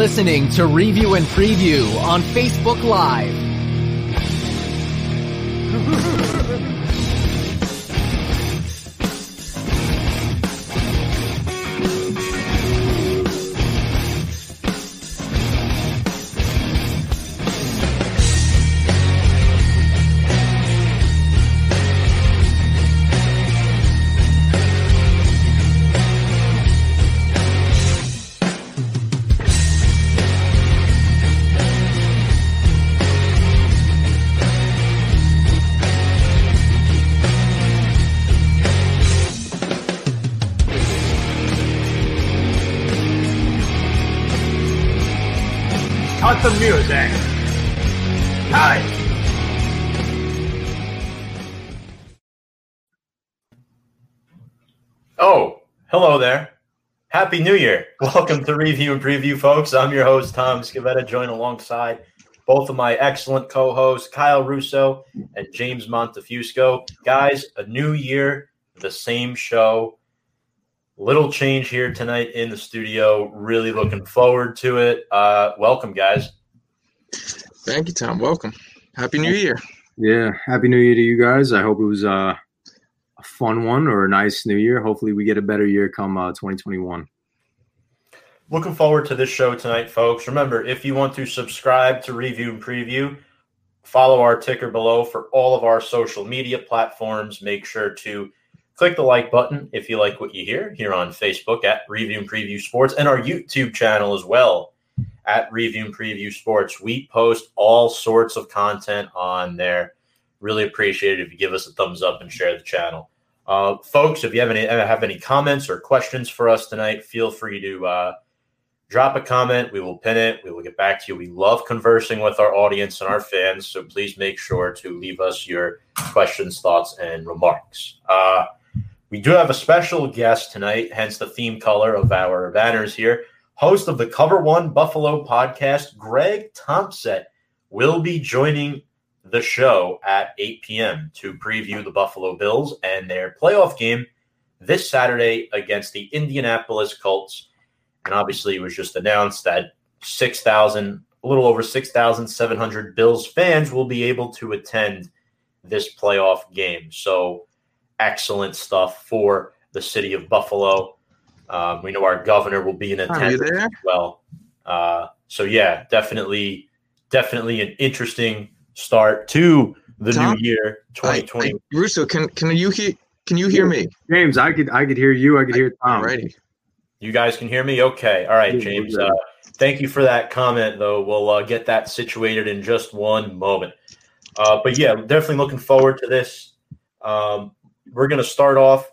Listening to Review and Preview on Facebook Live. There. Happy New Year. Welcome to Review and Preview, folks. I'm your host, Tom Scavetta, joined alongside both of my excellent co hosts, Kyle Russo and James Montefusco. Guys, a new year, the same show. Little change here tonight in the studio. Really looking forward to it. Uh, welcome, guys. Thank you, Tom. Welcome. Happy New Year. Yeah, happy New Year to you guys. I hope it was uh, a fun one or a nice New Year. Hopefully, we get a better year come uh, 2021. Looking forward to this show tonight, folks. Remember, if you want to subscribe to Review and Preview, follow our ticker below for all of our social media platforms. Make sure to click the like button if you like what you hear here on Facebook at Review and Preview Sports and our YouTube channel as well at Review and Preview Sports. We post all sorts of content on there. Really appreciate it if you give us a thumbs up and share the channel. Uh, folks, if you have any have any comments or questions for us tonight, feel free to uh, drop a comment. We will pin it. We will get back to you. We love conversing with our audience and our fans, so please make sure to leave us your questions, thoughts, and remarks. Uh, we do have a special guest tonight, hence the theme color of our banners here. Host of the Cover One Buffalo podcast, Greg Thompson, will be joining the show at 8 p.m. to preview the Buffalo Bills and their playoff game this Saturday against the Indianapolis Colts. And obviously, it was just announced that 6,000, a little over 6,700 Bills fans will be able to attend this playoff game. So, excellent stuff for the city of Buffalo. Um, we know our governor will be in attendance as well. Uh, so, yeah, definitely, definitely an interesting start to the Tom, new year, 2020. I, I, Russo, can can you hear can you hear me? James, I could I could hear you. I could hear Tom. Alrighty. You guys can hear me? Okay. All right, James. Uh, thank you for that comment, though. We'll uh, get that situated in just one moment. Uh, but yeah, definitely looking forward to this. Um, we're going to start off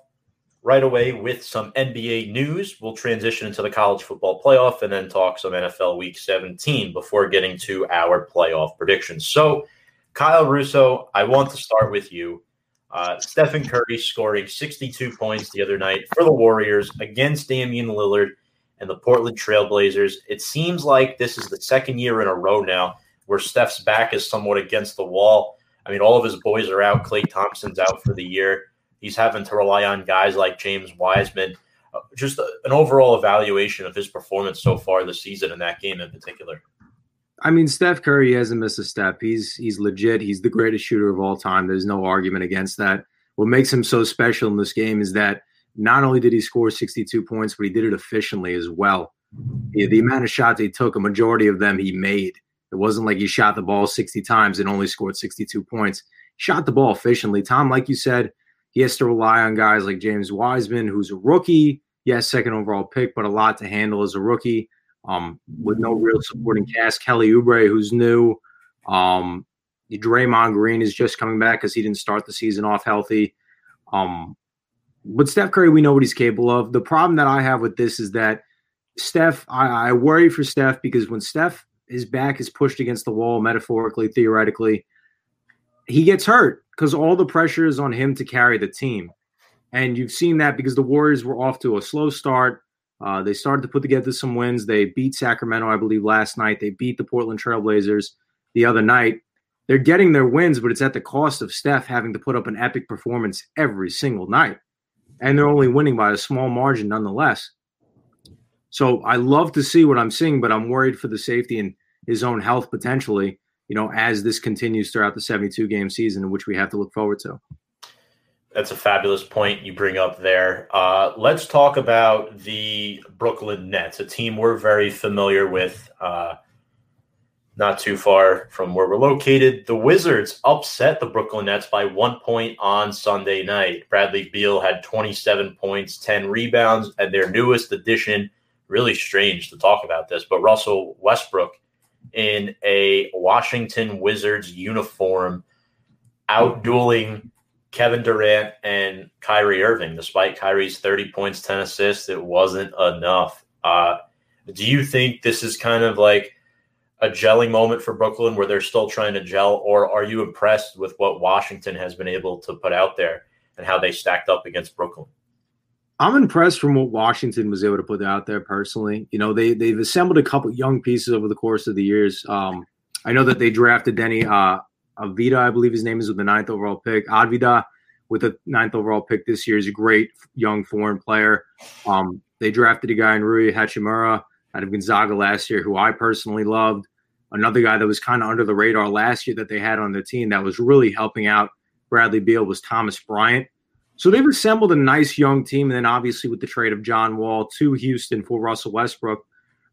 right away with some NBA news. We'll transition into the college football playoff and then talk some NFL Week 17 before getting to our playoff predictions. So, Kyle Russo, I want to start with you. Uh, Stephen Curry scoring 62 points the other night for the Warriors against Damian Lillard and the Portland Trailblazers. It seems like this is the second year in a row now where Steph's back is somewhat against the wall. I mean, all of his boys are out. Klay Thompson's out for the year. He's having to rely on guys like James Wiseman. Uh, just an overall evaluation of his performance so far this season in that game in particular. I mean, Steph Curry hasn't missed a step. He's he's legit. He's the greatest shooter of all time. There's no argument against that. What makes him so special in this game is that not only did he score 62 points, but he did it efficiently as well. The, the amount of shots he took, a majority of them he made. It wasn't like he shot the ball 60 times and only scored 62 points. Shot the ball efficiently. Tom, like you said, he has to rely on guys like James Wiseman, who's a rookie. Yes, second overall pick, but a lot to handle as a rookie um, with no real supporting cast. Kelly Oubre, who's new. Um, Draymond Green is just coming back because he didn't start the season off healthy. Um, but Steph Curry, we know what he's capable of. The problem that I have with this is that Steph, I, I worry for Steph because when Steph, his back is pushed against the wall, metaphorically, theoretically, he gets hurt because all the pressure is on him to carry the team. And you've seen that because the Warriors were off to a slow start. Uh, they started to put together some wins. They beat Sacramento, I believe, last night. They beat the Portland Trailblazers the other night. They're getting their wins, but it's at the cost of Steph having to put up an epic performance every single night. And they're only winning by a small margin nonetheless. So I love to see what I'm seeing, but I'm worried for the safety and his own health potentially, you know, as this continues throughout the 72 game season, which we have to look forward to. That's a fabulous point you bring up there. Uh, let's talk about the Brooklyn Nets, a team we're very familiar with, uh, not too far from where we're located. The Wizards upset the Brooklyn Nets by one point on Sunday night. Bradley Beal had 27 points, 10 rebounds, and their newest addition, really strange to talk about this, but Russell Westbrook in a Washington Wizards uniform, outdueling Kevin Durant and Kyrie Irving. Despite Kyrie's 30 points, 10 assists, it wasn't enough. Uh, do you think this is kind of like a gelling moment for Brooklyn where they're still trying to gel, or are you impressed with what Washington has been able to put out there and how they stacked up against Brooklyn? I'm impressed from what Washington was able to put out there personally. You know, they they've assembled a couple young pieces over the course of the years. Um, I know that they drafted Deni uh, Avdija, I believe his name is with the ninth overall pick. Avdija with the ninth overall pick this year is a great young foreign player. Um, they drafted a guy in Rui Hachimura out of Gonzaga last year, who I personally loved. Another guy that was kind of under the radar last year that they had on their team that was really helping out Bradley Beal was Thomas Bryant. So they've assembled a nice young team. And then obviously with the trade of John Wall to Houston for Russell Westbrook.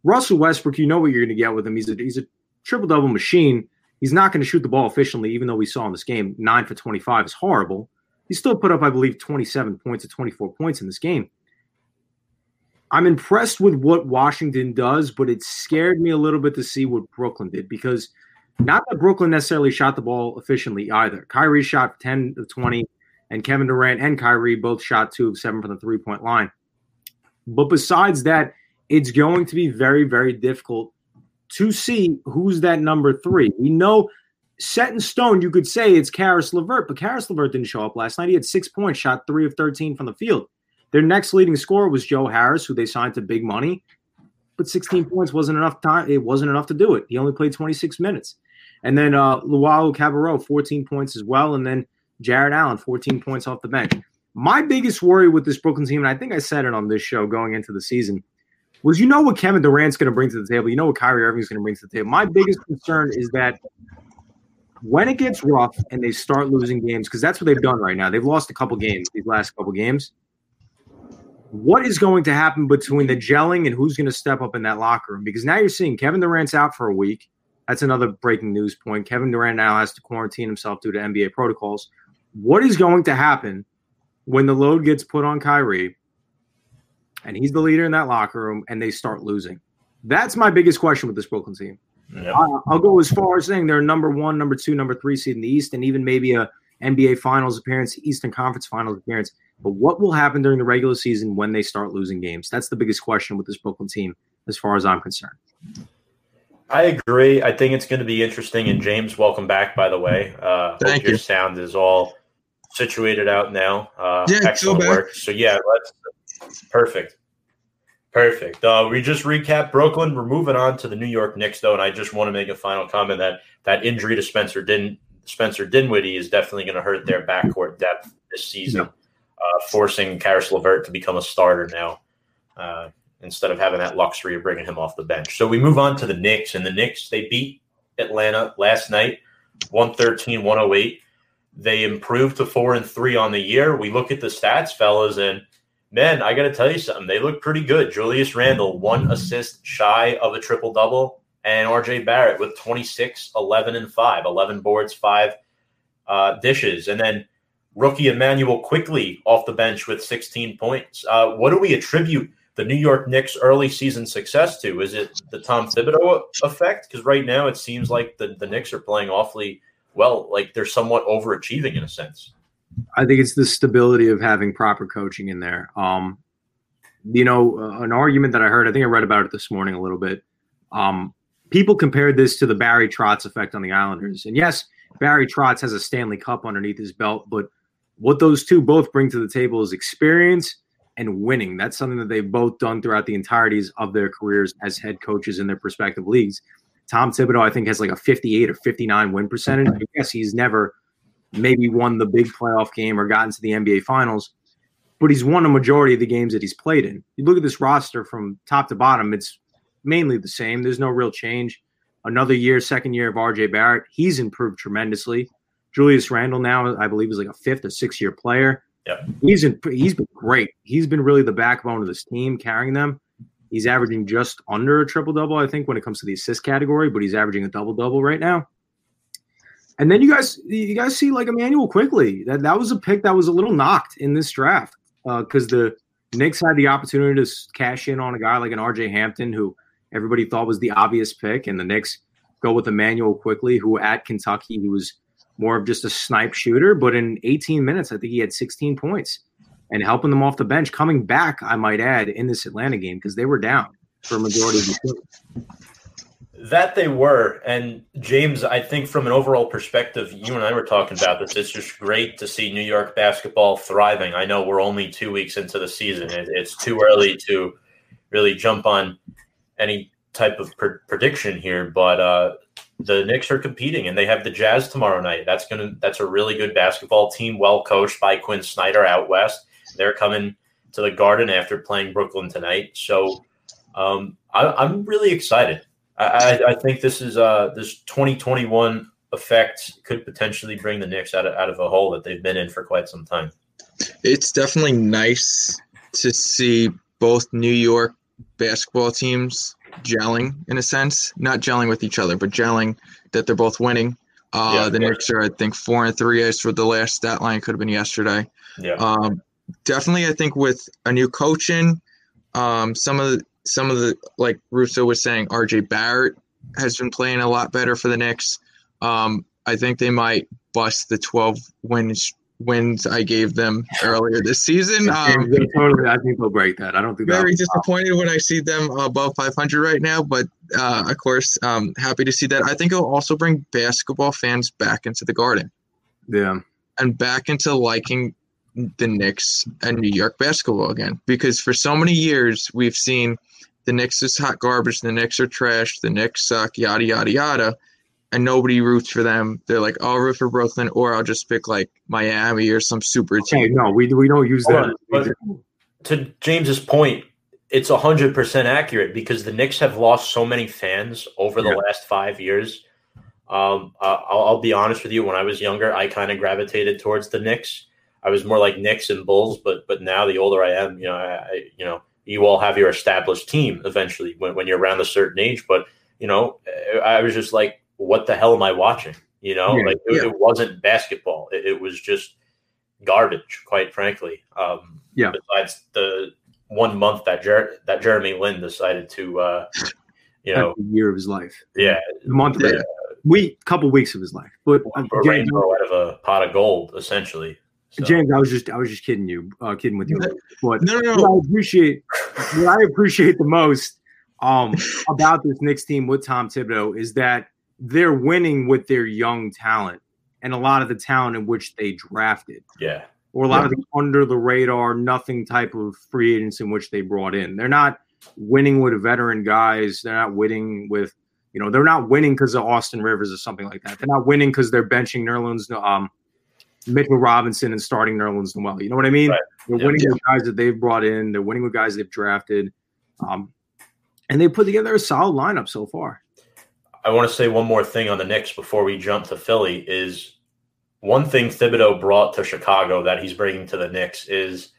Russell Westbrook, you know what you're going to get with him. He's a he's a triple double machine. He's not going to shoot the ball efficiently, even though we saw in this game nine for 25 is horrible. He still put up, I believe, 27 points or 24 points in this game. I'm impressed with what Washington does, but it scared me a little bit to see what Brooklyn did because not that Brooklyn necessarily shot the ball efficiently either. Kyrie shot 10 of 20, and Kevin Durant and Kyrie both shot two of seven from the three point line. But besides that, it's going to be very, very difficult to see who's that number three. We know set in stone, you could say it's Caris LeVert, but Caris LeVert didn't show up last night. He had six points, shot three of 13 from the field. Their next leading scorer was Joe Harris, who they signed to big money, but 16 points wasn't enough time. It wasn't enough to do it. He only played 26 minutes. And then uh, Luwawu-Cabarrot, 14 points as well. And then Jarrett Allen, 14 points off the bench. My biggest worry with this Brooklyn team, and I think I said it on this show going into the season, was you know what Kevin Durant's going to bring to the table. You know what Kyrie Irving's going to bring to the table. My biggest concern is that when it gets rough and they start losing games, because that's what they've done right now. They've lost a couple games these last couple games. What is going to happen between the gelling and who's going to step up in that locker room? Because now you're seeing Kevin Durant's out for a week. That's another breaking news point. Kevin Durant now has to quarantine himself due to NBA protocols. What is going to happen when the load gets put on Kyrie and he's the leader in that locker room and they start losing? That's my biggest question with this Brooklyn team. Yep. I'll go as far as saying they're number one, number two, number three seed in the East, and even maybe a NBA Finals appearance, Eastern Conference Finals appearance. But what will happen during the regular season when they start losing games? That's the biggest question with this Brooklyn team, as far as I'm concerned. I agree. I think it's going to be interesting. And James, welcome back. By the way, uh, Thank your you. sound is all situated out now. Uh, Yeah, excellent go work. So yeah, let's perfect. Perfect. Uh, we just recapped Brooklyn. We're moving on to the New York Knicks, though, and I just want to make a final comment that that injury to Spencer Din Spencer Dinwiddie is definitely going to hurt their backcourt depth this season, uh, forcing Caris LeVert to become a starter now uh, instead of having that luxury of bringing him off the bench. So we move on to the Knicks, and the Knicks they beat Atlanta last night, 113-108. They improved to four and three on the year. We look at the stats, fellas, and man, I got to tell you something. They look pretty good. Julius Randle, one assist shy of a triple double, and RJ Barrett with 26, 11, and 5, 11 boards, five uh, dishes. And then rookie Immanuel Quickley off the bench with 16 points. Uh, what do we attribute the New York Knicks early season success to? Is it the Tom Thibodeau effect? Because right now it seems like the, the Knicks are playing awfully well, like they're somewhat overachieving in a sense. I think it's the stability of having proper coaching in there. Um, you know, uh, an argument that I heard, I think I read about it this morning a little bit. Um, people compared this to the Barry Trotz effect on the Islanders. And yes, Barry Trotz has a Stanley Cup underneath his belt, but what those two both bring to the table is experience and winning. That's something that they've both done throughout the entireties of their careers as head coaches in their respective leagues. Tom Thibodeau, I think, has like a 58 or 59 win percentage. I guess he's never maybe won the big playoff game or gotten to the NBA Finals. but he's won a majority of the games that he's played in. You look at this roster from top to bottom, it's mainly the same. There's no real change. Another year, second year of RJ Barrett, he's improved tremendously. Julius Randle now, I believe, is like a fifth or sixth year player. Yeah. He's in, he's been great. He's been really the backbone of this team, carrying them. He's averaging just under a triple double, I think, when it comes to the assist category, but he's averaging a double double right now. And then you guys, you guys see like Immanuel Quickley. That that was a pick that was a little knocked in this draft because uh, the Knicks had the opportunity to cash in on a guy like an RJ Hampton, who everybody thought was the obvious pick, and the Knicks go with Immanuel Quickley, who at Kentucky he was more of just a snipe shooter, but in 18 minutes, I think he had 16 points and helping them off the bench, coming back, I might add, in this Atlanta game because they were down for a majority of the game. That they were. And James, I think from an overall perspective, you and I were talking about this. It's just great to see New York basketball thriving. I know we're only two weeks into the season. It's too early to really jump on any type of pr- prediction here, but uh, the Knicks are competing and they have the Jazz tomorrow night. That's gonna that's a really good basketball team, well coached by Quin Snyder out west. They're coming to the Garden after playing Brooklyn tonight. So um, I, am really excited. I, I, think this is uh, this 2021 effect could potentially bring the Knicks out of, out of a hole that they've been in for quite some time. It's definitely nice to see both New York basketball teams gelling in a sense, not gelling with each other, but gelling that they're both winning. Uh, yeah, the Knicks are, I think, four and three as for the last stat line could have been yesterday. Yeah. Um, definitely, I think with a new coaching, um, some of the some of the like Russo was saying, RJ Barrett has been playing a lot better for the Knicks. Um, I think they might bust the 12 wins wins I gave them earlier this season. Um, totally, I think they'll break that. I don't think very disappointed when I see them above 500 right now, but uh, of course, um, happy to see that. I think it'll also bring basketball fans back into the Garden. Yeah, and back into liking the Knicks and New York basketball again because for so many years we've seen the Knicks is hot garbage, the Knicks are trash, the Knicks suck, yada yada yada, and nobody roots for them. They're like, "I'll root for Brooklyn," or I'll just pick like Miami or some super team. No, we we don't use that. But to James's point, it's hundred percent accurate because the Knicks have lost so many fans over the yeah. last five years. Um, I'll, I'll, be honest with you. When I was younger, I kind of gravitated towards the Knicks. I was more like Knicks and Bulls, but but now the older I am, you know, I, I you know you all have your established team eventually when, when you're around a certain age. But you know, I was just like, what the hell am I watching? You know, yeah, like it, yeah. it, wasn't basketball. It, it, was just garbage, quite frankly. Um, yeah. Besides the one month that Jer- that Jeremy Lin decided to, uh, you know, year of his life. Yeah, the month, yeah. week, couple weeks of his life. But a rainbow out of a pot of gold, essentially. So. James, I was just I was just kidding you, uh, kidding with you. But no, no, no. I appreciate what I appreciate the most um, about this Knicks team with Tom Thibodeau is that they're winning with their young talent and a lot of the talent in which they drafted. Yeah. Or a lot yeah. of the under the radar, nothing type of free agents in which they brought in. They're not winning with veteran guys. They're not winning with, you know, they're not winning because of Austin Rivers or something like that. They're not winning because they're benching Nerlens, um, Mitchell Robinson and starting Nerlens Noel. You know what I mean? Right. They're yeah, winning yeah. with guys that they've brought in. They're winning with guys they've drafted, um, and they put together a solid lineup so far. I want to say one more thing on the Knicks before we jump to Philly. Is one thing Thibodeau brought to Chicago that he's bringing to the Knicks is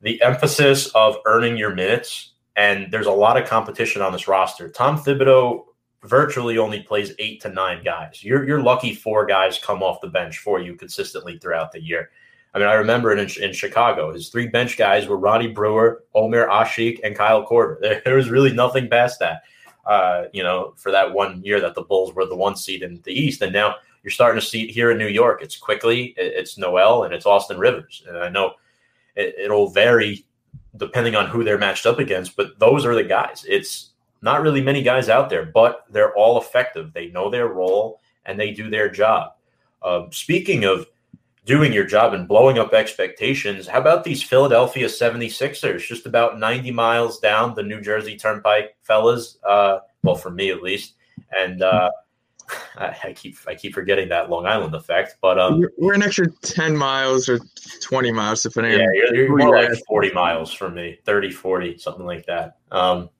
the emphasis of earning your minutes. And there's a lot of competition on this roster. Tom Thibodeau virtually only plays eight to nine guys. You're you're lucky four guys come off the bench for you consistently throughout the year. I mean, I remember it in, in Chicago. His three bench guys were Ronnie Brewer, Omer Asik, and Kyle Korver. There, there was really nothing past that. Uh, you know, for that one year that the Bulls were the one seed in the East, and now you're starting to see here in New York. It's Quickley, it's Noel, and it's Austin Rivers. And I know it, it'll vary depending on who they're matched up against, but those are the guys. It's not really many guys out there, but they're all effective. They know their role and they do their job. Um, speaking of doing your job and blowing up expectations, how about these Philadelphia 76ers, just about 90 miles down the New Jersey Turnpike, fellas? Uh, well, for me at least. And uh, I, I keep I keep forgetting that Long Island effect, but um, We're- an extra 10 miles or 20 miles, depending yeah, you're, you're more like 40 miles from me, 30, 40, something like that. Um,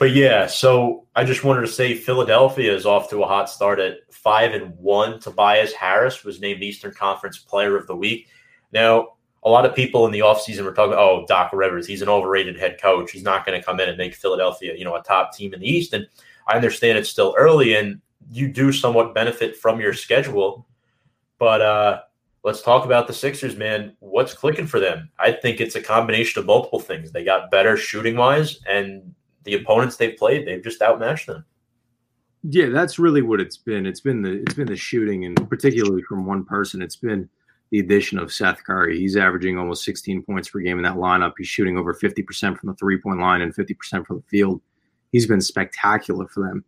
but yeah, so I just wanted to say Philadelphia is off to a hot start at five and one. Tobias Harris was named Eastern Conference Player of the Week. Now, a lot of people in the offseason were talking, oh, Doc Rivers, he's an overrated head coach. He's not going to come in and make Philadelphia, you know, a top team in the East. And I understand it's still early and you do somewhat benefit from your schedule. But uh, let's talk about the Sixers, man. What's clicking for them? I think it's a combination of multiple things. They got better shooting wise, and the opponents they've played, they've just outmatched them. Yeah, that's really what it's been. It's been the it's been the shooting, and particularly from one person. It's been the addition of Seth Curry. He's averaging almost 16 points per game in that lineup. He's shooting over 50% from the three point line and 50% from the field. He's been spectacular for them.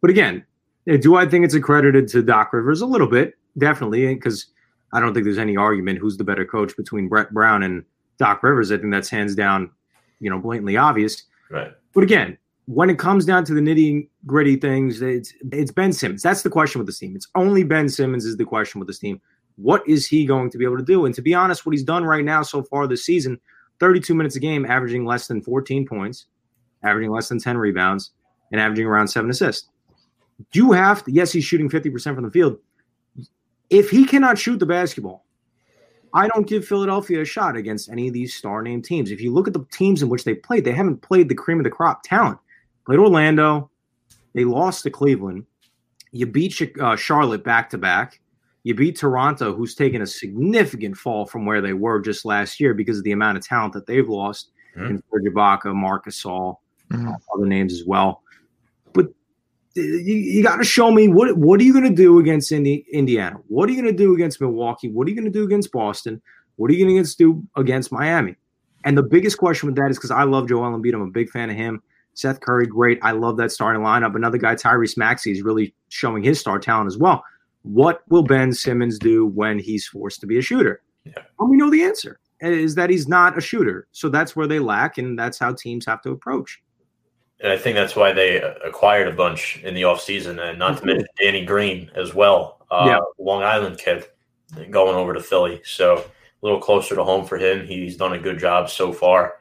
But again, eh, do I think it's accredited to Doc Rivers? A little bit, definitely, because I don't think there's any argument who's the better coach between Brett Brown and Doc Rivers. I think that's hands down, you know, blatantly obvious. Right. But again, when it comes down to the nitty gritty things, it's it's Ben Simmons. That's the question with this team. It's only Ben Simmons is the question with this team. What is he going to be able to do? And to be honest, what he's done right now so far this season, 32 minutes a game, averaging less than 14 points, averaging less than 10 rebounds, and averaging around seven assists. You have to, yes, he's shooting 50% from the field. If he cannot shoot the basketball, I don't give Philadelphia a shot against any of these star name teams. If you look at the teams in which they played, they haven't played the cream of the crop talent. Played Orlando, they lost to Cleveland. You beat uh, Charlotte back to back. You beat Toronto, who's taken a significant fall from where they were just last year because of the amount of talent that they've lost Mhm. in Serge Ibaka, Marc Gasol, Mhm. other names as well. You, you got to show me what what are you going to do against Indi- Indiana? What are you going to do against Milwaukee? What are you going to do against Boston? What are you going to do against Miami? And the biggest question with that is because I love Joel Embiid. I'm a big fan of him. Seth Curry, great. I love that starting lineup. Another guy, Tyrese Maxey, is really showing his star talent as well. What will Ben Simmons do when he's forced to be a shooter? Yeah. And we know the answer is that he's not a shooter. So that's where they lack, and that's how teams have to approach. And I think that's why they uh, acquired a bunch in the offseason, and not to mention Danny Green as well, uh, Yeah. Long Island kid going over to Philly. So a little closer to home for him. He's done a good job so far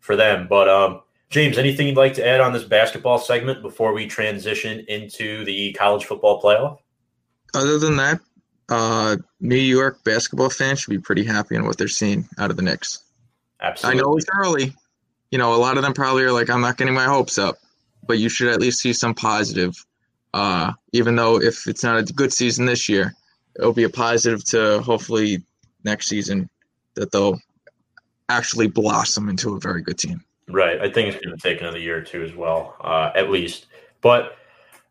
for them. But um, James, anything you'd like to add on this basketball segment before we transition into the college football playoff? Other than that, uh, New York basketball fans should be pretty happy in what they're seeing out of the Knicks. Absolutely. I know it's early. You know, a lot of them probably are like, I'm not getting my hopes up, but you should at least see some positive. Uh, even though if it's not a good season this year, it'll be a positive to hopefully next season that they'll actually blossom into a very good team. Right. I think it's going to take another year or two as well, uh, at least. But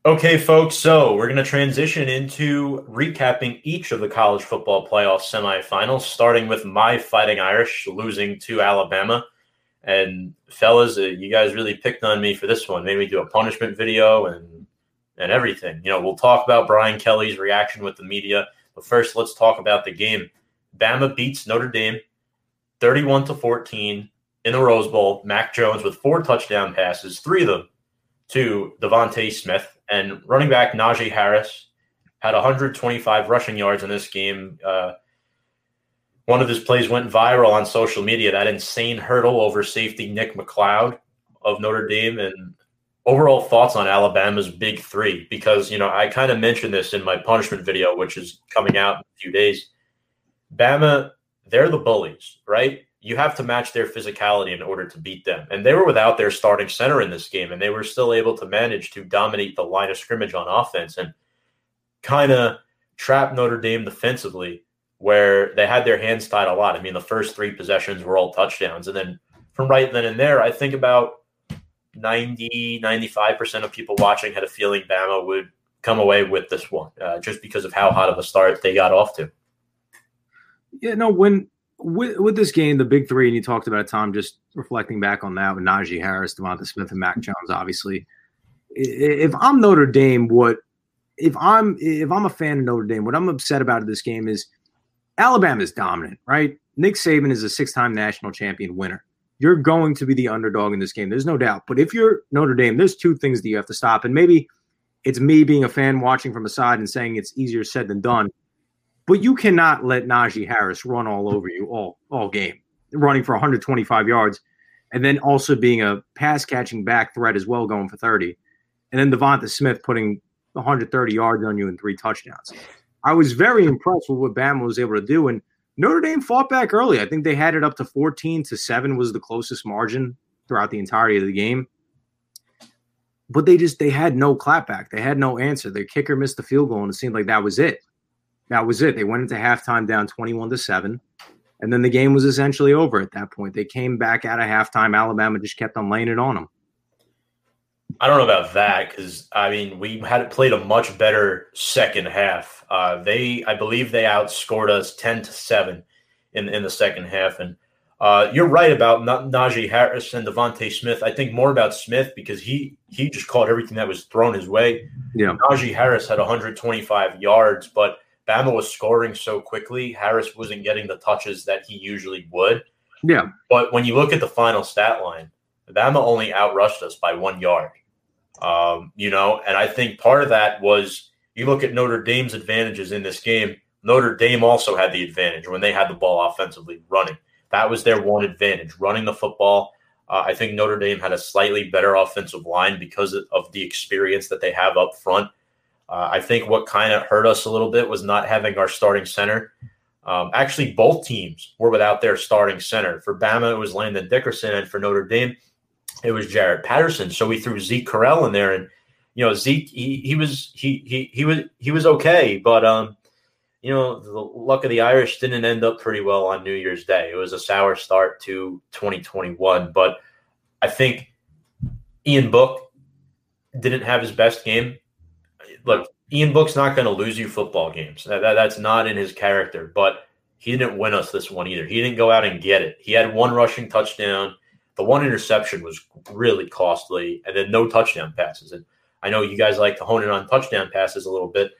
okay, folks. So we're going to transition into recapping each of the college football playoff semifinals, starting with my Fighting Irish losing to Alabama. And fellas, uh, you guys really picked on me for this one. Made me do a punishment video and and everything. You know, we'll talk about Brian Kelly's reaction with the media, but first, let's talk about the game. Bama beats Notre Dame, thirty-one to fourteen in the Rose Bowl, Mac Jones with four touchdown passes, three of them to DeVonta Smith, and running back Najee Harris had 125 rushing yards in this game. Uh, one of his plays went viral on social media. That insane hurdle over safety Nick McCloud of Notre Dame, and overall thoughts on Alabama's big three. Because you know I kind of mentioned this in my punishment video, which is coming out in a few days. Bama, they're the bullies, right? you have to match their physicality in order to beat them. And they were without their starting center in this game, and they were still able to manage to dominate the line of scrimmage on offense and kind of trap Notre Dame defensively, where they had their hands tied a lot. I mean, the first three possessions were all touchdowns. And then from right then and there, I think about 90, 95% of people watching had a feeling Bama would come away with this one uh, just because of how hot of a start they got off to. Yeah, no, when with, with this game, the big three, and you talked about it, Tom, just reflecting back on that with Najee Harris, Devonta Smith, and Mac Jones, obviously. If I'm Notre Dame, what if I'm if I'm a fan of Notre Dame, what I'm upset about this game is Alabama is dominant, right? Nick Saban is a six-time national champion winner. You're going to be the underdog in this game. There's no doubt. But if you're Notre Dame, there's two things that you have to stop. And maybe it's me being a fan watching from the side and saying it's easier said than done. But you cannot let Najee Harris run all over you all all game, running for 125 yards, and then also being a pass catching back threat as well, going for 30, and then Devonta Smith putting 130 yards on you and three touchdowns. I was very impressed with what Bama was able to do, and Notre Dame fought back early. I think they had it up to 14 to seven was the closest margin throughout the entirety of the game but they just they had no clapback. They had no answer. Their kicker missed the field goal, and it seemed like that was it. That was it. They went into halftime down 21 to 7. And then the game was essentially over at that point. They came back out of halftime. Alabama just kept on laying it on them. I don't know about that because I mean we had played a much better second half. Uh, they, I believe, they outscored us ten to seven in in the second half, and uh, you're right about Najee Harris and DeVonta Smith. I think more about Smith because he he just caught everything that was thrown his way. Yeah, Najee Harris had 125 yards, but Bama was scoring so quickly. Harris wasn't getting the touches that he usually would. Yeah, but when you look at the final stat line, Bama only outrushed us by one yard. Um, you know, and I think part of that was you look at Notre Dame's advantages in this game. Notre Dame also had the advantage when they had the ball offensively running. That was their one advantage, running the football. Uh, I think Notre Dame had a slightly better offensive line because of the experience that they have up front. Uh, I think what kind of hurt us a little bit was not having our starting center. Um, actually, both teams were without their starting center. For Bama, it was Landon Dickerson, and for Notre Dame, it was Jarrett Patterson. So we threw Zeke Correll in there, and you know Zeke, he, he was he he he was he was okay, but um, you know, the luck of the Irish didn't end up pretty well on New Year's Day. It was a sour start to 2021. But I think Ian Book didn't have his best game. Look, Ian Book's not going to lose you football games. That, that, that's not in his character. But he didn't win us this one either. He didn't go out and get it. He had one rushing touchdown. The one interception was really costly, and then no touchdown passes. And I know you guys like to hone in on touchdown passes a little bit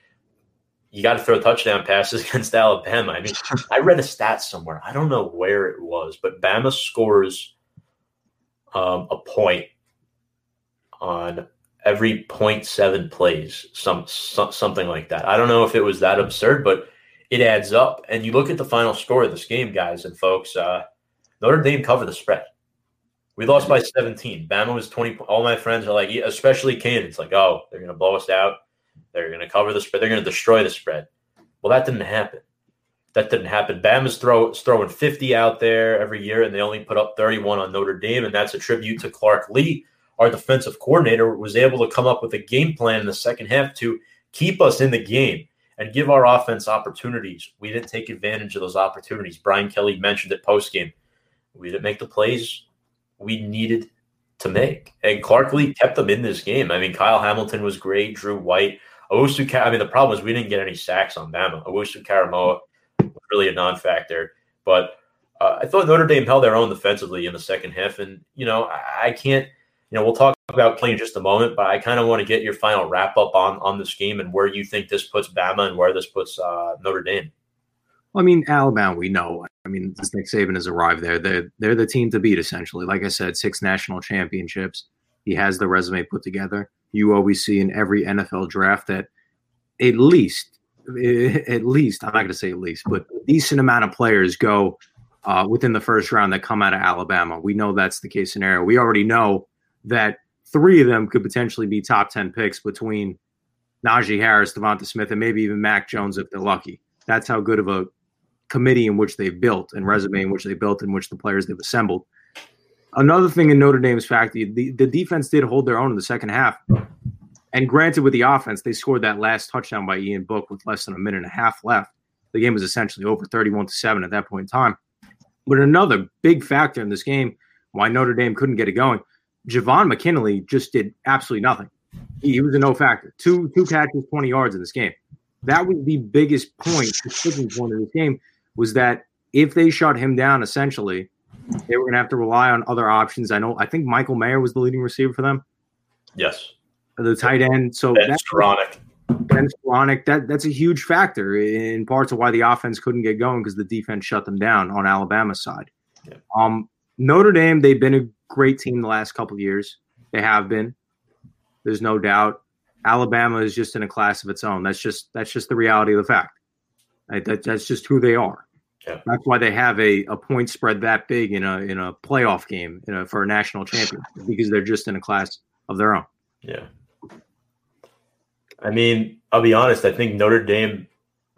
you got to throw touchdown passes against Alabama. I mean, I read a stat somewhere. I don't know where it was, but Bama scores um, a point on every 0.7 plays, some, some something like that. I don't know if it was that absurd, but it adds up. And you look at the final score of this game, guys and folks. Uh, Notre Dame covered the spread. We lost by 17. Bama was 20. All my friends are like, especially Kane. It's like, oh, they're going to blow us out. They're going to cover the spread. They're going to destroy the spread. Well, that didn't happen. That didn't happen. Bama's throw, throwing 50 out there every year, and they only put up 31 on Notre Dame, and that's a tribute to Clark Lea, our defensive coordinator, was able to come up with a game plan in the second half to keep us in the game and give our offense opportunities. We didn't take advantage of those opportunities. Brian Kelly mentioned it post game. We didn't make the plays we needed to make. And Clark Lea kept them in this game. I mean, Kyle Hamilton was great, Drew White. Owusu, I mean, the problem is we didn't get any sacks on Bama. Owusu-Koramoah was really a non-factor, but uh, I thought Notre Dame held their own defensively in the second half, and you know, I, I can't. You know, we'll talk about playing just a moment, but I kind of want to get your final wrap up on on this game and where you think this puts Bama and where this puts uh, Notre Dame. I mean, Alabama, we know. I mean, Nick Saban has arrived there. They're they're the team to beat essentially. Like I said, six national championships. He has the resume put together you always see in every NFL draft that at least, at least, I'm not going to say at least, but a decent amount of players go uh, within the first round that come out of Alabama. We know that's the case scenario. We already know that three of them could potentially be top 10 picks between Najee Harris, Devonta Smith, and maybe even Mac Jones if they're lucky. That's how good of a committee in which they've built and mm-hmm. resume in which they built in which the players they've assembled. Another thing in Notre Dame's fact, the, the defense did hold their own in the second half. And granted, with the offense, they scored that last touchdown by Ian Book with less than a minute and a half left. The game was essentially over 31 to 7 at that point in time. But another big factor in this game, why Notre Dame couldn't get it going, Javon McKinley just did absolutely nothing. He, he was a no factor. Two two catches, 20 yards in this game. That was the biggest point, the sticking point of this game, was that if they shut him down essentially – they were going to have to rely on other options. I know. I think Michael Mayer was the leading receiver for them. Yes, the tight end. So Ben Skowronek. Ben Skowronek. That that's a huge factor in parts of why the offense couldn't get going because the defense shut them down on Alabama's side. Yeah. Um, Notre Dame. They've been a great team the last couple of years. They have been. There's no doubt. Alabama is just in a class of its own. That's just that's just the reality of the fact. That, that's just who they are. Yeah. That's why they have a, a point spread that big in a in a playoff game you know, for a national championship because they're just in a class of their own. Yeah. I mean, I'll be honest. I think Notre Dame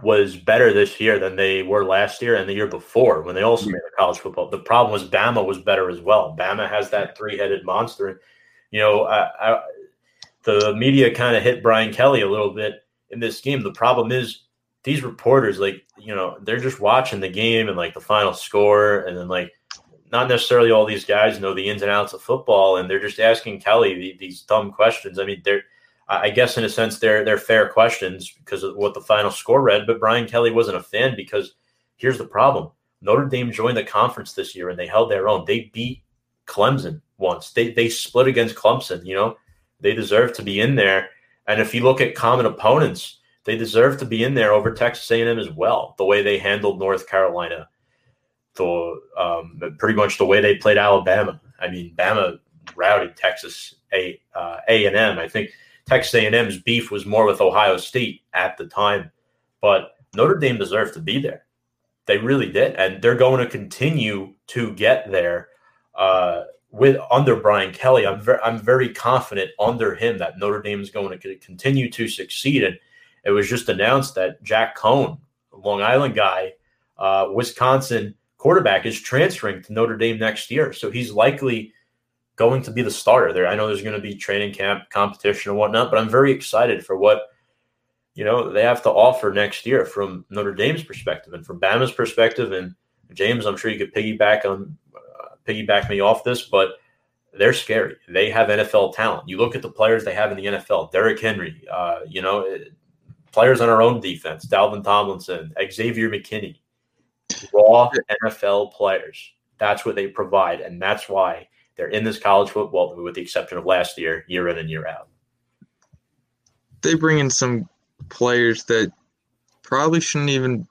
was better this year than they were last year and the year before when they also mm-hmm. made a college football. The problem was Bama was better as well. Bama has that three headed monster. You know, I, I, the media kind of hit Brian Kelly a little bit in this game. The problem is these reporters, like, you know, they're just watching the game and like the final score and then like not necessarily all these guys know the ins and outs of football and they're just asking Kelly the, these dumb questions. I mean, they're I guess in a sense they're they're fair questions because of what the final score read, but Brian Kelly wasn't a fan because here's the problem. Notre Dame joined the conference this year and they held their own. They beat Clemson once. They they split against Clemson, you know. They deserve to be in there. And if you look at common opponents, they deserve to be in there over Texas A&M as well. The way they handled North Carolina, the um, pretty much the way they played Alabama. I mean, Bama routed Texas A uh, A&M. I think Texas A&M's beef was more with Ohio State at the time, but Notre Dame deserved to be there. They really did, and they're going to continue to get there uh, with under Brian Kelly. I'm very, I'm very confident under him that Notre Dame is going to continue to succeed. And it was just announced that Jack Coan, Long Island guy, uh, Wisconsin quarterback, is transferring to Notre Dame next year. So he's likely going to be the starter there. I know there's going to be training camp competition and whatnot, but I'm very excited for what you know they have to offer next year from Notre Dame's perspective and from Bama's perspective. And James, I'm sure you could piggyback on uh, piggyback me off this, but they're scary. They have NFL talent. You look at the players they have in the NFL: Derrick Henry, uh, you know, players on our own defense, Dalvin Tomlinson, Xavier McKinney, raw NFL players. That's what they provide, and that's why they're in this college football, with the exception of last year, year in and year out. They bring in some players that probably shouldn't even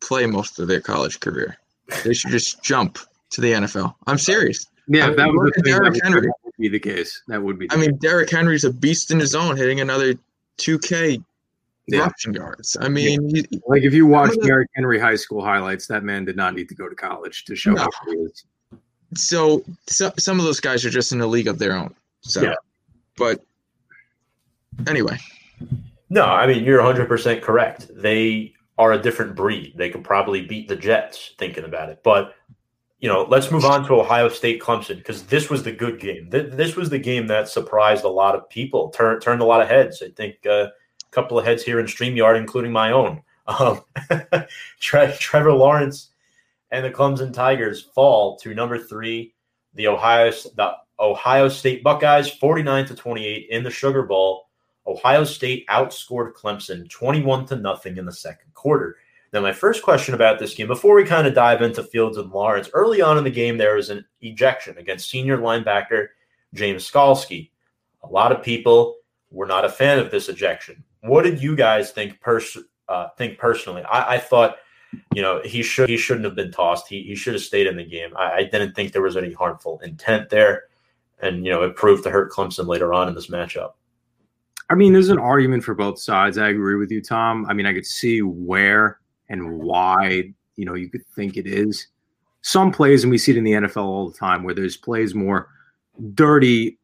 play most of their college career. They should just jump to the NFL. I'm serious. Yeah, I mean, that would, look at Derrick that Henry. would be the case. That would be. The I mean, Derrick Henry's a beast in his own, hitting another 2K Yeah. rushing yards. I mean, he, like if you watch Some of the- Derrick Henry high school highlights, that man did not need to go to college to show No. how he is. so, so some of those guys are just in a league of their own. So, Yeah. but anyway, No, I mean you're 100 percent correct. They are a different breed. They could probably beat the Jets thinking about it. But you know, let's move on to Ohio State Clemson because this was the good game. Th- This was the game that surprised a lot of people, turned turned a lot of heads. I think uh, a couple of heads here in Streamyard, including my own. Um, Tre- Trevor Lawrence and the Clemson Tigers fall to number three, the Ohio the Ohio State Buckeyes, 49 to 28 in the Sugar Bowl. Ohio State outscored Clemson 21 to nothing in the second quarter. Now, my first question about this game, before we kind of dive into Fields and Lawrence, early on in the game, there was an ejection against senior linebacker James Skalski. A lot of people were not a fan of this ejection. What did you guys think? Pers- uh, think personally, I-, I thought, you know, he should he shouldn't have been tossed. He he should have stayed in the game. I, I didn't think there was any harmful intent there, and you know, it proved to hurt Clemson later on in this matchup. I mean, there's an argument for both sides. I agree with you, Tom. I mean, I could see where and why, you know, you could think it is. Some plays, and we see it in the NFL all the time, where there's plays more dirty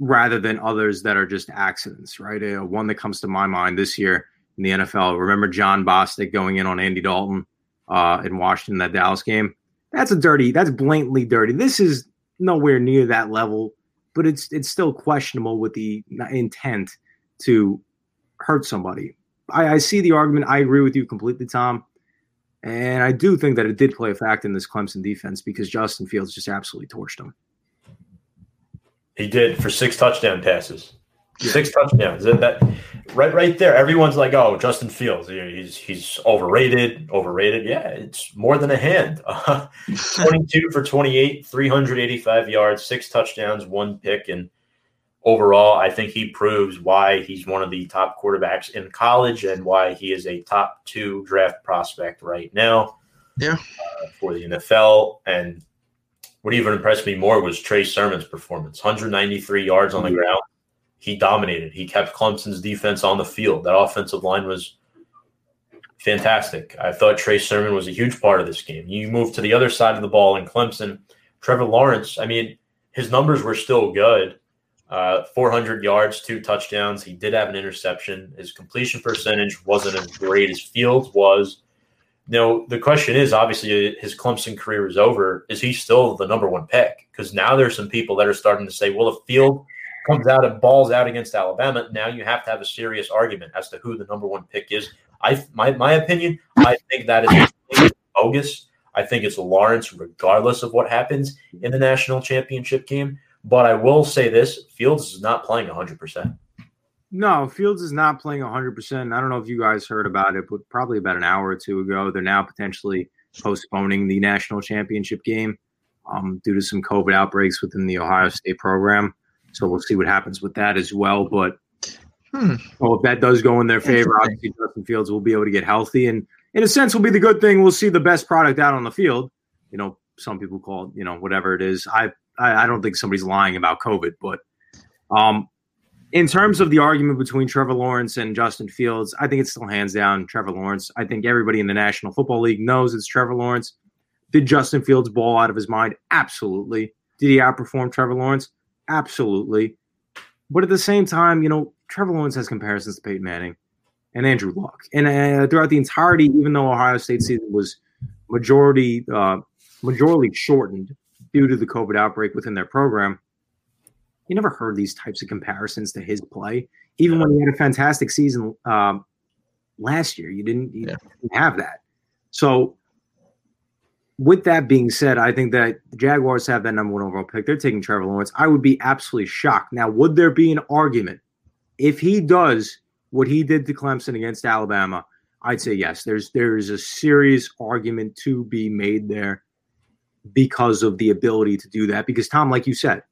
rather than others that are just accidents, right? Uh, one that comes to my mind this year in the NFL. Remember Jon Bostic going in on Andy Dalton uh, in Washington, that Dallas game? That's a dirty, that's blatantly dirty. This is nowhere near that level, but it's it's still questionable with the intent to hurt somebody. I, I see the argument. I agree with you completely, Tom. And I do think that it did play a factor in this Clemson defense because Justin Fields just absolutely torched them. He did for six touchdown passes. Six touchdowns. That, that right right there. Everyone's like, "Oh, Justin Fields, he's he's overrated, overrated." Yeah, it's more than a hand. Uh, 22 for 28, 385 yards, six touchdowns, one pick and overall, I think he proves why he's one of the top quarterbacks in college and why he is a top 2 draft prospect right now. Yeah. Uh, for the NFL and what even impressed me more was Trey Sermon's performance 193 yards on the ground. he dominated. He kept Clemson's defense on the field. That offensive line was fantastic. I thought Trey Sermon was a huge part of this game. You move to the other side of the ball in Clemson, Trevor Lawrence, I mean, his numbers were still good. Uh, 400 yards, two touchdowns. He did have an interception. His completion percentage wasn't as great as Fields was. Now, the question is obviously his Clemson career is over. Is he still the number one pick? Because now there's some people that are starting to say, well, if Field comes out and balls out against Alabama, now you have to have a serious argument as to who the number one pick is. I my my opinion, I think that is bogus. I think it's Lawrence, regardless of what happens in the national championship game. But I will say this: Fields is not playing 100. percent No, Fields is not playing 100. percent I don't know if you guys heard about it, but probably about an hour or two ago, they're now potentially postponing the national championship game um, due to some COVID outbreaks within the Ohio State program. So we'll see what happens with that as well. But hmm. well, if that does go in their favor, obviously Justin Fields will be able to get healthy, and in a sense, will be the good thing. We'll see the best product out on the field. You know, some people call it, you know, whatever it is. I I, I don't think somebody's lying about COVID, but um, in terms of the argument between Trevor Lawrence and Justin Fields, I think it's still hands down Trevor Lawrence. I think everybody in the National Football League knows it's Trevor Lawrence. Did Justin Fields ball out of his mind? Absolutely. Did he outperform Trevor Lawrence? Absolutely. But at the same time, you know, Trevor Lawrence has comparisons to Peyton Manning and Andrew Luck. And uh, throughout the entirety, even though Ohio State season was majority uh, majorly shortened due to the COVID outbreak within their program, you never heard these types of comparisons to his play. Even when he had a fantastic season um, last year, you didn't, you yeah. didn't have that. So, with that being said, I think that the Jaguars have that number one overall pick. They're taking Trevor Lawrence. I would be absolutely shocked. Now, would there be an argument if he does what he did to Clemson against Alabama? I'd say yes. There's there's a serious argument to be made there because of the ability to do that. Because Tom, like you said,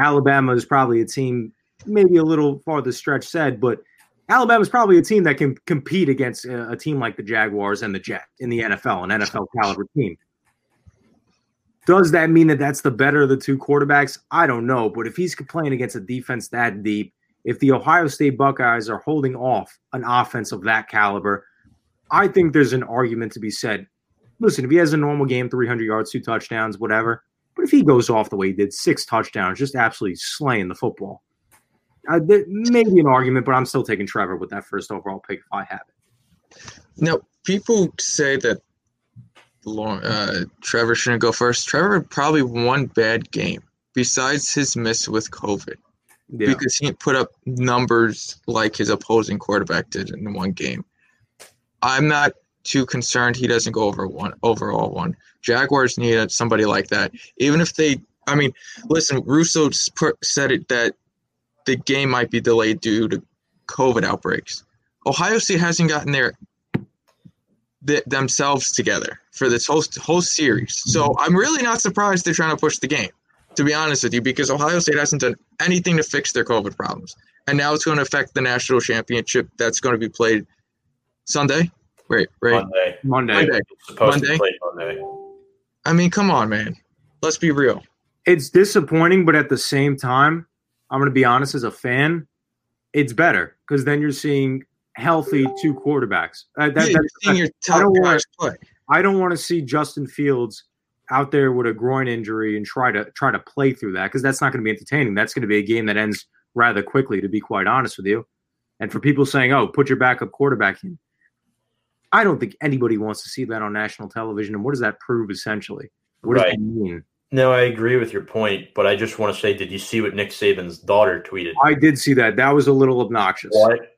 Alabama is probably a team, maybe a little farther stretch said, but Alabama is probably a team that can compete against a, a, team like the Jaguars and the Jet in the NFL, an NFL caliber team. Does that mean that that's the better of the two quarterbacks? I don't know. But if he's playing against a defense that deep, if the Ohio State Buckeyes are holding off an offense of that caliber, I think there's an argument to be said listen, if he has a normal game, 300 yards, two touchdowns, whatever, but if he goes off the way he did, six touchdowns, just absolutely slaying the football, uh, there may be an argument, but I'm still taking Trevor with that first overall pick if I have it. Now, people say that uh, Trevor shouldn't go first. Trevor probably one bad game besides his miss with COVID. Yeah. Because he put up numbers like his opposing quarterback did in one game. I'm not too concerned he doesn't go over one overall one. Jaguars need somebody like that. Even if they, I mean, listen, Russo said it that the game might be delayed due to COVID outbreaks. Ohio State hasn't gotten their th- themselves together for this whole whole series, so mm-hmm. I'm really not surprised they're trying to push the game. To be honest with you, because Ohio State hasn't done anything to fix their COVID problems, and now it's going to affect the national championship that's going to be played Sunday. Right, right. Monday. Monday. Monday. Monday. to play Monday. I mean, come on, man. Let's be real. It's disappointing, but at the same time, I'm going to be honest. As a fan, it's better because then you're seeing healthy two quarterbacks. Uh, that, yeah, you're seeing your top I don't want, play. I don't want to see Justin Fields out there with a groin injury and try to try to play through that because that's not going to be entertaining. That's going to be a game that ends rather quickly, to be quite honest with you. And for people saying, "Oh, put your backup quarterback in," I don't think anybody wants to see that on national television. And what does that prove essentially? What does right. that mean? No, I agree with your point, but I just want to say, did you see what Nick Saban's daughter tweeted? I did see that. That was a little obnoxious. What?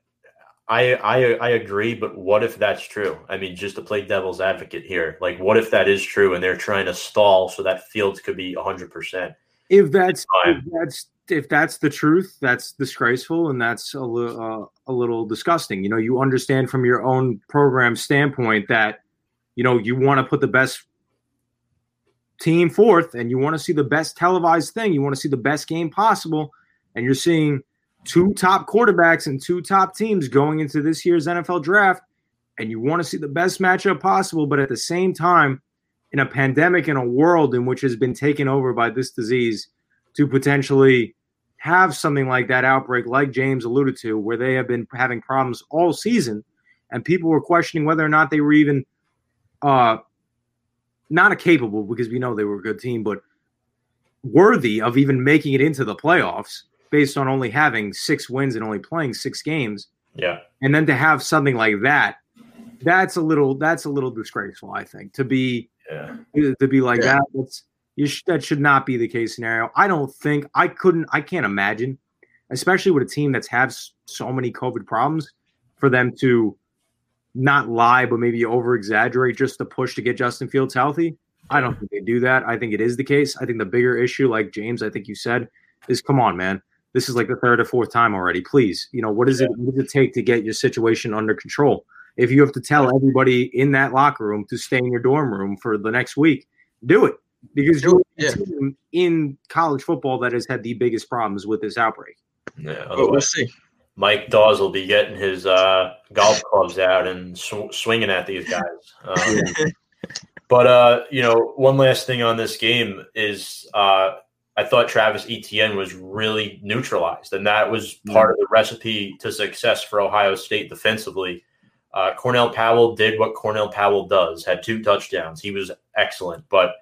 I, I I agree, but what if that's true? I mean, just to play devil's advocate here, like, what if that is true and they're trying to stall so that Fields could be hundred percent? If that's if that's if that's the truth, that's disgraceful and that's a, uh, a little disgusting. You know, you understand from your own program standpoint that, you know, you want to put the best team forth and you want to see the best televised thing. You want to see the best game possible. And you're seeing two top quarterbacks and two top teams going into this year's NFL draft. And you want to see the best matchup possible. But at the same time, in a pandemic, in a world in which has been taken over by this disease, to potentially have something like that outbreak, like James alluded to, where they have been having problems all season, and people were questioning whether or not they were even uh, not a capable, because we know they were a good team, but worthy of even making it into the playoffs based on only having six wins and only playing six games. Yeah. And then to have something like that, that's a little that's a little disgraceful, I think, to be Yeah. to be like Yeah. that. That's you sh- that should not be the case scenario. I don't think I couldn't. I can't imagine, especially with a team that's had so many COVID problems, for them to not lie but maybe over exaggerate just to push to get Justin Fields healthy. I don't think they do that. I think it is the case. I think the bigger issue, like James, I think you said, is come on, man. This is like the third or fourth time already. Please, you know what is it? What does it take to get your situation under control? If you have to tell everybody in that locker room to stay in your dorm room for the next week, do it because you're it, the yeah. team in college football that has had the biggest problems with this outbreak. Yeah. But we'll see. Mike Dawes will be getting his uh, golf clubs out and sw- swinging at these guys. Um, But uh, you know, one last thing on this game is uh, I thought Travis Etienne was really neutralized, and that was part of the recipe to success for Ohio State defensively. Uh, Cornell Powell did what Cornell Powell does, had two touchdowns. He was excellent, but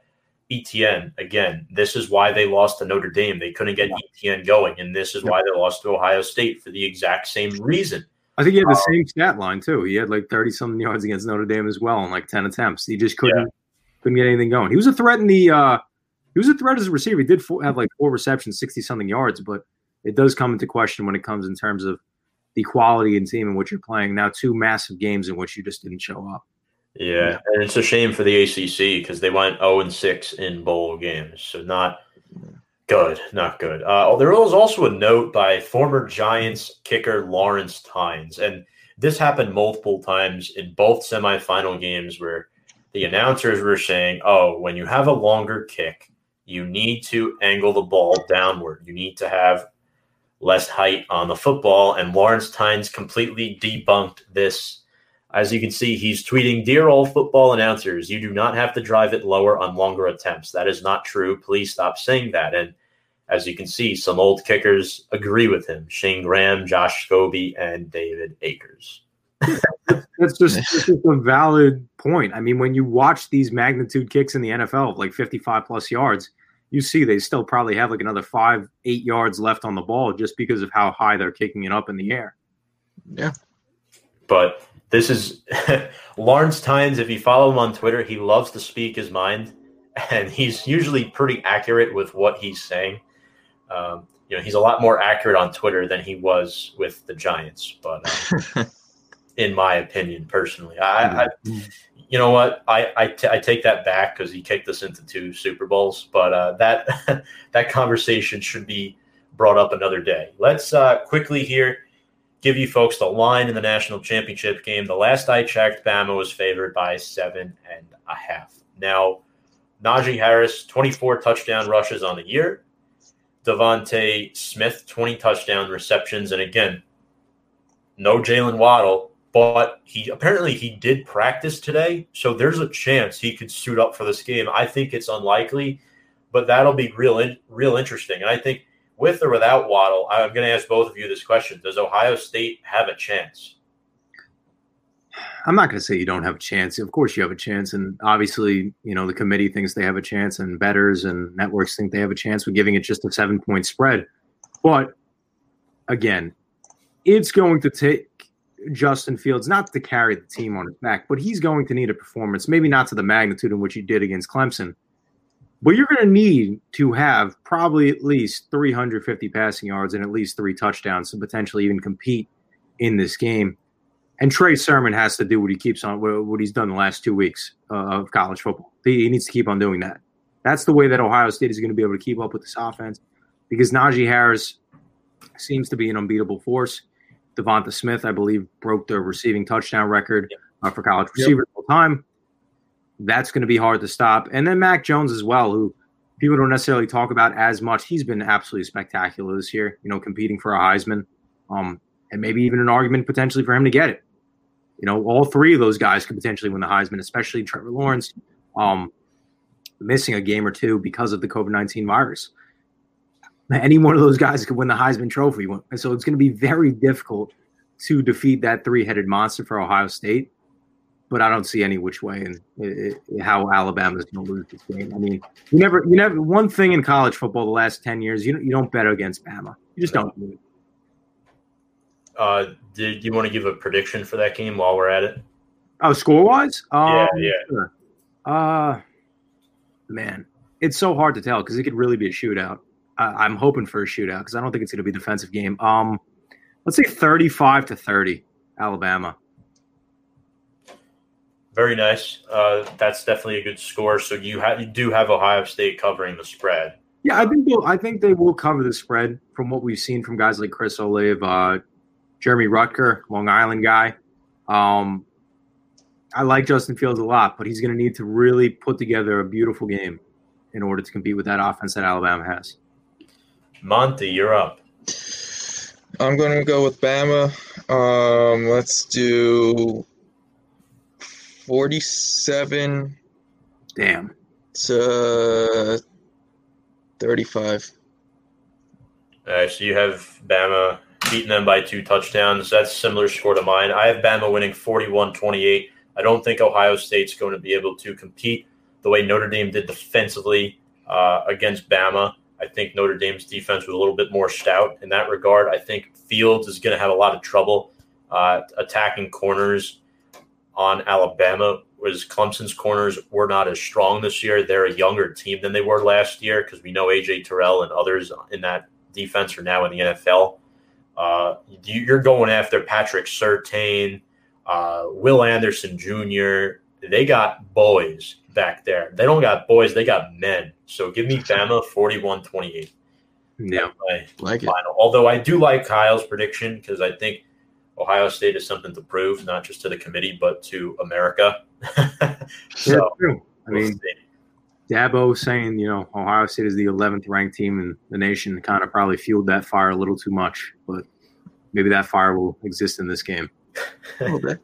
Etienne again, this is why they lost to Notre Dame. They couldn't get Etienne going, and this is why they lost to Ohio State for the exact same reason. I think he had the same stat line too. He had like thirty something yards against Notre Dame as well in like ten attempts. He just couldn't couldn't get anything going. He was a threat in the uh he was a threat as a receiver. He did four, have like four receptions, sixty something yards, but it does come into question when it comes in terms of the quality and team in which you're playing. Now, two massive games in which you just didn't show up. Yeah, and it's a shame for the ACC because they went 0 and 6 in bowl games, so not good, not good. Uh, there was also a note by former Giants kicker Lawrence Tynes, and this happened multiple times in both semifinal games where the announcers were saying, "Oh, when you have a longer kick, you need to angle the ball downward. You need to have less height on the football." And Lawrence Tynes completely debunked this as you can see, he's tweeting, Dear old football announcers, you do not have to drive it lower on longer attempts. That is not true. Please stop saying that. And as you can see, some old kickers agree with him Shane Graham, Josh Scobee, and David Akers. That's just, that's just a valid point. I mean, when you watch these magnitude kicks in the NFL of like 55 plus yards, you see they still probably have like another five, eight yards left on the ball just because of how high they're kicking it up in the air. Yeah. But this is Lawrence Tynes. If you follow him on Twitter, he loves to speak his mind, and he's usually pretty accurate with what he's saying. Um, you know, he's a lot more accurate on Twitter than he was with the Giants. But uh, in my opinion, personally, I, I you know what, I I, t- I take that back because he kicked us into two Super Bowls. But uh, that that conversation should be brought up another day. Let's uh, quickly here give you folks the line in the national championship game. The last I checked, Bama was favored by seven and a half. Now, Najee Harris, 24 touchdown rushes on the year. DeVonta Smith, 20 touchdown receptions. And again, no Jaylen Waddle, but he apparently he did practice today. So there's a chance he could suit up for this game. I think it's unlikely, but that'll be real, real interesting. And I think with or without Waddle, I'm going to ask both of you this question: Does Ohio State have a chance? I'm not going to say you don't have a chance. Of course, you have a chance, and obviously, you know the committee thinks they have a chance, and betters and networks think they have a chance with giving it just a seven point spread. But again, it's going to take Justin Fields not to carry the team on his back, but he's going to need a performance, maybe not to the magnitude in which he did against Clemson, but you're going to need to have probably at least 350 passing yards and at least three touchdowns to potentially even compete in this game. And Trey Sermon has to do what he keeps on, what he's done the last two weeks uh, of college football. He, he needs to keep on doing that. That's the way that Ohio State is going to be able to keep up with this offense because Najee Harris seems to be an unbeatable force. DeVonta Smith, I believe, broke the receiving touchdown record uh, for college receivers all time. That's going to be hard to stop. And then Mac Jones as well, who people don't necessarily talk about as much. He's been absolutely spectacular this year, you know, competing for a Heisman um, and maybe even an argument potentially for him to get it. You know, all three of those guys could potentially win the Heisman, especially Trevor Lawrence, um, missing a game or two because of the COVID 19 virus. any one of those guys could win the Heisman Trophy. And so it's going to be very difficult to defeat that three-headed monster for Ohio State. But I don't see any which way and how Alabama's going to lose this game. I mean, you never, you never. One thing in college football the last ten years, you don't, you don't bet against Bama. You just don't do it. Uh, did you want to give a prediction for that game while we're at it? Oh, score wise? Um, yeah, yeah. Sure. Uh, man, it's so hard to tell because it could really be a shootout. I'm hoping for a shootout because I don't think it's going to be a defensive game. Um, let's say 35 to 30, Alabama. Very nice. Uh, that's definitely a good score. So you have you do have Ohio State covering the spread. Yeah, I think I think they will cover the spread from what we've seen from guys like Chris Olave, uh, Jeremy Ruckert, Long Island guy. Um, I like Justin Fields a lot, but he's going to need to really put together a beautiful game in order to compete with that offense that Alabama has. Monty, you're up. I'm going to go with Bama. Um, let's do 47. Damn. To 35. All right, so you have Bama beating them by two touchdowns. That's similar score to mine. I have Bama winning 41 28. I don't think Ohio State's going to be able to compete the way Notre Dame did defensively uh, against Bama. I think Notre Dame's defense was a little bit more stout in that regard. I think Fields is going to have a lot of trouble uh, attacking corners on Alabama. Was Clemson's corners were not as strong this year. They're a younger team than they were last year because we know AJ Terrell and others in that defense are now in the NFL. Uh, you're going after Patrick Surtain, uh, Will Anderson Jr. They got boys back there. They don't got boys, they got men. So give me Bama 41 28. Yeah, like final. It. Although I do like Kyle's prediction because I think Ohio State is something to prove, not just to the committee, but to America. so, yeah, true. I mean, see. Dabo saying, you know, Ohio State is the 11th ranked team in the nation kind of probably fueled that fire a little too much, but maybe that fire will exist in this game. a little bit.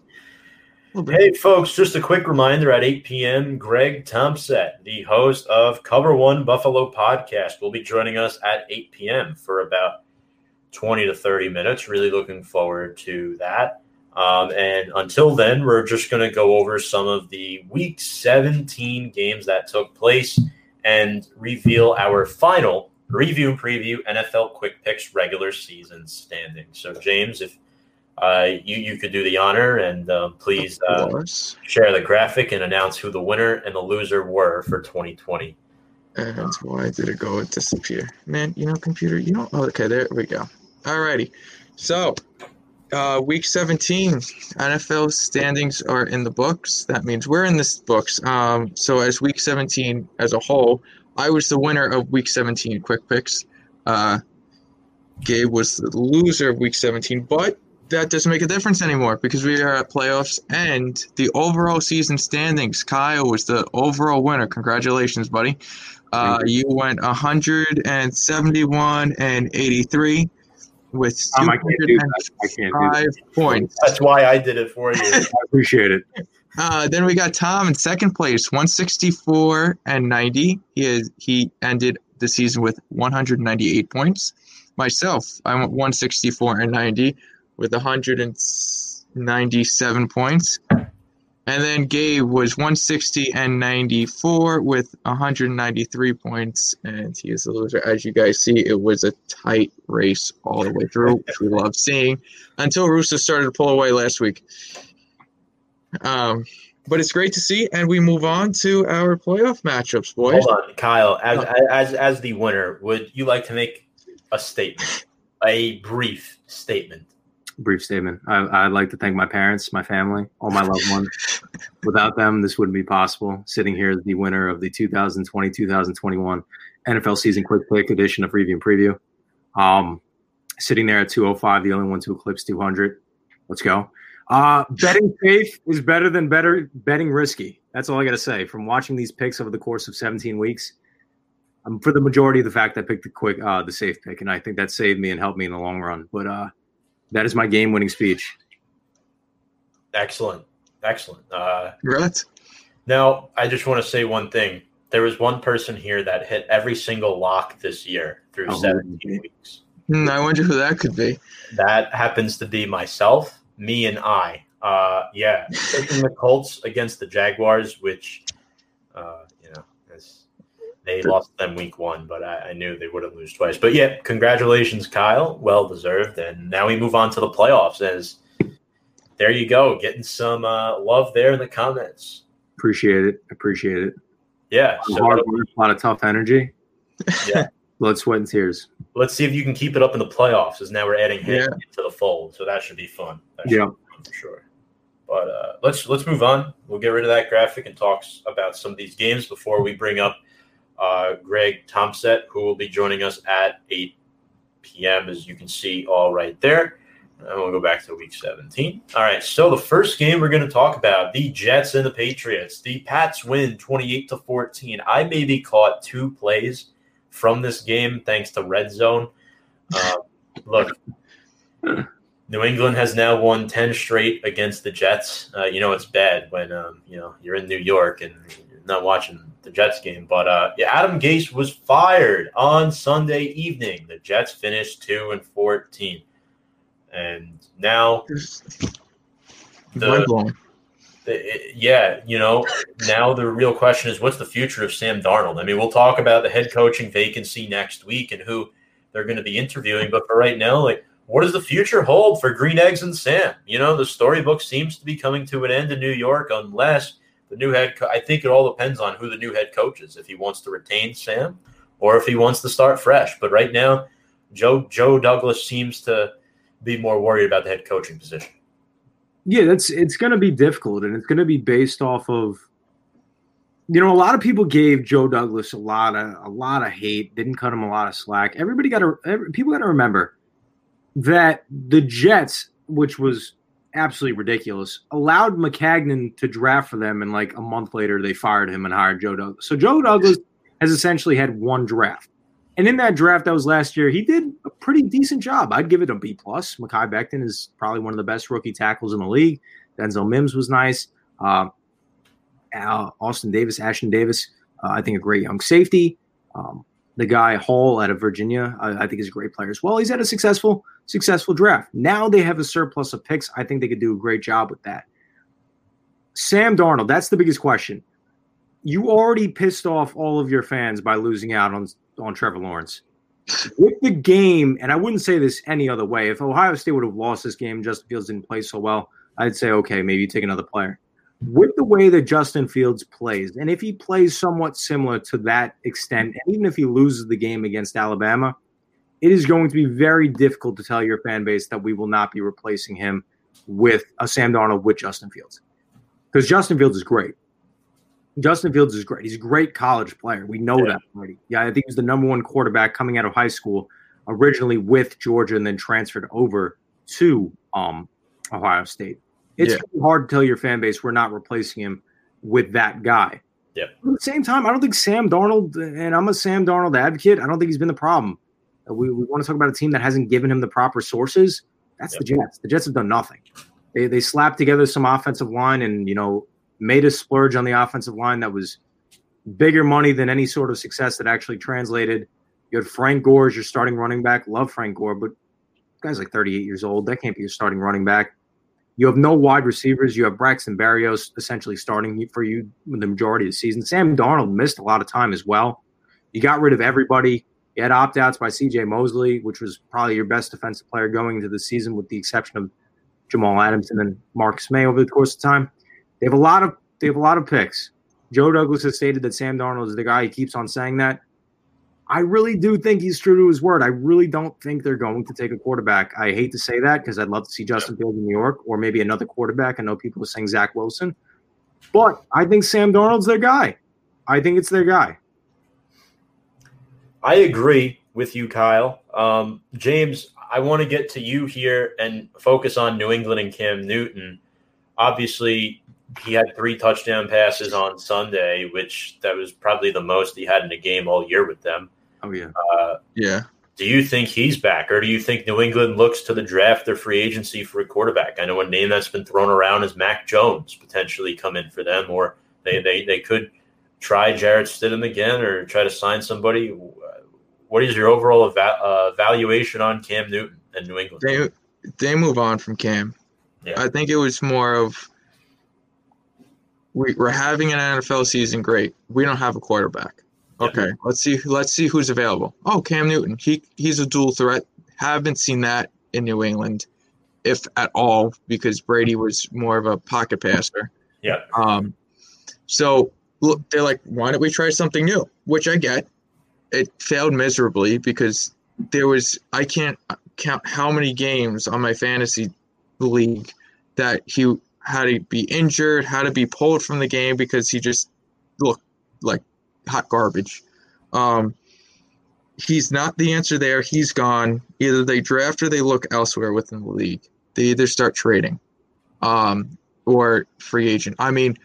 Hey, folks, just a quick reminder at 8 p.m., Greg Thompson, the host of Cover One Buffalo podcast, will be joining us at 8 p.m. for about 20 to 30 minutes. Really looking forward to that. Um, and until then, we're just going to go over some of the week 17 games that took place and reveal our final review preview NFL Quick Picks regular season standing. So, James, if uh, you you could do the honor and uh, please uh, share the graphic and announce who the winner and the loser were for 2020. And why did it go disappear? Man, you know, computer, you know. Okay, there we go. Alrighty. So, uh, week 17, NFL standings are in the books. That means we're in the books. Um, so, as week 17 as a whole, I was the winner of week 17 quick picks. Uh, Gabe was the loser of week 17, but that doesn't make a difference anymore because we are at playoffs and the overall season standings. Kyle was the overall winner. Congratulations, buddy. Uh, you went 171 and 83 with um, 205 points. That's why I did it for you. I appreciate it. Uh, then we got Tom in second place, 164 and 90. He is, he ended the season with 198 points. Myself, I went 164 and 90 with 197 points. And then Gabe was 160 and 94 with 193 points, and he is the loser. As you guys see, it was a tight race all the way through, which we love seeing, until Russo started to pull away last week. Um, but it's great to see, and we move on to our playoff matchups, boys. Hold on, Kyle. As as as the winner, would you like to make a statement, a brief statement? Brief statement. I, would like to thank my parents, my family, all my loved ones. Without them, this wouldn't be possible. Sitting here the winner of the 2020-2021 NFL season quick pick edition of Review and Preview. Um, sitting there at 205, the only one to eclipse 200. Let's go. Uh, betting safe is better than better betting risky. That's all I got to say. From watching these picks over the course of 17 weeks, um, for the majority of the fact, I picked the quick, uh, the safe pick, and I think that saved me and helped me in the long run. But uh, that is my game winning speech. Excellent. Excellent. Uh, Congrats. Now, I just want to say one thing. there was one person here that hit every single lock this year through Oh, 17 okay. weeks. Hmm, I wonder who that could be. That happens to be myself, me, and I. Uh, yeah, taking the Colts against the Jaguars, which, uh, you know, is, they lost them week one, but I, I knew they wouldn't lose twice. But yeah, congratulations, Kyle. Well deserved. And now we move on to the playoffs. As there you go, getting some uh, love there in the comments. Appreciate it. Appreciate it. Yeah. A So hard work, a lot of tough energy. Yeah. Blood, sweat, and tears. let's see if you can keep it up in the playoffs. As now we're adding him Yeah. into the fold, so that should be fun. Should Yeah. be fun for sure. But uh, let's let's move on. We'll get rid of that graphic and talk s- about some of these games before we bring up uh, Greg Tomset, who will be joining us at 8 p.m. As you can see, all right there. And we'll go back to week 17. All right. So the first game we're going to talk about the Jets and the Patriots. The Pats win 28 to 14. I maybe caught two plays from this game thanks to Red Zone. Uh, look, New England has now won 10 straight against the Jets. Uh, you know, it's bad when, um, you know, you're in New York and not watching the Jets game. But uh, yeah, Adam Gase was fired on Sunday evening. The Jets finished 2 and 14. And now The- the- yeah, you know, now the real question is what's the future of Sam Darnold? I mean, we'll talk about the head coaching vacancy next week and who they're going to be interviewing, but for right now, like, what does the future hold for Green Eggs and Sam? You know, the storybook seems to be coming to an end in New York unless the new head co- I think it all depends on who the new head coach is, if he wants to retain Sam or if he wants to start fresh. But right now, Joe Joe Douglas seems to be more worried about the head coaching position. Yeah, that's it's going to be difficult, and it's going to be based off of. You know, a lot of people gave Joe Douglas a lot of a lot of hate. Didn't cut him a lot of slack. Everybody got to every, people got to remember that the Jets, which was absolutely ridiculous, allowed Maccagnan to draft for them, and like a month later, they fired him and hired Joe Douglas. So Joe Douglas has essentially had one draft, and in that draft that was last year, he did a pretty decent job. I'd give it a B plus. Mekhi Becton is probably one of the best rookie tackles in the league. Denzel Mims was nice. Uh, Austin Davis, Ashtyn Davis, uh, I think a great young safety. Um, the guy Hall out of Virginia, I, I think is a great player as well. He's had a successful, successful draft. Now they have a surplus of picks. I think they could do a great job with that. Sam Darnold, that's the biggest question. You already pissed off all of your fans by losing out on on Trevor Lawrence. With the game, and I wouldn't say this any other way. If Ohio State would have lost this game, Justin Fields didn't play so well. I'd say okay, maybe take another player. With the way that Justin Fields plays, and if he plays somewhat similar to that extent, even if he loses the game against Alabama, it is going to be very difficult to tell your fan base that we will not be replacing him with a Sam Darnold with Justin Fields. Because Justin Fields is great. Justin Fields is great. He's a great college player. We know Yeah. that already. Yeah, I think he was the number one quarterback coming out of high school, originally with Georgia and then transferred over to um, Ohio State. It's Yeah. really hard to tell your fan base we're not replacing him with that guy. Yep. At the same time, I don't think Sam Darnold, and I'm a Sam Darnold advocate, I don't think he's been the problem. Uh, We, we want to talk about a team that hasn't given him the proper sources. That's the Jets. The Jets have done nothing. They, they slapped together some offensive line and, you know, made a splurge on the offensive line that was bigger money than any sort of success that actually translated. You had Frank Gore as your starting running back. Love Frank Gore, but the guy's like 38 years old. That can't be your starting running back. You have no wide receivers. You have Braxton Berrios essentially starting for you the majority of the season. Sam Darnold missed a lot of time as well. You got rid of everybody. You had opt outs by CJ Mosley, which was probably your best defensive player going into the season, with the exception of Jamal Adams and then Marcus Maye over the course of time. They have a lot of they have a lot of picks. Joe Douglas has stated that Sam Darnold is the guy. He keeps on saying that. I really do think he's true to his word. I really don't think they're going to take a quarterback. I hate to say that because I'd love to see Justin Fields in New York or maybe another quarterback. I know people are saying Zach Wilson, but I think Sam Darnold's their guy. I think it's their guy. I agree with you, Kyle. Um, James, I want to get to you here and focus on New England and Cam Newton. Obviously, he had three touchdown passes on Sunday, which that was probably the most he had in a game all year with them. Oh yeah. Uh, Yeah. do you think he's back, or do you think New England looks to the draft or free agency for a quarterback? I know a name that's been thrown around is Mac Jones potentially come in for them, or they they, they could try Jarrett Stidham again or try to sign somebody? What is your overall eva- uh, evaluation on Cam Newton and New England? They they move on from Cam. Yeah. I think it was more of we, we're having an NFL season. Great. We don't have a quarterback. Yeah. Okay, let's see. Let's see who's available. Oh, Cam Newton. He he's a dual threat. Haven't seen that in New England, if at all, because Brady was more of a pocket passer. Yeah. Um. So look, they're like, why don't we try something new? Which I get. It failed miserably because there was I can't count how many games on my fantasy league that he had to be injured, had to be pulled from the game because he just looked like hot garbage. Um, he's not the answer there. He's gone. Either they draft or they look elsewhere within the league. They either start trading, um, or free agent. I mean,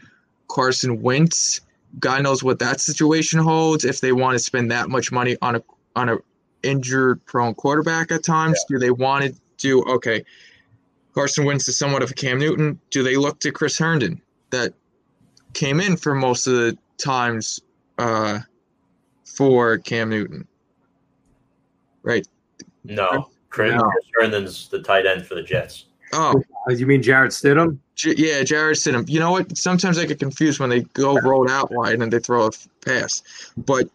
Carson Wentz. God knows what that situation holds. If they want to spend that much money on a on a injured prone quarterback at times, do they want to do okay? Carson Wentz is somewhat of a Cam Newton. Do they look to Chris Herndon that came in for most of the times uh, for Cam Newton? Right. No, Chris, No. Chris Herndon's the tight end for the Jets. Oh, Uh, You mean Jarrett Stidham? J- yeah, Jarrett Stidham. You know what? Sometimes I get confused when they go rolled out wide and they throw a f- pass, but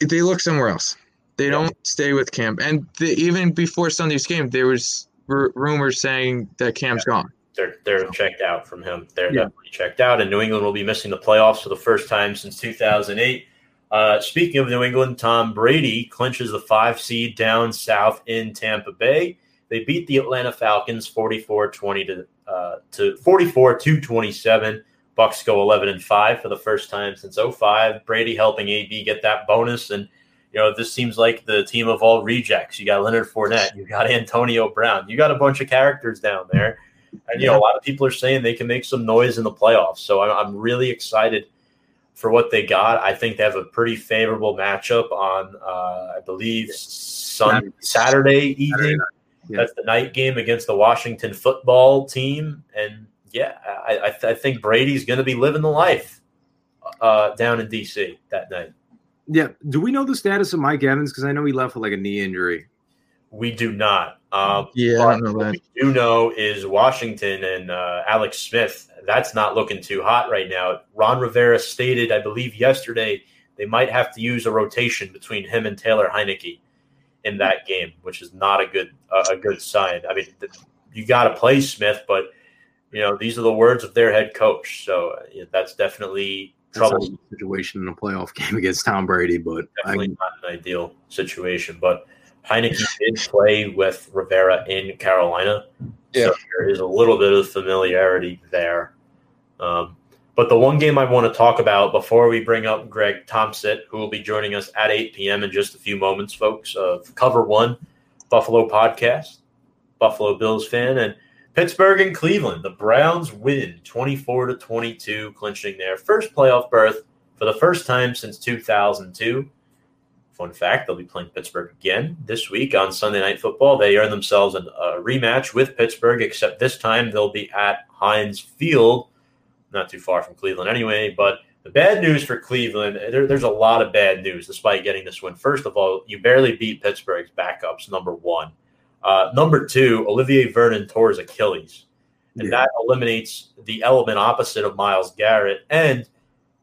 they look somewhere else. They don't stay with Cam. And the, even before Sunday's game, there was r- rumors saying that Cam's gone. They're they're checked out from him. They're Yeah. definitely checked out, and New England will be missing the playoffs for the first time since 2008. Uh, speaking of New England, Tom Brady clinches the five seed down south in Tampa Bay. They beat the Atlanta Falcons 44-20 to uh, to 44 to 27. Bucks go 11 and 5 for the first time since 05. Brady helping AB get that bonus and you know, this seems like the team of all rejects. You got Leonard Fournette, you got Antonio Brown, you got a bunch of characters down there. And, you know, a lot of people are saying they can make some noise in the playoffs. So I'm, really excited for what they got. I think they have a pretty favorable matchup on, uh, I believe, Sun Saturday evening. Yeah. That's the night game against the Washington football team. And yeah, I, I, th- I think Brady's going to be living the life uh, down in D.C. that night. Yeah. Do we know the status of Mike Evans? Because I know he left with like a knee injury. We do not. Um, Yeah, I know what that. we do know is Washington and uh, Alex Smith. That's not looking too hot right now. Ron Rivera stated, I believe, yesterday they might have to use a rotation between him and Taylor Heinicke in that game, which is not a good uh, a good sign. I mean, th- you got to play Smith, but you know these are the words of their head coach, so uh, yeah, that's definitely That's troublesome. situation in a playoff game against Tom Brady, but I, definitely not an ideal situation. But Heinicke did play with Rivera in Carolina, Yeah. so there is a little bit of familiarity there. Um, but the one game I want to talk about before we bring up Greg Thompson, who will be joining us at 8 p.m. in just a few moments, folks, of Cover One Buffalo podcast, Buffalo Bills fan, and Pittsburgh and Cleveland. The Browns win 24 to 22, clinching their first playoff berth for the first time since 2002. Fun fact, they'll be playing Pittsburgh again this week on Sunday Night Football. They earn themselves a rematch with Pittsburgh, except this time they'll be at Heinz Field, not too far from Cleveland anyway. But the bad news for Cleveland, there, there's a lot of bad news despite getting this win. First of all, you barely beat Pittsburgh's backups, number one. Uh, number two, Olivier Vernon tore his Achilles, and Yeah. that eliminates the element opposite of Myles Garrett, and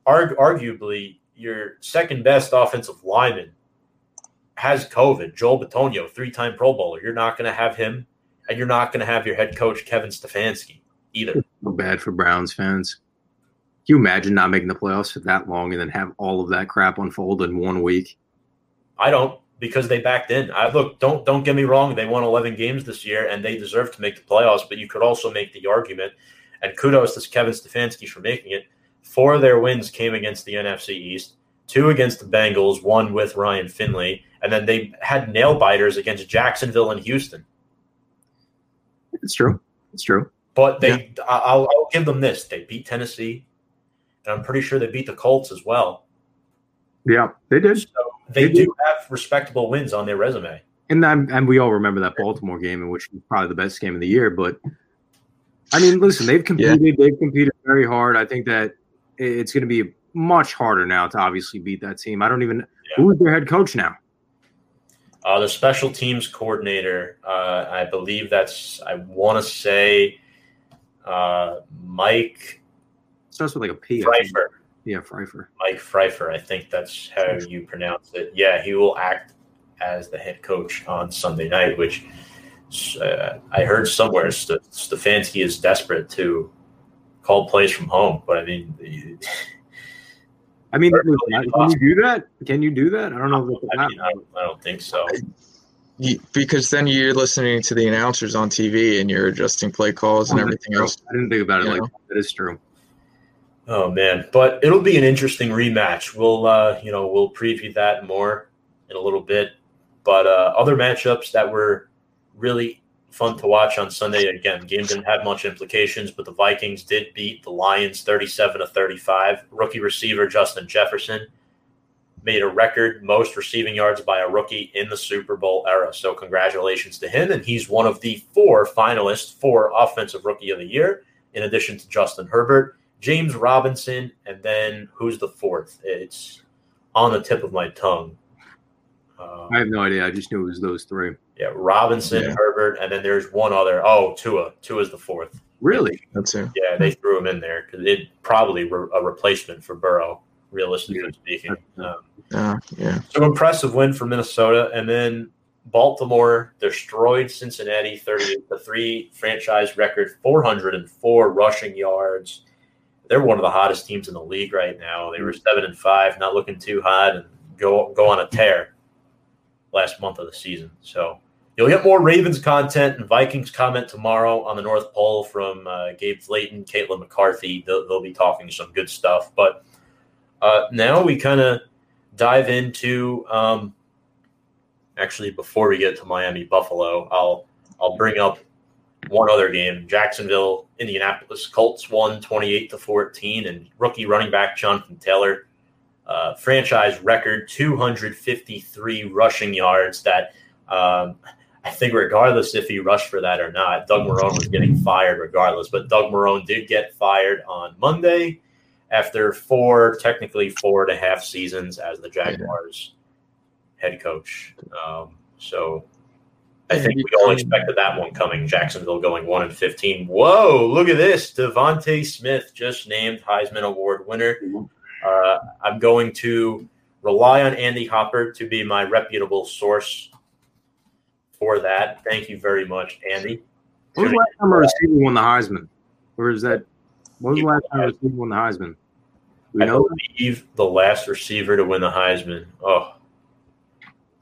arg- arguably your second best offensive lineman has COVID. Joel Bitonio, three-time Pro Bowler. You're not going to have him, and you're not going to have your head coach Kevin Stefanski either. feel bad for Browns fans. Can you imagine not making the playoffs for that long and then have all of that crap unfold in one week? I don't because they backed in. I look, don't don't get me wrong, they won 11 games this year and they deserve to make the playoffs, but you could also make the argument and kudos to Kevin Stefanski for making it. Four of their wins came against the NFC East, two against the Bengals, one with Ryan Finley, and then they had nail biters against Jacksonville and Houston. It's true. It's true. But they, I- I'll, I'll give them this: they beat Tennessee, and I'm pretty sure they beat the Colts as well. Yeah, they did. So they They did. do have respectable wins on their resume. And I'm, and we all remember that Baltimore game, in which was probably the best game of the year. But I mean, listen, they've competed. They've competed very hard. I think that it's going to be much harder now to obviously beat that team. I don't even who is their head coach now. Uh, the special teams coordinator, uh, I believe that's I want to say uh, Mike Starts with like a P. Pfeiffer. Yeah, Pfeiffer. Mike Pfeiffer, I think that's how you pronounce it. Yeah, he will act as the head coach on Sunday night, which uh, I heard somewhere St- Stefanski is desperate to call plays from home. But I mean, I mean, can you do that? Can you do that? I don't know. If I, mean, I, don't, I don't think so. You, because then you're listening to the announcers on TV and you're adjusting play calls and everything else. I didn't think about it You like know? that. That is true. Oh man, but it'll be an interesting rematch. We'll uh, you know we'll preview that more in a little bit. But uh, other matchups that were really fun to watch on Sunday. Again, game didn't have much implications, but the Vikings did beat the Lions thirty-seven to thirty-five. Rookie receiver Justin Jefferson made a record most receiving yards by a rookie in the Super Bowl era. So congratulations to him, and he's one of the four finalists for Offensive Rookie of the Year, in addition to Justin Herbert. James Robinson, and then who's the fourth? It's on the tip of my tongue. Uh, I have no idea. I just knew it was those three. yeah, Robinson, Yeah. Herbert, and then there's one other. Oh, Tua. Tua's the fourth. Really? That's it. Yeah, they threw him in there because it probably were a replacement for Burrow, realistically Yeah. speaking. Um, Uh, yeah. so impressive win for Minnesota, and then Baltimore destroyed Cincinnati, thirty-eight to three, franchise record, four hundred and four rushing yards. They're one of the hottest teams in the league right now. They were seven and five, not looking too hot, and go go on a tear last month of the season. So you'll get more Ravens content and Vikings comment tomorrow on the North Pole from uh, Gabe Flayton, Caitlin McCarthy. They'll, they'll be talking some good stuff. But uh, now we kind of dive into. Um, actually, before we get to Miami Buffalo, I'll I'll bring up one other game. Jacksonville, Indianapolis Colts won 28 to 14, and rookie running back Jonathan Taylor, uh, franchise record 253 rushing yards. That um, I think, regardless if he rushed for that or not, Doug Marrone was getting fired regardless. But Doug Marrone did get fired on Monday after four, technically four and a half seasons as the Jaguars head coach. Um, so I think we all expected that one coming. Jacksonville going one and fifteen. Whoa! Look at this. DeVonta Smith just named Heisman Award winner. Uh, I'm going to rely on Andy Hopper to be my reputable source for that. Thank you very much, Andy. When was the last time a receiver won the Heisman? Or is that when was the last time a receiver won the Heisman? We I know. believe the last receiver to win the Heisman. Oh,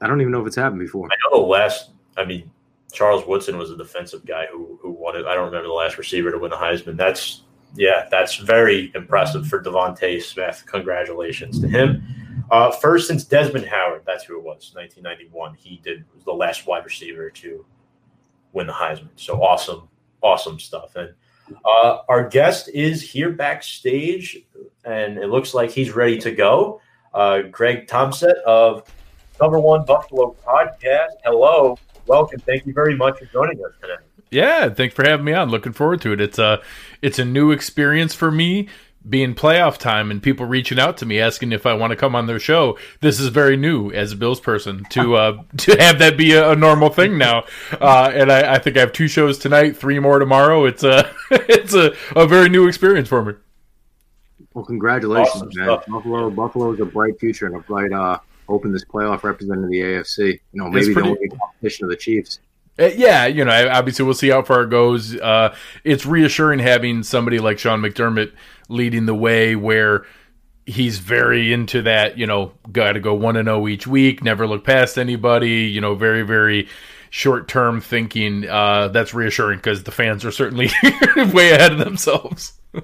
I don't even know if it's happened before. I know the last. I mean, Charles Woodson was a defensive guy who who won it. I don't remember the last receiver to win the Heisman. That's yeah, that's very impressive for DeVonta Smith. Congratulations to him. Uh, first since Desmond Howard, that's who it was, 1991. He did was the last wide receiver to win the Heisman. So awesome, awesome stuff. And uh, our guest is here backstage, and it looks like he's ready to go. Uh, Greg Thompson of Number One Buffalo Podcast. Hello, welcome. Thank you very much for joining us today. Yeah, thanks for having me on. Looking forward to it. It's a it's a new experience for me being playoff time and people reaching out to me asking if I want to come on their show. This is very new as a Bills person to uh, to have that be a, a normal thing now. Uh, and I, I think I have two shows tonight, three more tomorrow. It's a it's a, a very new experience for me. Well, congratulations, Awesome man. stuff. Buffalo, Buffalo is a bright future and a bright, uh, hoping this playoff representing the AFC. You know, It's maybe the only competition of the Chiefs. Uh, yeah, you know, obviously we'll see how far it goes. Uh, it's reassuring having somebody like Sean McDermott leading the way where he's very into that, you know, got to go 1 and 0 each week, never look past anybody, you know, very very short-term thinking. Uh, that's reassuring because the fans are certainly way ahead of themselves.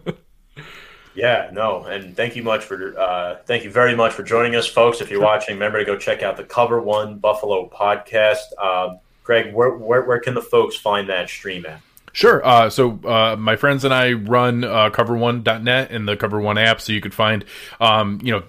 Yeah, no, and thank you much for uh, thank you very much for joining us, folks. If you're watching, remember to go check out the Cover One Buffalo podcast. Um, Greg, where, where where can the folks find that stream at? Sure. Uh, so uh, my friends and I run uh, cover1.net and the Cover One app, so you could find, um, you know,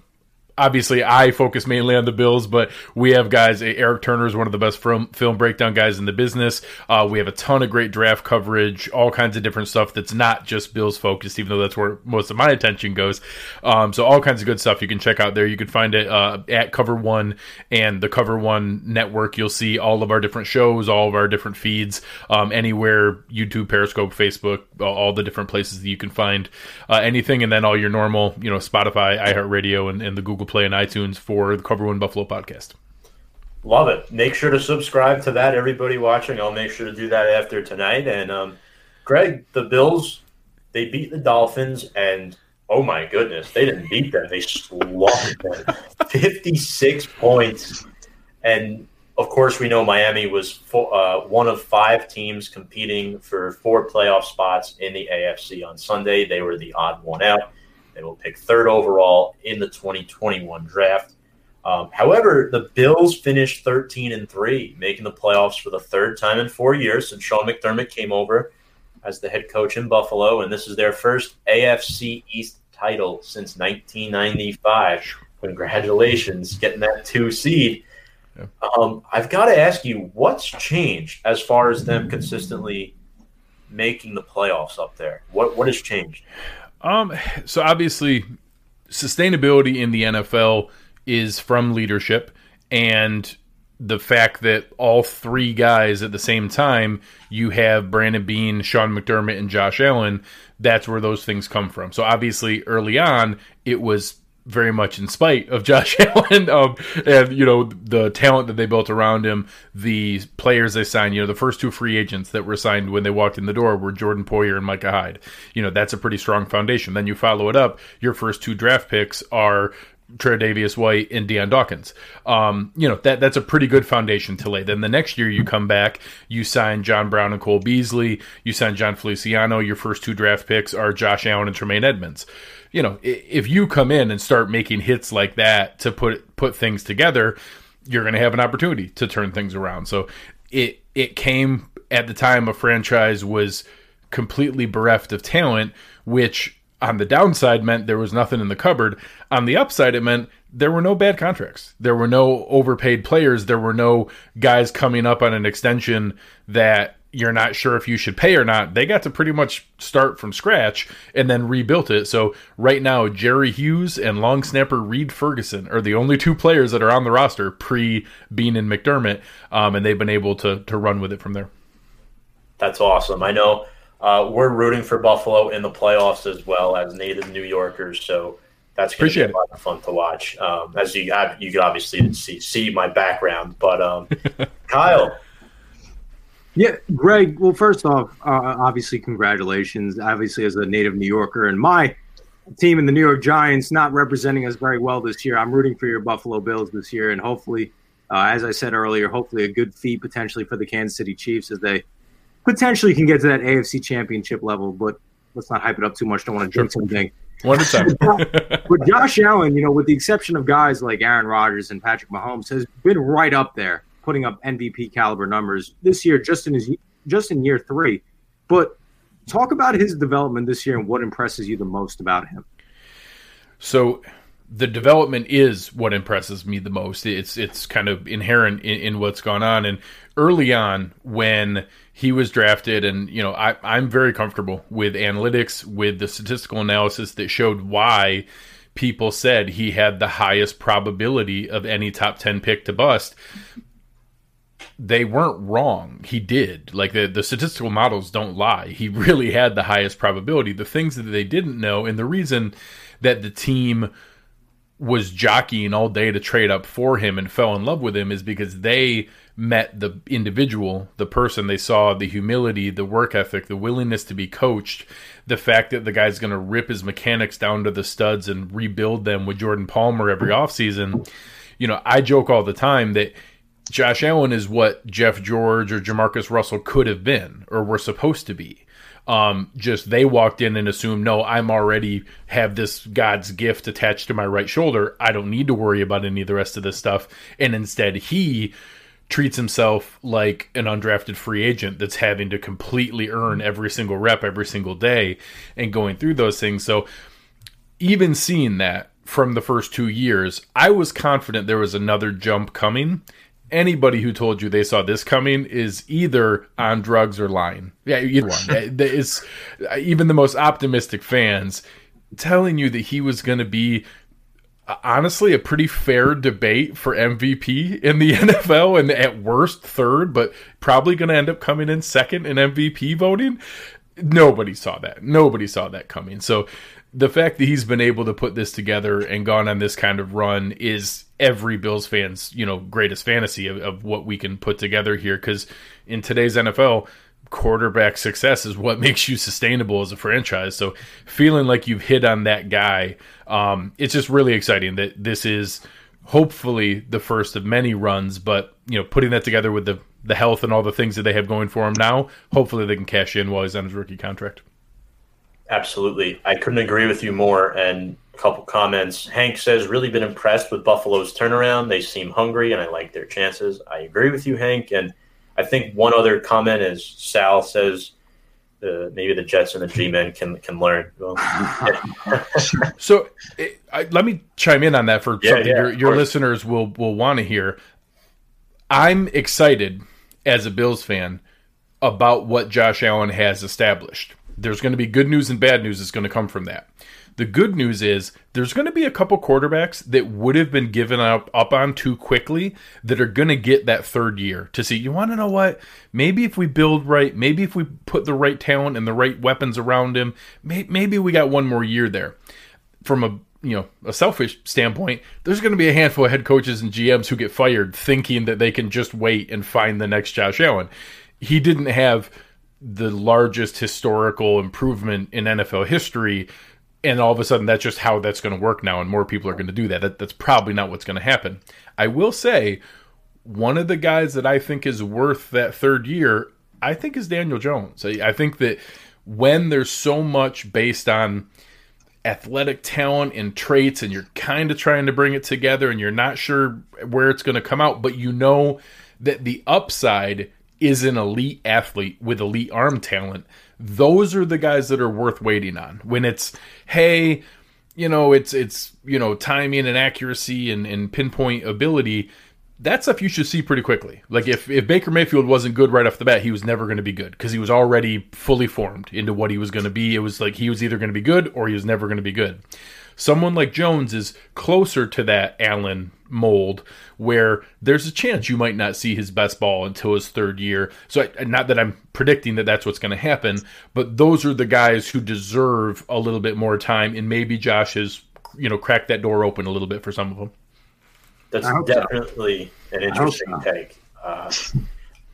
obviously I focus mainly on the Bills, but we have guys. Eric Turner is one of the best film film breakdown guys in the business. Uh, we have a ton of great draft coverage, all kinds of different stuff that's not just Bills focused, even though that's where most of my attention goes. Um, so all kinds of good stuff you can check out there. You can find it uh, at Cover One and the Cover One Network. You'll see all of our different shows, all of our different feeds, um, anywhere YouTube, Periscope, Facebook, all the different places that you can find uh, anything, and then all your normal, you know, Spotify, iHeartRadio, and, and the Google Play and iTunes for the Cover One Buffalo podcast. Love it. Make sure to subscribe to that, everybody watching. I'll make sure to do that after tonight. And um, Greg, the Bills, they beat the Dolphins, and oh my goodness, they didn't beat them. They slaughtered them. 56 points. And of course, we know Miami was four, uh, one of five teams competing for four playoff spots in the AFC on Sunday. They were the odd one out. They will pick third overall in the 2021 draft. Um, however, the Bills finished 13 and three, making the playoffs for the third time in four years since Sean McDermott came over as the head coach in Buffalo, and this is their first AFC East title since 1995. Congratulations, getting that two seed. Yeah. Um, I've got to ask you, what's changed as far as them consistently making the playoffs up there? What what has changed? Um, so obviously, sustainability in the NFL is from leadership and the fact that all three guys at the same time, you have Brandon Beane, Sean McDermott, and Josh Allen. That's where those things come from. So obviously, early on, it was very much in spite of Josh Allen um, and you know the talent that they built around him, the players they signed. You know, the first two free agents that were signed when they walked in the door were Jordan Poyer and Micah Hyde. You know, that's a pretty strong foundation. Then you follow it up. Your first two draft picks are Tre'Davious White and Dion Dawkins. Um, you know that that's a pretty good foundation to lay. Then the next year you come back, you sign John Brown and Cole Beasley, you sign Jon Feliciano. Your first two draft picks are Josh Allen and Tremaine Edmunds you know, if you come in and start making hits like that to put put things together, you're going to have an opportunity to turn things around. So it it came at the time a franchise was completely bereft of talent, which on the downside meant there was nothing in the cupboard. On the upside, it meant there were no bad contracts. There were no overpaid players. There were no guys coming up on an extension that you're not sure if you should pay or not, they got to pretty much start from scratch and then rebuilt it. So right now, Jerry Hughes and long snapper Reid Ferguson are the only two players that are on the roster pre Beane and McDermott, um, and they've been able to to run with it from there. That's awesome. I know uh, we're rooting for Buffalo in the playoffs as well as native New Yorkers, so that's going to be a lot of fun to watch. Um, as you you could obviously see see my background, but um, Kyle. Yeah, Greg. Well, first off, uh, obviously, congratulations. Obviously, as a native New Yorker, and my team in the New York Giants not representing us very well this year. I'm rooting for your Buffalo Bills this year, and hopefully, uh, as I said earlier, hopefully a good feat potentially for the Kansas City Chiefs as they potentially can get to that AFC Championship level. But let's not hype it up too much. Don't want to jinx anything. One at a time. but Josh Allen, you know, with the exception of guys like Aaron Rodgers and Patrick Mahomes, has been right up there putting up MVP caliber numbers this year, just in his just in year three. But talk about his development this year and what impresses you the most about him. So the development is what impresses me the most. It's it's kind of inherent in, in, what's gone on. And early on, when he was drafted, and you know, I, I'm very comfortable with analytics, with the statistical analysis that showed why people said he had the highest probability of any top 10 pick to bust they weren't wrong. He did. Like the, the statistical models don't lie. He really had the highest probability. The things that they didn't know, and the reason that the team was jockeying all day to trade up for him and fell in love with him is because they met the individual, the person they saw, the humility, the work ethic, the willingness to be coached, the fact that the guy's going to rip his mechanics down to the studs and rebuild them with Jordan Palmer every offseason. You know, I joke all the time that Josh Allen is what Jeff George or JaMarcus Russell could have been or were supposed to be. Um, just they walked in and assumed, no, I'm already have this God's gift attached to my right shoulder. I don't need to worry about any of the rest of this stuff. And instead, he treats himself like an undrafted free agent that's having to completely earn every single rep every single day and going through those things. So even seeing that from the first two years, I was confident there was another jump coming. Anybody who told you they saw this coming is either on drugs or lying. Yeah, either one. it's uh, even the most optimistic fans telling you that he was going to be uh, honestly a pretty fair debate for MVP in the NFL and at worst third, but probably going to end up coming in second in MVP voting. Nobody saw that. Nobody saw that coming. So the fact that he's been able to put this together and gone on this kind of run is every Bills fan's, you know, greatest fantasy of, of what we can put together here. Because in today's NFL, quarterback success is what makes you sustainable as a franchise. So feeling like you've hit on that guy, um, it's just really exciting that this is hopefully the first of many runs. But you know, putting that together with the the health and all the things that they have going for him now, hopefully they can cash in while he's on his rookie contract. Absolutely, I couldn't agree with you more. And a couple comments. Hank says, really been impressed with Buffalo's turnaround. They seem hungry, and I like their chances. I agree with you, Hank, and I think one other comment is Sal says uh, maybe the Jets and the G men can can learn. Well, so it, I, let me chime in on that for yeah, something yeah, your, your listeners will will want to hear. I'm excited as a Bills fan about what Josh Allen has established. There's going to be good news and bad news that's going to come from that. The good news is there's going to be a couple quarterbacks that would have been given up up on too quickly that are going to get that third year to see. You want to know what? Maybe if we build right, maybe if we put the right talent and the right weapons around him, may, maybe we got one more year there. From a you know a selfish standpoint, there's going to be a handful of head coaches and GMs who get fired thinking that they can just wait and find the next Josh Allen. He didn't have the largest historical improvement in NFL history and all of a sudden that's just how that's going to work now and more people are going to do that. that that's probably not what's going to happen i will say one of the guys that i think is worth that third year i think is daniel jones i, I think that when there's so much based on athletic talent and traits and you're kind of trying to bring it together and you're not sure where it's going to come out but you know that the upside is an elite athlete with elite arm talent those are the guys that are worth waiting on. When it's, hey, you know, it's it's you know timing and accuracy and, and pinpoint ability. That stuff you should see pretty quickly. Like if, if Baker Mayfield wasn't good right off the bat, he was never going to be good because he was already fully formed into what he was going to be. It was like he was either going to be good or he was never going to be good. Someone like Jones is closer to that Allen mold where there's a chance you might not see his best ball until his third year. So, I, not that I'm predicting that that's what's going to happen, but those are the guys who deserve a little bit more time, and maybe Josh has, you know, cracked that door open a little bit for some of them. That's definitely so. an interesting so. take. Uh,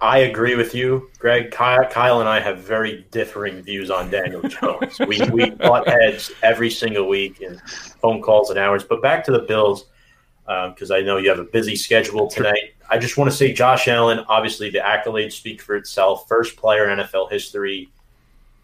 I agree with you, Greg. Kyle, Kyle, and I have very differing views on Daniel Jones. we we butt heads every single week in phone calls and hours. But back to the Bills, because um, I know you have a busy schedule tonight. I just want to say, Josh Allen. Obviously, the accolades speak for itself. First player in NFL history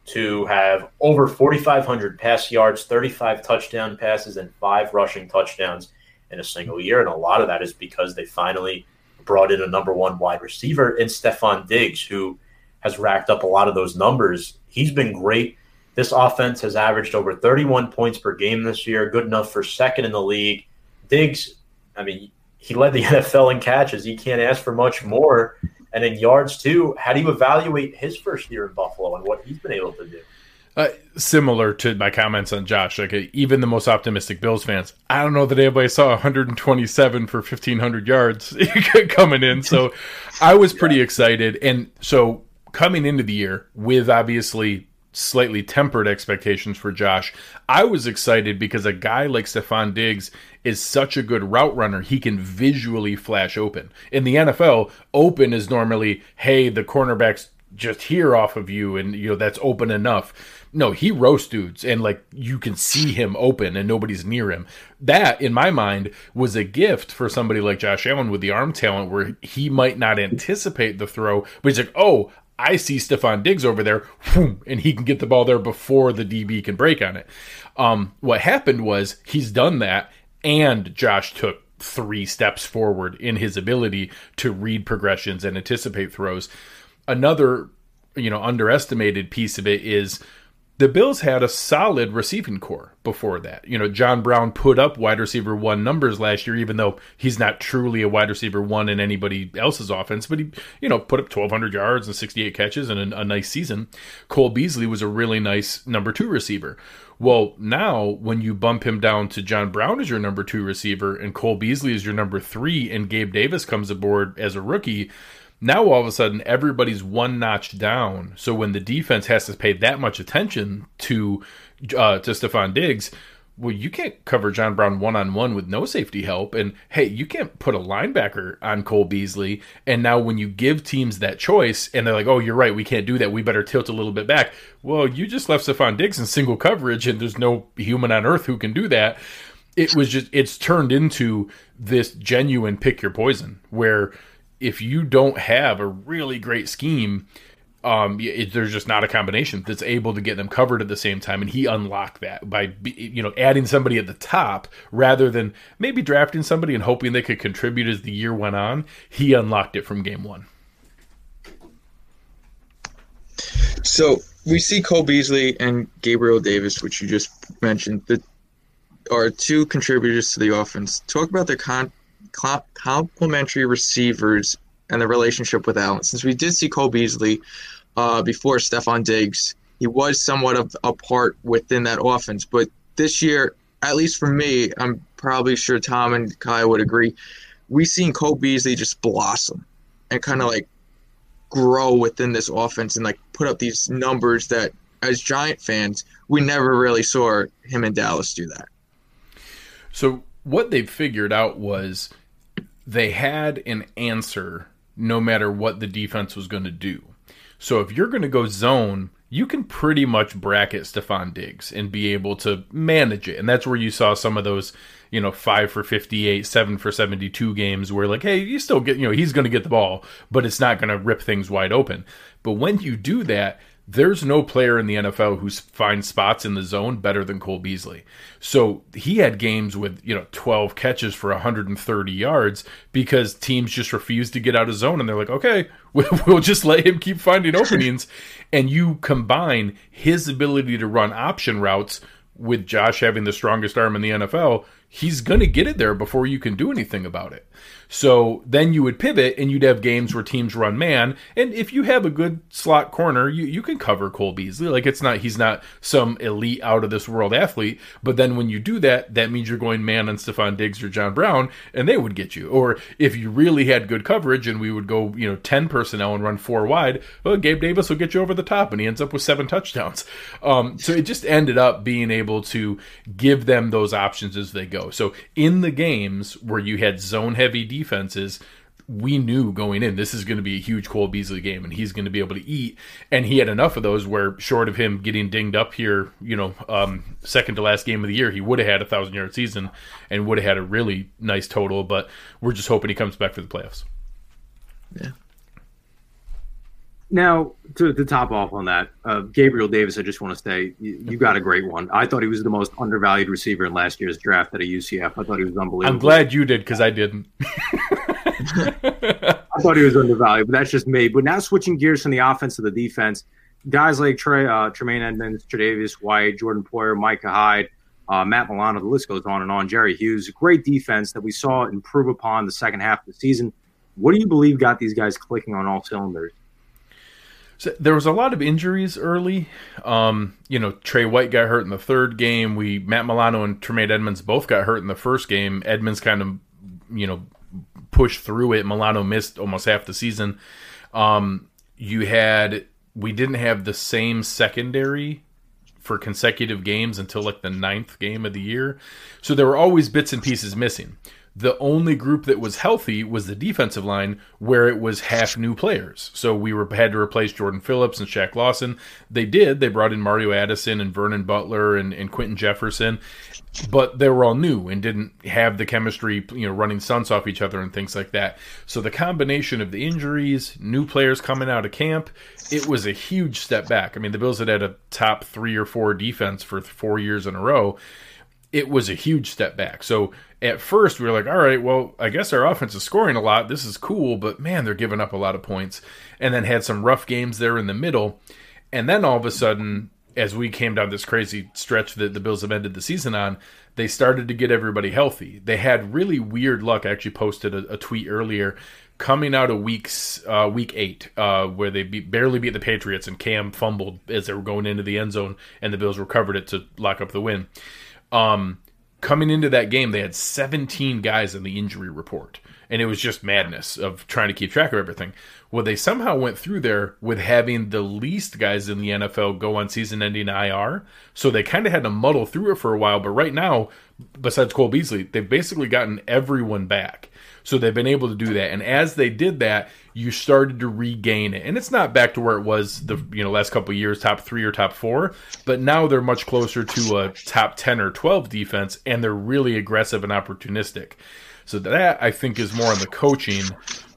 to have over 4,500 pass yards, 35 touchdown passes, and five rushing touchdowns in a single year. And a lot of that is because they finally brought in a number one wide receiver in Stefon Diggs, who has racked up a lot of those numbers. He's been great. This offense has averaged over 31 points per game this year, good enough for second in the league. Diggs, I mean, he led the NFL in catches. He can't ask for much more. And in yards, too. How do you evaluate his first year in Buffalo and what he's been able to do? Uh, similar to my comments on Josh, like uh, even the most optimistic Bills fans, I don't know that anybody saw 127 for 1500 yards coming in. So I was pretty yeah. excited. And so coming into the year with obviously slightly tempered expectations for Josh, I was excited because a guy like Stefon Diggs is such a good route runner. He can visually flash open. In the NFL, open is normally, hey, the cornerback's just here off of you and you know that's open enough no, he roasts dudes and like you can see him open and nobody's near him. That, in my mind, was a gift for somebody like Josh Allen with the arm talent where he might not anticipate the throw, but he's like, oh, I see Stefon Diggs over there, and he can get the ball there before the DB can break on it. Um, what happened was he's done that, and Josh took three steps forward in his ability to read progressions and anticipate throws. Another, you know, underestimated piece of it is the Bills had a solid receiving corps before that. You know, John Brown put up wide receiver one numbers last year, even though he's not truly a wide receiver one in anybody else's offense, but he, you know, put up 1,200 yards and 68 catches and a, a nice season. Cole Beasley was a really nice number two receiver. Well, now when you bump him down to John Brown as your number two receiver and Cole Beasley is your number three and Gabe Davis comes aboard as a rookie, now all of a sudden everybody's one notch down. So when the defense has to pay that much attention to uh, to Stefon Diggs, well, you can't cover John Brown one on one with no safety help. And hey, you can't put a linebacker on Cole Beasley. And now when you give teams that choice and they're like, oh, you're right, we can't do that. We better tilt a little bit back. Well, you just left Stefon Diggs in single coverage and there's no human on earth who can do that. It was just, it's turned into this genuine pick your poison where if you don't have a really great scheme, um, it, there's just not a combination that's able to get them covered at the same time. And he unlocked that by, you know, adding somebody at the top rather than maybe drafting somebody and hoping they could contribute as the year went on. He unlocked it from game one. So we see Cole Beasley and Gabriel Davis, which you just mentioned, that are two contributors to the offense. Talk about their con- complementary receivers and the relationship with Allen. Since we did see Cole Beasley uh, before Stefon Diggs, he was somewhat of a part within that offense. But this year, at least for me, I'm probably sure Tom and Kai would agree. We've seen Cole Beasley just blossom and kind of like grow within this offense and like put up these numbers that, as Giant fans, we never really saw him in Dallas do that. So what they figured out was they had an answer no matter what the defense was going to do. So if you're going to go zone, you can pretty much bracket Stefon Diggs and be able to manage it. And that's where you saw some of those, you know, five for 58, seven for 72 games where, like, hey, you still get, you know, he's going to get the ball, but it's not going to rip things wide open. But when you do that, there's no player in the NFL who finds spots in the zone better than Cole Beasley. So he had games with, you know, 12 catches for 130 yards because teams just refused to get out of zone and they're like, okay, we'll just let him keep finding openings. and you combine his ability to run option routes with Josh having the strongest arm in the NFL, he's going to get it there before you can do anything about it. So then you would pivot and you'd have games where teams run man. And if you have a good slot corner, you, you can cover Cole Beasley. Like it's not, he's not some elite out of this world athlete. But then when you do that, that means you're going man on Stefon Diggs or John Brown and they would get you. Or if you really had good coverage and we would go, you know, 10 personnel and run four wide, well, Gabe Davis will get you over the top and he ends up with seven touchdowns. Um, so it just ended up being able to give them those options as they go. So in the games where you had zone heavy defenses, we knew going in this is going to be a huge Cole Beasley game and he's going to be able to eat. And he had enough of those where, short of him getting dinged up here, you know, um, second to last game of the year, he would have had a thousand yard season and would have had a really nice total. But we're just hoping he comes back for the playoffs. Yeah. Now, to, to top off on that, uh, Gabriel Davis, I just want to say you, you, got a great one. I thought he was the most undervalued receiver in last year's draft at a UCF. I thought he was unbelievable. I'm glad you did because I didn't. I thought he was undervalued, but that's just me. But now switching gears from the offense to the defense, guys like Trey, uh, Tremaine Edmunds, Tre'Davious White, Jordan Poyer, Micah Hyde, uh, Matt Milano, the list goes on and on. Jerry Hughes, great defense that we saw improve upon the second half of the season. What do you believe got these guys clicking on all cylinders? So there was a lot of injuries early. Um, you know, Trey White got hurt in the third game. We Matt Milano and Tremaine Edmunds both got hurt in the first game. Edmunds kind of, you know, pushed through it. Milano missed almost half the season. Um, you had we didn't have the same secondary for consecutive games until like the ninth game of the year. So there were always bits and pieces missing the only group that was healthy was the defensive line, where it was half new players. So we were had to replace Jordan Phillips and Shaq Lawson. They did. They brought in Mario Addison and Vernon Butler and, and Quinton Jefferson, but they were all new and didn't have the chemistry, you know, running stunts off each other and things like that. So the combination of the injuries, new players coming out of camp, it was a huge step back. I mean, the Bills had had a top three or four defense for four years in a row. It was a huge step back. So at first we were like, all right, well, I guess our offense is scoring a lot. This is cool, but man, they're giving up a lot of points. And then had some rough games there in the middle. And then all of a sudden, as we came down this crazy stretch that the Bills have ended the season on, they started to get everybody healthy. They had really weird luck. I actually posted a, a tweet earlier coming out of weeks uh, week eight, uh, where they beat, barely beat the Patriots and Cam fumbled as they were going into the end zone, and the Bills recovered it to lock up the win. Um, coming into that game, they had 17 guys in the injury report, and it was just madness of trying to keep track of everything. Well, they somehow went through there with having the least guys in the NFL go on season-ending IR, so they kind of had to muddle through it for a while. But right now, besides Cole Beasley, they've basically gotten everyone back. So they've been able to do that, and as they did that, you started to regain it. And it's not back to where it was the you know last couple years, top three or top four, but now they're much closer to a top ten or twelve defense, and they're really aggressive and opportunistic. So that I think is more on the coaching,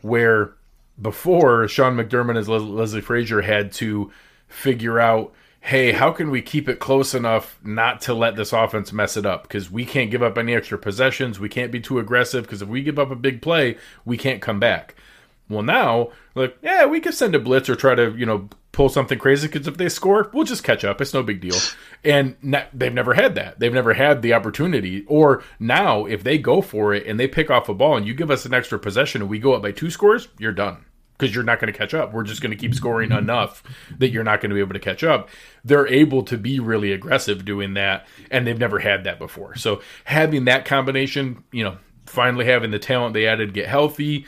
where before Sean McDermott and Leslie Frazier had to figure out hey, how can we keep it close enough not to let this offense mess it up? Because we can't give up any extra possessions. We can't be too aggressive because if we give up a big play, we can't come back. Well, now, like, yeah, we could send a blitz or try to, you know, pull something crazy because if they score, we'll just catch up. It's no big deal. And they've never had that. They've never had the opportunity. Or now, if they go for it and they pick off a ball and you give us an extra possession and we go up by two scores, you're done because you're not going to catch up. We're just going to keep scoring enough that you're not going to be able to catch up. They're able to be really aggressive doing that, and they've never had that before. So having that combination, you know, finally having the talent they added get healthy,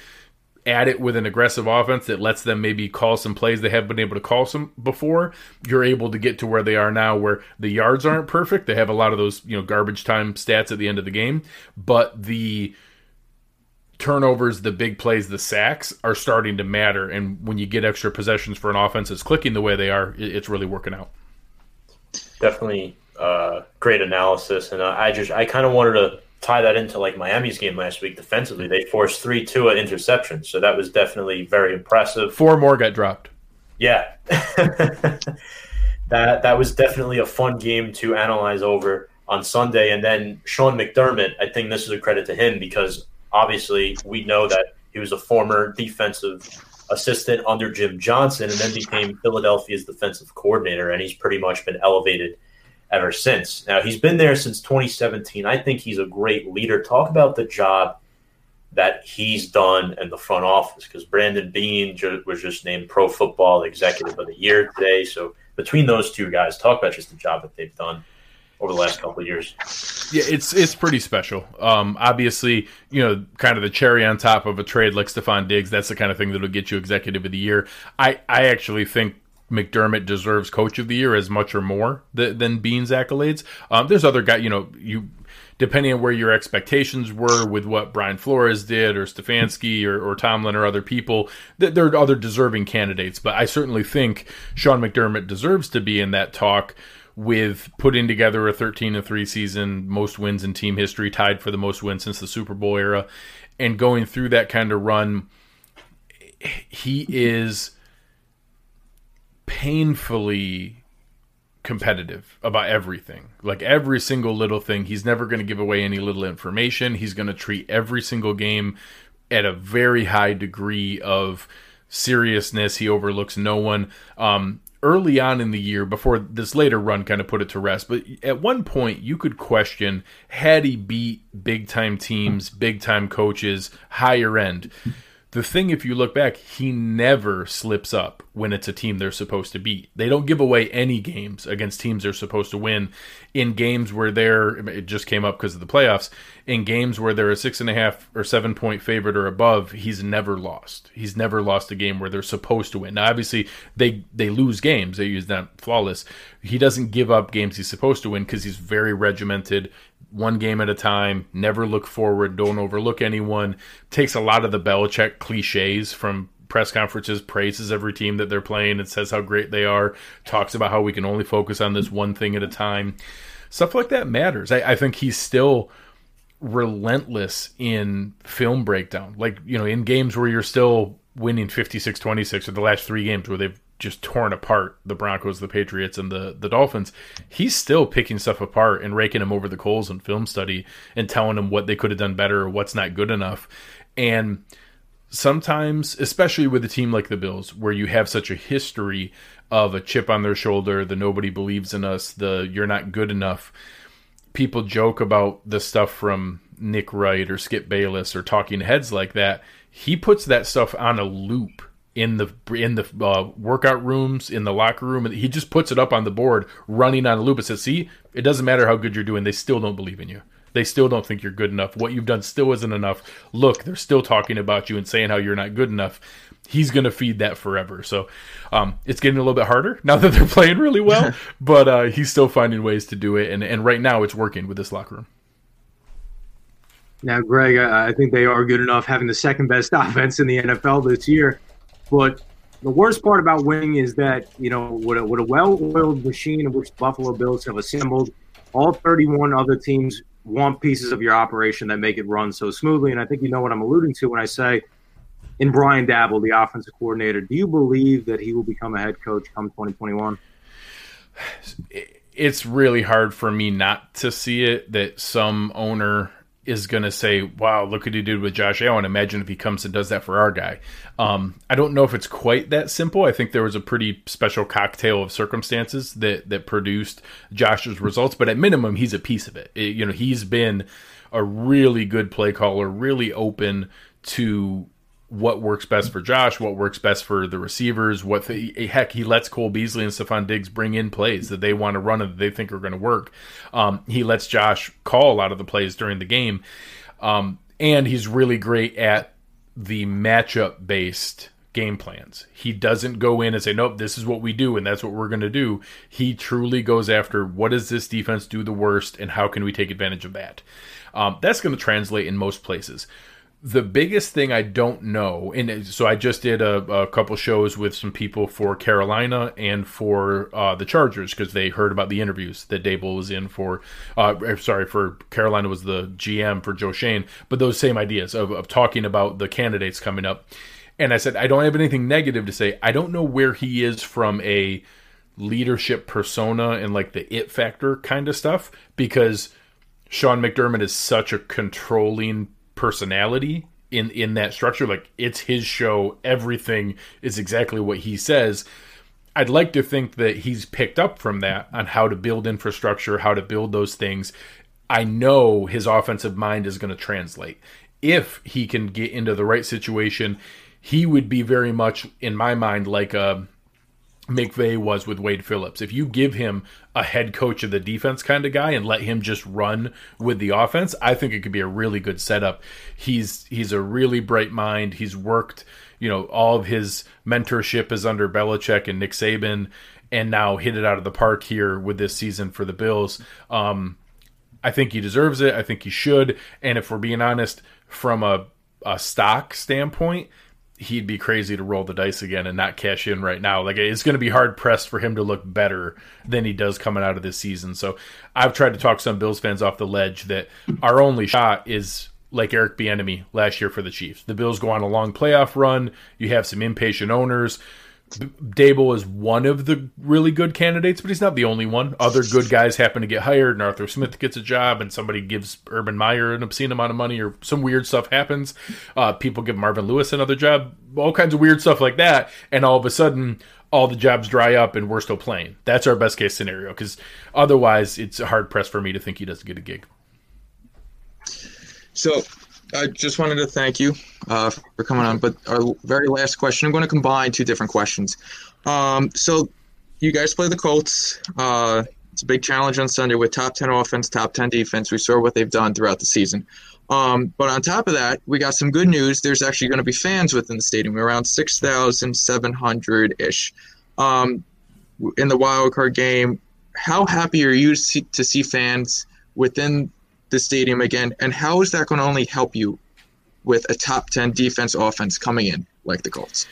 add it with an aggressive offense that lets them maybe call some plays they haven't been able to call some before, you're able to get to where they are now where the yards aren't perfect. They have a lot of those, you know, garbage time stats at the end of the game, but the turnovers, the big plays, the sacks are starting to matter. And when you get extra possessions for an offense that's clicking the way they are, it's really working out. Definitely uh, great analysis. And I just, I kind of wanted to tie that into like Miami's game last week defensively. They forced three to an interception. So that was definitely very impressive. Four more got dropped. Yeah. that, that was definitely a fun game to analyze over on Sunday. And then Sean McDermott, I think this is a credit to him because obviously we know that he was a former defensive assistant under Jim Johnson and then became Philadelphia's defensive coordinator, and he's pretty much been elevated ever since. Now, he's been there since 2017. I think he's a great leader. Talk about the job that he's done in the front office because Brandon Beane was just named Pro Football Executive of the Year today. So, between those two guys, talk about just the job that they've done over the last couple of years. Yeah, it's it's pretty special. Um, obviously, you know, kind of the cherry on top of a trade like Stefon Diggs. That's the kind of thing that'll get you executive of the year. I I actually think McDermott deserves coach of the year as much or more than, than Beane's accolades. Um, there's other guys, you know, you depending on where your expectations were with what Brian Flores did or Stefanski or, or Tomlin or other people, th- there are other deserving candidates. But I certainly think Sean McDermott deserves to be in that talk with putting together a 13 to 3 season, most wins in team history, tied for the most wins since the Super Bowl era, and going through that kind of run. He is painfully competitive about everything. Like every single little thing. He's never going to give away any little information. He's going to treat every single game at a very high degree of seriousness. He overlooks no one. Um, early on in the year before this later run kind of put it to rest. But at one point, you could question had he beat big time teams, big time coaches, higher end the thing, if you look back, he never slips up when it's a team they're supposed to beat. They don't give away any games against teams they're supposed to win. In games where they're, it just came up because of the playoffs. In games where they're a six and a half or seven point favorite or above, he's never lost. He's never lost a game where they're supposed to win. Now, obviously, they they lose games. They use that flawless. He doesn't give up games he's supposed to win because he's very regimented one game at a time, never look forward, don't overlook anyone. Takes a lot of the Belichick cliches from press conferences, praises every team that they're playing, and says how great they are, talks about how we can only focus on this one thing at a time. Stuff like that matters. I, I think he's still relentless in film breakdown. Like, you know, in games where you're still winning 56 26 or the last three games where they've just torn apart the Broncos, the Patriots, and the the Dolphins, he's still picking stuff apart and raking them over the coals in film study and telling them what they could have done better or what's not good enough. And sometimes, especially with a team like the Bills, where you have such a history of a chip on their shoulder, the nobody believes in us, the you're not good enough. People joke about the stuff from Nick Wright or Skip Bayless or talking heads like that. He puts that stuff on a loop in the in the uh, workout rooms in the locker room and he just puts it up on the board running on a loop and says see it doesn't matter how good you're doing they still don't believe in you. They still don't think you're good enough. What you've done still isn't enough. Look they're still talking about you and saying how you're not good enough. He's going to feed that forever. So um, it's getting a little bit harder now that they're playing really well but uh, he's still finding ways to do it and, and right now it's working with this locker room. Now, Greg, I think they are good enough having the second best offense in the NFL this year. But the worst part about winning is that, you know, with a, with a well oiled machine in which Buffalo Bills have assembled, all 31 other teams want pieces of your operation that make it run so smoothly. And I think you know what I'm alluding to when I say, in Brian Daboll, the offensive coordinator, do you believe that he will become a head coach come 2021? It's really hard for me not to see it that some owner is going to say, "Wow, look what he did with Josh Allen." Imagine if he comes and does that for our guy. Um, I don't know if it's quite that simple. I think there was a pretty special cocktail of circumstances that that produced Josh's results, but at minimum, he's a piece of it. it you know, he's been a really good play caller, really open to what works best for Josh, what works best for the receivers, what the, heck he lets Cole Beasley and Stefon Diggs bring in plays that they want to run and that they think are going to work. Um, he lets Josh call a lot of the plays during the game, um, and he's really great at the matchup based game plans. He doesn't go in and say, "Nope, this is what we do and that's what we're going to do." He truly goes after what does this defense do the worst and how can we take advantage of that. Um, that's going to translate in most places the biggest thing I don't know, and so I just did a, a couple shows with some people for Carolina and for uh, the Chargers because they heard about the interviews that Daboll was in for. Uh, sorry, for Carolina was the GM for Joe Schoen, but those same ideas of, of talking about the candidates coming up. And I said I don't have anything negative to say. I don't know where he is from a leadership persona and like the it factor kind of stuff because Sean McDermott is such a controlling personality in in that structure. Like it's his show. Everything is exactly what he says. I'd like to think that he's picked up from that on how to build infrastructure how to build those things. I know his offensive mind is going to translate. If he can get into the right situation he would be very much in my mind like a McVay was with Wade Phillips. If you give him a head coach of the defense kind of guy and let him just run with the offense, I think it could be a really good setup. He's he's a really bright mind. He's worked, you know, all of his mentorship is under Belichick and Nick Saban, and now hit it out of the park here with this season for the Bills. Um, I think he deserves it. I think he should. And if we're being honest, from a, a stock standpoint, he'd be crazy to roll the dice again and not cash in right now. Like it's going to be hard pressed for him to look better than he does coming out of this season. So I've tried to talk some Bills fans off the ledge that our only shot is like Eric Bieniemy last year for the Chiefs. The Bills go on a long playoff run. You have some impatient owners. Daboll is one of the really good candidates, but he's not the only one. Other good guys happen to get hired, and Arthur Smith gets a job, and somebody gives Urban Meyer an obscene amount of money, or some weird stuff happens. Uh, people give Marvin Lewis another job, all kinds of weird stuff like that, and all of a sudden, all the jobs dry up, and we're still playing. That's our best case scenario, because otherwise, it's hard pressed for me to think he doesn't get a gig. So I just wanted to thank you uh, for coming on. But our very last question, I'm going to combine two different questions. Um, so you guys play the Colts. Uh, it's a big challenge on Sunday with top 10 offense, top 10 defense. We saw what they've done throughout the season. Um, but on top of that, we got some good news. There's actually going to be fans within the stadium, around 6,700 ish. Um, in the wild card game, how happy are you to see, to see fans within the stadium again? And how is that going to only help you with a top 10 defense offense coming in like the Colts?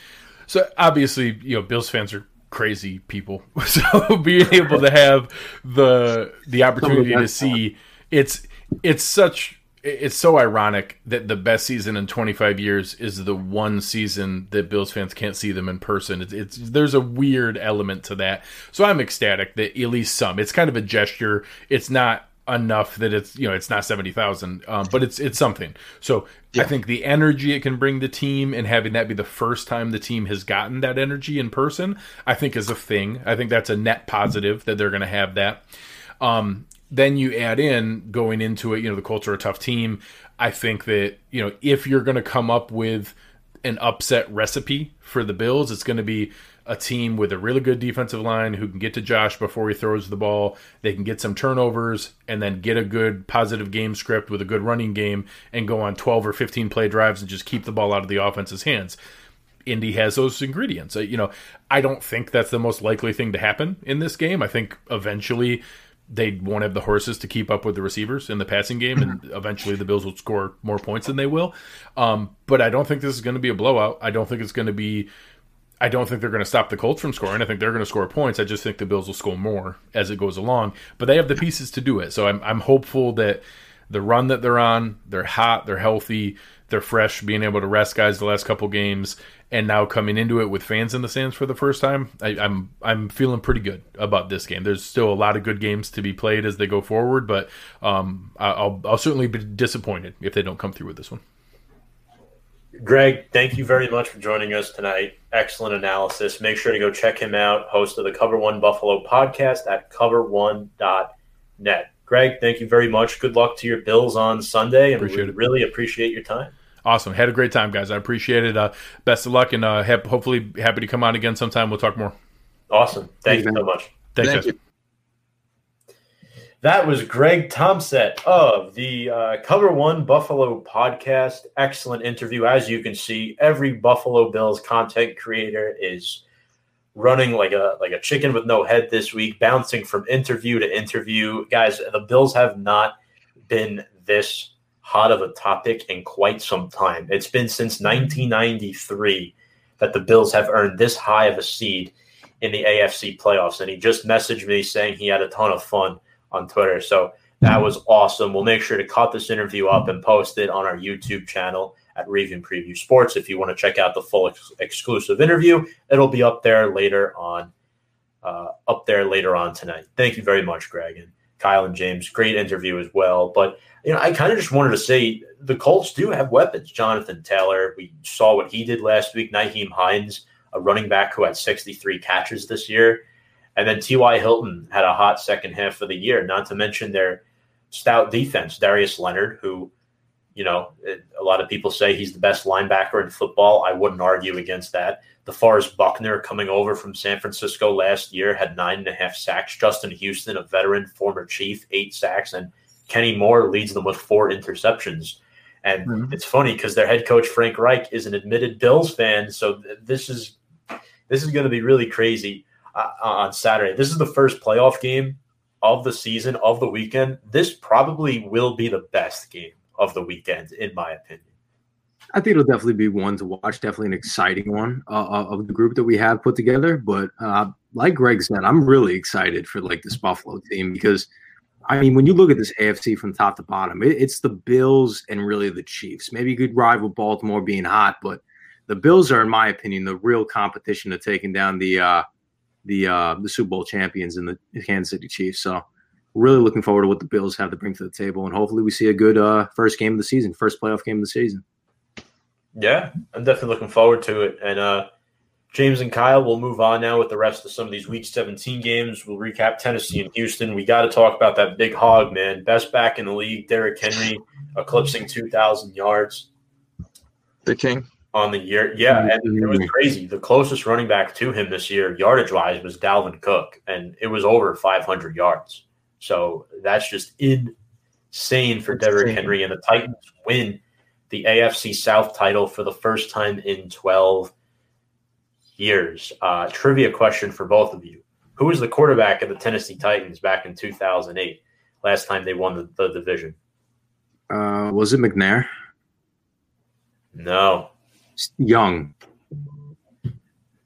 So obviously, you know, Bills fans are crazy people. So being able to have the the opportunity to see it's it's such it's so ironic that the best season in 25 years is the one season that Bills fans can't see them in person. It's, it's there's a weird element to that. So I'm ecstatic that at least some. It's kind of a gesture. It's not enough that it's you know it's not seventy thousand, um, but it's it's something. So Yeah. I think the energy it can bring the team and having that be the first time the team has gotten that energy in person, I think is a thing. I think that's a net positive that they're going to have that. Um, then you add in going into it, you know, the Colts are a tough team. I think that you know if you're going to come up with an upset recipe for the Bills, it's going to be a team with a really good defensive line who can get to Josh before he throws the ball. They can get some turnovers and then get a good positive game script with a good running game and go on 12 or 15 play drives and just keep the ball out of the offense's hands. Indy has those ingredients. You know, I don't think that's the most likely thing to happen in this game. I think eventually they won't have the horses to keep up with the receivers in the passing game, and eventually the Bills will score more points than they will. Um, but I don't think this is going to be a blowout. I don't think it's going to be. I don't think they're going to stop the Colts from scoring. I think they're going to score points. I just think the Bills will score more as it goes along. But they have the pieces to do it. So I'm I'm hopeful that the run that they're on, they're hot, they're healthy, they're fresh, being able to rest guys the last couple games, and now coming into it with fans in the stands for the first time. I, I'm I'm feeling pretty good about this game. There's still a lot of good games to be played as they go forward, but um, I'll I'll certainly be disappointed if they don't come through with this one. Greg, thank you very much for joining us tonight. Excellent analysis. Make sure to go check him out, host of the Cover One Buffalo podcast at cover1.net. Greg, thank you very much. Good luck to your Bills on Sunday, and Appreciate we it. really appreciate your time. Awesome, had a great time, guys. I appreciate it. Uh, best of luck, and uh, hap- hopefully happy to come on again sometime. We'll talk more. Awesome. Thank Thank you, you so much. Thanks, Thank guys. you. That was Greg Tomset of the uh, Cover One Buffalo podcast. Excellent interview. As you can see, every Buffalo Bills content creator is running like a like a chicken with no head this week, bouncing from interview to interview. Guys, the Bills have not been this hot of a topic in quite some time. It's been since 1993 that the Bills have earned this high of a seed in the AFC playoffs. And he just messaged me saying he had a ton of fun on Twitter. So that was awesome. We'll make sure to cut this interview up and post it on our YouTube channel at Review and Preview Sports. If you want to check out the full ex- exclusive interview, it'll be up there later on. Uh, up there later on tonight. Thank you very much, Greg and Kyle and James. Great interview as well. But you know, I kind of just wanted to say the Colts do have weapons. Jonathan Taylor, we saw what he did last week. Nyheim Hines, a running back who had 63 catches this year. And then T.Y. Hilton had a hot second half of the year, not to mention their stout defense. Darius Leonard, who, you know, a lot of people say he's the best linebacker in football. I wouldn't argue against that. DeForest Buckner, coming over from San Francisco last year, had nine and a half sacks. Justin Houston, a veteran, former chief, eight sacks. And Kenny Moore leads them with four interceptions. And Mhm. it's funny because their head coach, Frank Reich, is an admitted Bills fan. So th- this is this is going to be really crazy uh, on Saturday. This is the first playoff game of the season of the weekend. This probably will be the best game of the weekend, in my opinion. I think it'll definitely be one to watch. Definitely an exciting one uh, uh, of the group that we have put together. But uh, like Greg said, I'm really excited for like this Buffalo team because, I mean, when you look at this AFC from top to bottom, it, it's the Bills and really the Chiefs. Maybe you could rival Baltimore being hot, but the Bills are, in my opinion, the real competition to taking down the uh, the uh, the Super Bowl champions and the Kansas City Chiefs. So. Really looking forward to what the Bills have to bring to the table, and hopefully we see a good uh, first game of the season, first playoff game of the season. Yeah, I'm definitely looking forward to it. And uh, James and Kyle we'll move on now with the rest of some of these Week 17 games. We'll recap Tennessee and Houston. We got to talk about that big hog, man. Best back in the league, Derrick Henry, eclipsing 2,000 yards The King. On the year. Yeah, and it was crazy. The closest running back to him this year, yardage wise, was Dalvin Cook, and it was over 500 yards. So that's just insane for Derrick. Henry, and the Titans win the AFC South title for the first time in 12 years. Uh, trivia question for both of you: Who was the quarterback of the Tennessee Titans back in 2008? Last time they won the, the division? Uh, was it McNair? No, Young.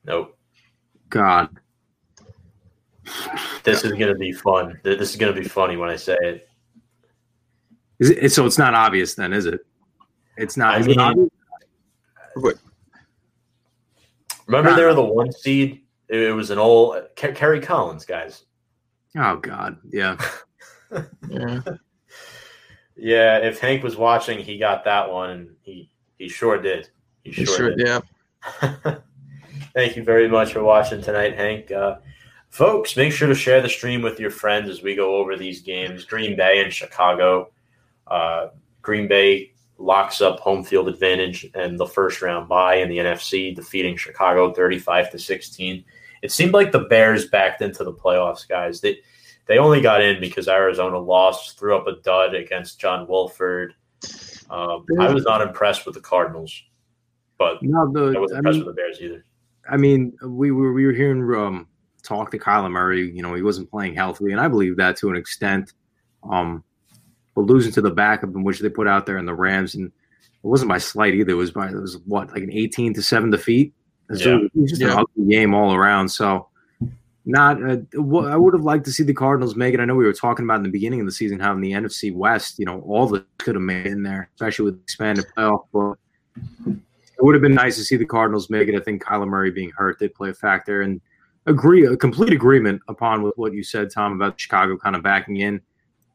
nope. God. This is going to be fun. This is going to be funny when I say it. Is it, so it's not obvious then, is it? It's not. I is it mean- obvious? What? Remember, they were the one seed. It, it was an old Ke- Kerry Collins, guys. Oh God. Yeah. Yeah. Yeah, if Hank was watching, he got that one, and he he sure did. He sure, Sure, did. yeah. Thank you very much for watching tonight, Hank. Uh, folks, make sure to share the stream with your friends as we go over these games. Green Bay and Chicago. Uh, Green Bay locks up home field advantage and the first round bye in the NFC, defeating Chicago 35 to 16. It seemed like the Bears backed into the playoffs, guys. They they only got in because Arizona lost, threw up a dud against John Wolford. Um, I was not impressed with the Cardinals, but No, I the wasn't I impressed mean, with the Bears either. I mean, we were we were hearing um, talk to Kyler Murray. You know, he wasn't playing healthily, and I believe that to an extent. Um, but losing to the backup in which they put out there in the Rams, and it wasn't by slight either. It was by it was what like an eighteen to seven defeat. So Yeah. it was just Yeah. an ugly game all around. So. Not, uh, wh- I would have liked to see the Cardinals make it. I know we were talking about in the beginning of the season how in the NFC West, you know, all the could have made in there, especially with expanded playoff. But it would have been nice to see the Cardinals make it. I think Kyler Murray being hurt did play a factor, and agree a complete agreement upon what you said, Tom, about Chicago kind of backing in.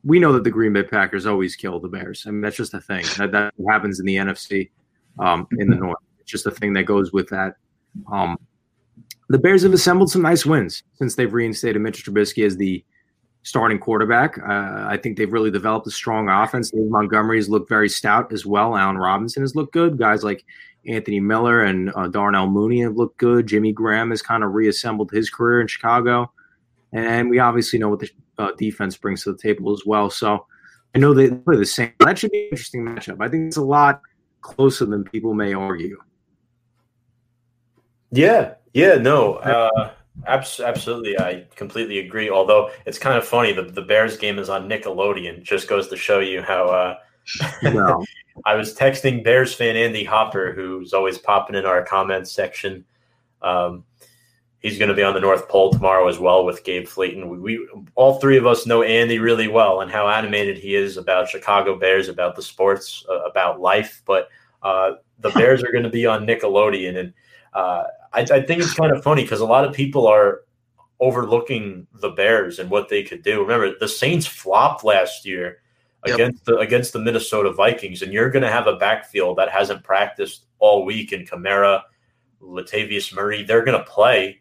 We know that the Green Bay Packers always kill the Bears. I mean, that's just a thing that that happens in the NFC, um, in the North. It's just a thing that goes with that. Um, the Bears have assembled some nice wins since they've reinstated Mitch Trubisky as the starting quarterback. Uh, I think they've really developed a strong offense. Montgomery has looked very stout as well. Allen Robinson has looked good. Guys like Anthony Miller and uh, Darnell Mooney have looked good. Jimmy Graham has kind of reassembled his career in Chicago. And we obviously know what the uh, defense brings to the table as well. So I know they play the same. That should be an interesting matchup. I think it's a lot closer than people may argue. Yeah, yeah, no, uh, abs- absolutely. I completely agree. Although it's kind of funny, the, the Bears game is on Nickelodeon. Just goes to show you how. Uh, Well, I was texting Bears fan Andy Hopper, who's always popping in our comments section. Um, he's going to be on the North Pole tomorrow as well with Gabe Flayton. We, we all three of us know Andy really well and how animated he is about Chicago Bears, about the sports, uh, about life. But uh, the Bears are going to be on Nickelodeon, and uh, I, I think it's kind of funny because a lot of people are overlooking the Bears and what they could do. Remember, the Saints flopped last year Yep. against the against the Minnesota Vikings, and you're going to have a backfield that hasn't practiced all week. And Kamara, Latavius Murray, they're going to play.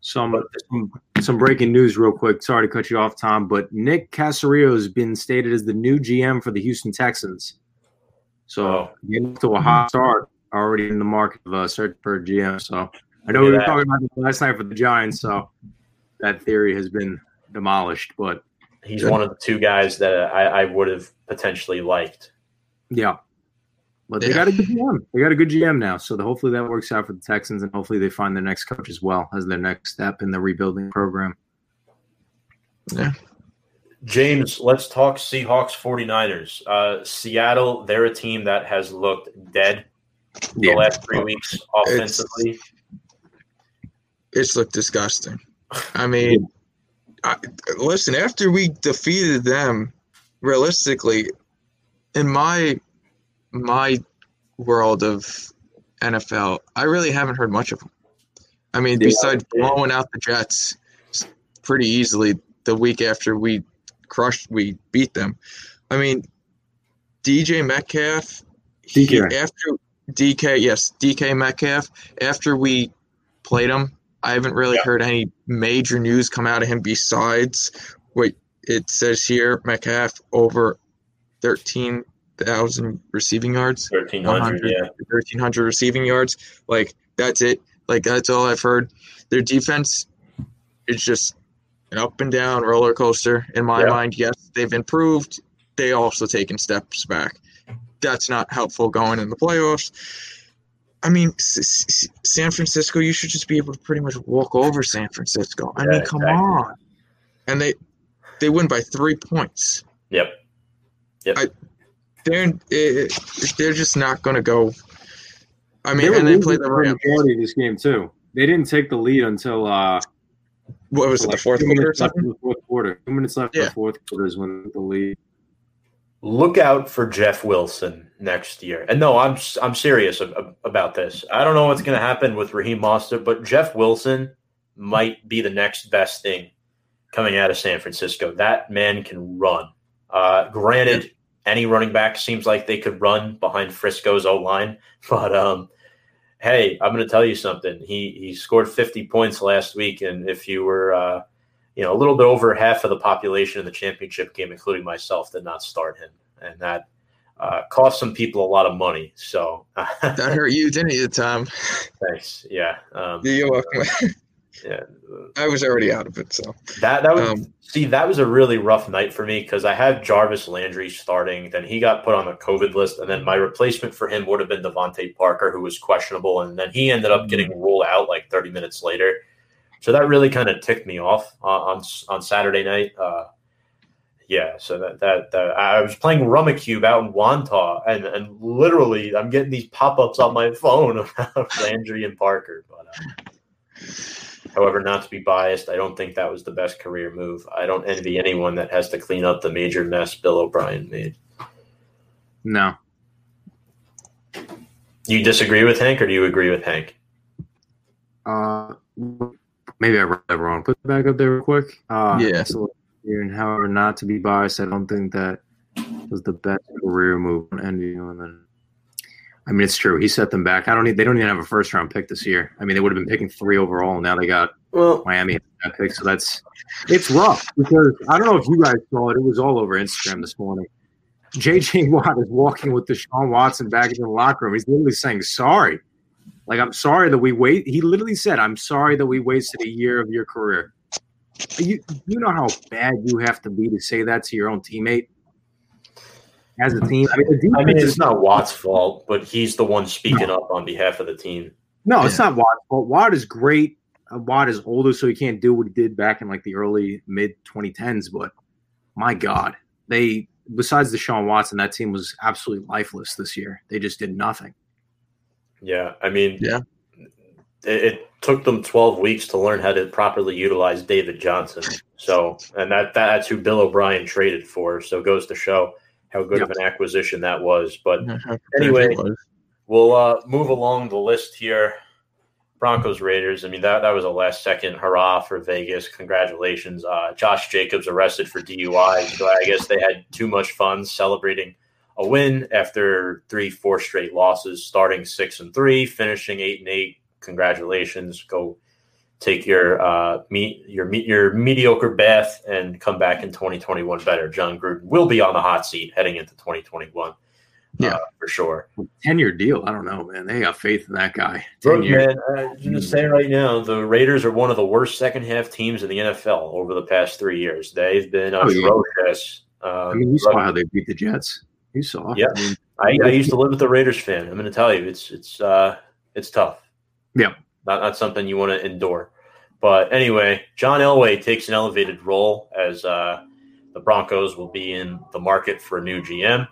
some, some some breaking news, real quick. Sorry to cut you off, Tom, but Nick Caserio has been stated as the new GM for the Houston Texans. So Oh. getting to a hot start already in the market of uh, search for a GM. So I know we were talking about this last night for the Giants. So that theory has been demolished. But He's Good. one of the two guys that I, I would have potentially liked. yeah, but they Yeah. got a good GM. They got a good GM now. So hopefully that works out for the Texans, and hopefully they find their next coach as well as their next step in the rebuilding program. Yeah. James, let's talk Seahawks 49ers. Uh, Seattle, they're a team that has looked dead the last three weeks offensively. It's looked disgusting. I mean, I, listen, after we defeated them, realistically, in my my world of NFL, I really haven't heard much of them. I mean, Yeah. besides blowing out the Jets pretty easily the week after we crushed, we beat them. I mean, DJ Metcalf, he, after DK, yes, DK Metcalf, after we played him, I haven't really Yeah. heard any major news come out of him besides what it says here Metcalf over 13,000 receiving yards. 1,300, yeah. 1300 receiving yards. Like that's it. Like that's all I've heard. Their defense is just an up and down roller coaster in my Yeah. mind. Yes, they've improved. They also taken steps back. That's not helpful going in the playoffs. I mean, S- S- San Francisco, you should just be able to pretty much walk over San Francisco. I Yeah, mean, come exactly. on. And they they win by three points. Yep. I They're eh, they're just not going to go. I mean, were and they losing play the for Rams. majority of this game too. They didn't take the lead until uh, What was it, the fourth quarter or minutes left in something? the fourth quarter. Two minutes left in Yeah. the fourth quarter is when the lead. Look out for Jeff Wilson next year. And no, I'm I'm serious about this. I don't know what's going to happen with Raheem Mostert, but Jeff Wilson might be the next best thing coming out of San Francisco. That man can run. Uh, granted, any running back seems like they could run behind Frisco's O line, but um, hey, I'm going to tell you something. He he scored 50 points last week, and if you were uh, you know a little bit over half of the population in the championship game, including myself, did not start him, and that uh, cost some people a lot of money. So that hurt you, didn't it, Tom? Thanks. Yeah. Um, You're welcome. yeah. I was already out of it, so That that was Um, see that was a really rough night for me because I had Jarvis Landry starting, then he got put on the COVID list, and then my replacement for him would have been DeVante Parker, who was questionable, and then he ended up getting ruled out like 30 minutes later. So that really kind of ticked me off on on, on Saturday night. Uh, yeah, so that, that that I was playing Rummikub out in Wantagh, and and literally I'm getting these pop ups on my phone about Landry and Parker, but. Uh, However, not to be biased, I don't think that was the best career move. I don't envy anyone that has to clean up the major mess Bill O'Brien made. No. You disagree with Hank, or do you agree with Hank? Uh, maybe I read that wrong. Put it back up there real quick. Uh, Yeah. So, and however, not to be biased, I don't think that was the best career move on envy. And then, I mean, it's true. He set them back. I don't need. They don't even have a first round pick this year. I mean, they would have been picking three overall, and now they got Well, Miami that pick. So that's it's rough because I don't know if you guys saw it. It was all over Instagram this morning. JJ Watt is walking with Deshaun Watson back in the locker room. He's literally saying sorry. Like I'm sorry that we wait. He literally said, "I'm sorry that we wasted a year of your career." You you know how bad you have to be to say that to your own teammate as a team. I mean, I mean, it's not Watt's fault, but he's the one speaking up on behalf of the team. No, it's not Watt. But Watt is great. Uh, Watt is older, so he can't do what he did back in like the early mid 2010s. But my God, they besides Deshaun Watson, that team was absolutely lifeless this year. They just did nothing. Yeah, I mean, Yeah. it, it took them 12 weeks to learn how to properly utilize David Johnson. So, and that that's who Bill O'Brien traded for. So, it goes to show how good of an acquisition that was. But Anyway, We'll uh, move along the list here. Broncos Raiders. I mean that that was a last second hurrah for Vegas. Congratulations. Uh, Josh Jacobs arrested for DUI. So I guess they had too much fun celebrating a win after three, four straight losses, starting six and three, finishing eight and eight. Congratulations. Go take your uh, meet your your mediocre bath and come back in 2021 better. Jon Gruden will be on the hot seat heading into 2021. Yeah. uh, for sure. 10 year deal. I don't know, man. They got faith in that guy. 10 Look, years. I'm just to say right now, the Raiders are one of the worst second half teams in the NFL over the past three years. They've been Oh, yeah. atrocious. Um, I mean, you saw how they beat the Jets. You saw. Yeah. I mean, I, I used to live with a Raiders fan. I'm going to tell you, it's it's uh, it's tough. Yeah. not not something you want to endure. But anyway, John Elway takes an elevated role as uh, the Broncos will be in the market for a new GM.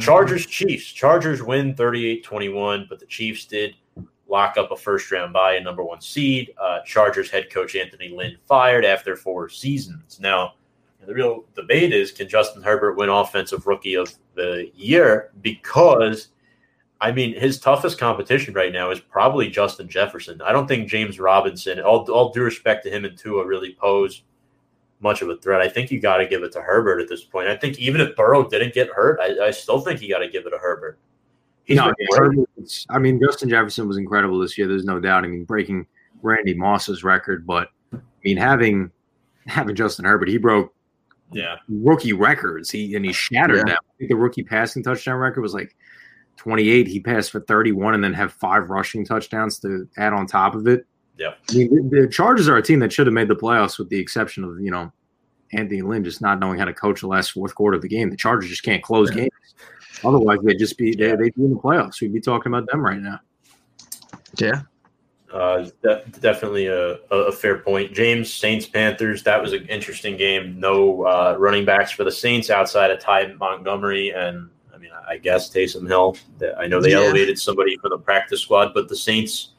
Chargers Chiefs. Chargers win 38-21, but the Chiefs did lock up a first round bye and number one seed. Uh, Chargers head coach Anthony Lynn fired after four seasons. Now, the real debate is can Justin Herbert win offensive rookie of the year because I mean his toughest competition right now is probably Justin Jefferson. I don't think James Robinson, all, all due respect to him and Tua, really pose much of a threat. I think you got to give it to Herbert at this point. I think even if Burrow didn't get hurt, I, I still think you got to give it to Herbert. He's no, been yeah, great. Herbert I mean, Justin Jefferson was incredible this year. There's no doubt. I mean, breaking Randy Moss's record, but I mean, having having Justin Herbert, he broke yeah. rookie records. He and he shattered Yeah. that. I think the rookie passing touchdown record was like 28. He passed for 31 and then have five rushing touchdowns to add on top of it. Yeah. I mean, the, the Chargers are a team that should have made the playoffs, with the exception of you know Anthony Lynn just not knowing how to coach the last fourth quarter of the game. The Chargers just can't close games. Otherwise, they'd just be they'd be in the playoffs. We'd be talking about them right now. Yeah. Uh, de- definitely a, a a fair point. James Saints Panthers. That was an interesting game. No uh, running backs for the Saints outside of Ty Montgomery and I mean I guess Taysom Hill. I know they Yeah. elevated somebody from the practice squad, but the Saints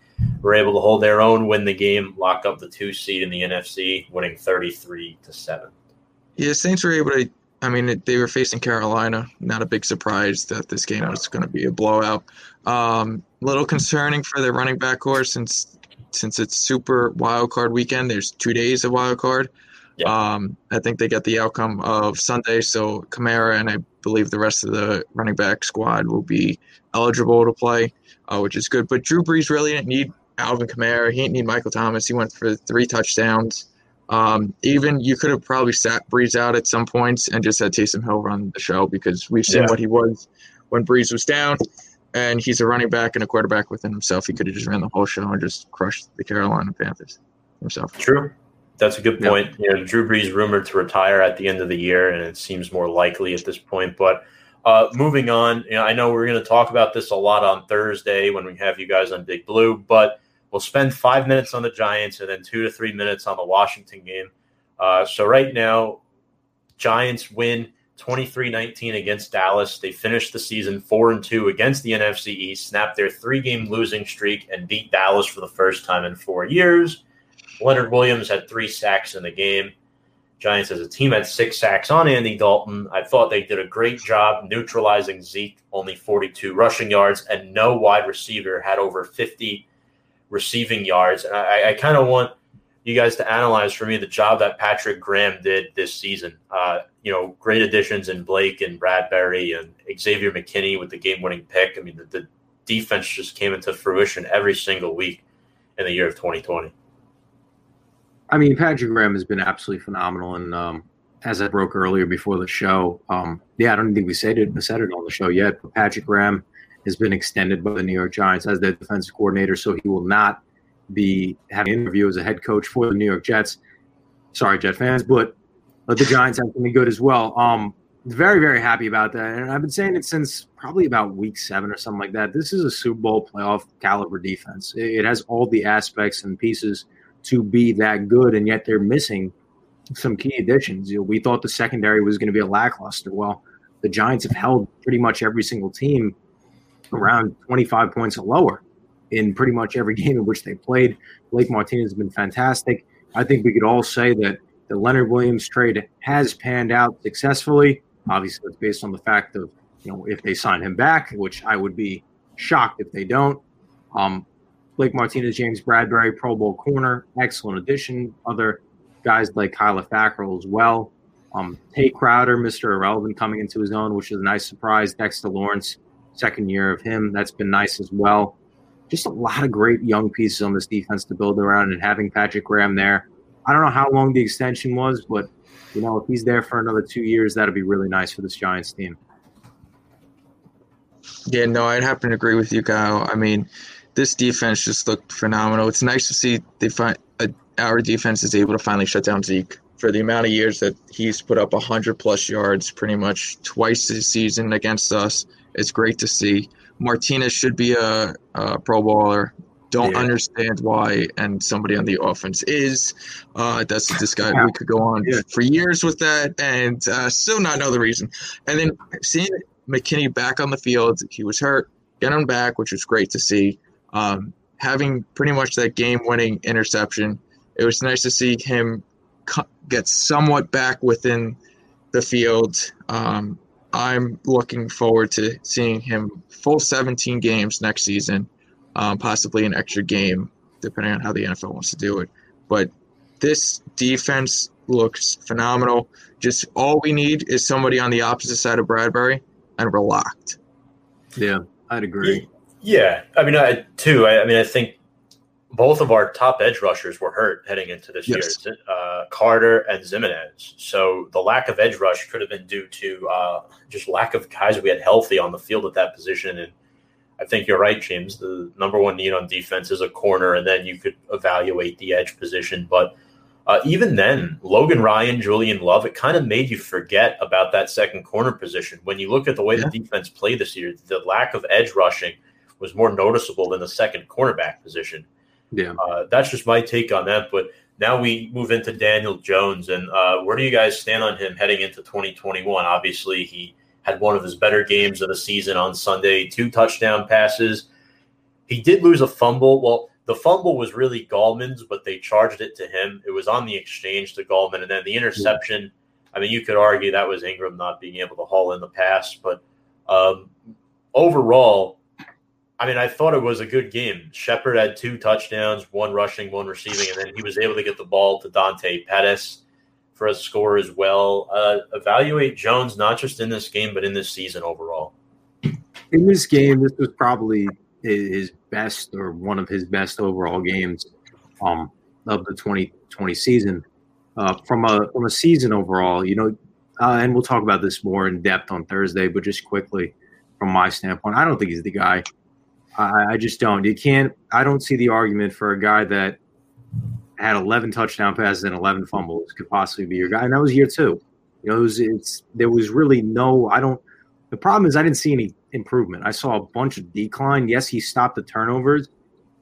were able to hold their own, win the game, lock up the two seed in the NFC, winning thirty three to seven. Yeah, Saints were able to. I mean, they were facing Carolina. Not a big surprise that this game was going to be a blowout. Um, little concerning for the running back corps since since it's super wild card weekend. There's two days of wild card. Yeah. Um, I think they get the outcome of Sunday, so Kamara and I believe the rest of the running back squad will be eligible to play, uh, which is good. But Drew Brees really didn't need Alvin Kamara. He didn't need Michael Thomas. He went for three touchdowns. Um, even you could have probably sat Brees out at some points and just had Taysom Hill run the show because we've seen Yeah. what he was when Brees was down, and he's a running back and a quarterback within himself. He could have just ran the whole show and just crushed the Carolina Panthers himself. True. That's a good Yeah. point. You know, Drew Brees rumored to retire at the end of the year, and it seems more likely at this point. But uh, moving on, you know, I know we're going to talk about this a lot on Thursday when we have you guys on Big Blue, but we'll spend five minutes on the Giants and then two to three minutes on the Washington game. Uh, so right now, Giants win 23-19 against Dallas. They finished the season 4 and 2 against the NFC East, snapped their three-game losing streak and beat Dallas for the first time in 4 years. Leonard Williams had 3 sacks in the game. Giants as a team had 6 sacks on Andy Dalton. I thought they did a great job neutralizing Zeke, only 42 rushing yards and no wide receiver had over 50 receiving yards. And I, I kind of want you guys to analyze for me the job that Patrick Graham did this season. Uh, you know, great additions in Blake and Bradberry and Xavier McKinney with the game-winning pick. I mean, the, the defense just came into fruition every single week in the year of 2020. I mean, Patrick Graham has been absolutely phenomenal, and um, as I broke earlier before the show, um, yeah, I don't think we said it said it on the show yet, but Patrick Graham has been extended by the New York Giants as their defensive coordinator, so he will not be having an interview as a head coach for the New York Jets. Sorry, Jet fans, but uh, the Giants have to be good as well. Um, very, very happy about that, and I've been saying it since probably about week seven or something like that. This is a Super Bowl playoff caliber defense. It, it has all the aspects and pieces to be that good, and yet they're missing some key additions. You know, we thought the secondary was going to be a lackluster. Well, the Giants have held pretty much every single team around 25 points or lower in pretty much every game in which they played. Blake Martinez has been fantastic. I think we could all say that the Leonard Williams trade has panned out successfully. Obviously, it's based on the fact of you know if they sign him back, which I would be shocked if they don't. Um, Blake Martinez, James Bradberry, Pro Bowl corner, excellent addition. Other guys like Kyler Fackrell as well. Um, Tae Crowder, Mr. Irrelevant, coming into his own, which is a nice surprise. Dexter Lawrence, second year of him, that's been nice as well. Just a lot of great young pieces on this defense to build around, and having Patrick Graham there. I don't know how long the extension was, but you know, if he's there for another two years, that'd be really nice for this Giants team. Yeah, no, I'd happen to agree with you, Kyle. I mean, this defense just looked phenomenal. It's nice to see they find uh, our defense is able to finally shut down Zeke for the amount of years that he's put up 100 plus yards pretty much twice this season against us. It's great to see. Martinez should be a, a Pro Bowler. Don't Yeah. understand why, and somebody on the offense is. Uh, that's this guy. We could go on Yeah. for years with that, and uh, still not know the reason. And then seeing McKinney back on the field, he was hurt. Get him back, which was great to see. Um, having pretty much that game-winning interception, it was nice to see him co- get somewhat back within the field. Um, I'm looking forward to seeing him full 17 games next season, um, possibly an extra game, depending on how the NFL wants to do it. But this defense looks phenomenal. Just all we need is somebody on the opposite side of Bradberry, and we're locked. Yeah, I'd agree. Yeah, I mean, I too. I, I mean, I think both of our top edge rushers were hurt heading into this Yes. year, uh, Carter and Ximines. So the lack of edge rush could have been due to uh, just lack of guys we had healthy on the field at that position. And I think you're right, James. The number one need on defense is a corner, and then you could evaluate the edge position. But uh, even then, Logan Ryan, Julian Love, it kind of made you forget about that second corner position. When you look at the way the defense played this year, the lack of edge rushing was more noticeable than the second cornerback position. Yeah. Uh, that's just my take on that. But now we move into Daniel Jones, and uh, where do you guys stand on him heading into 2021? Obviously, he had one of his better games of the season on Sunday, two touchdown passes. He did lose a fumble. Well, the fumble was really Gallman's, but they charged it to him. It was on the exchange to Gallman, and then the interception. I mean, you could argue that was Engram not being able to haul in the pass, but um, overall, I mean, I thought it was a good game. Shepard had two touchdowns, one rushing, one receiving, and then he was able to get the ball to Dante Pettis for a score as well. Uh, evaluate Jones not just in this game, but in this season overall. In this game, this was probably his best or one of his best overall games um, of the 2020 season. Uh, from a from a season overall, you know, uh, and we'll talk about this more in depth on Thursday, but just quickly from my standpoint, I don't think he's the guy. I, I just don't. You can't. I don't see the argument for a guy that had 11 touchdown passes and 11 fumbles could possibly be your guy, and that was year two. You know, it was, it's there was really no. I don't. The problem is I didn't see any improvement. I saw a bunch of decline. Yes, he stopped the turnovers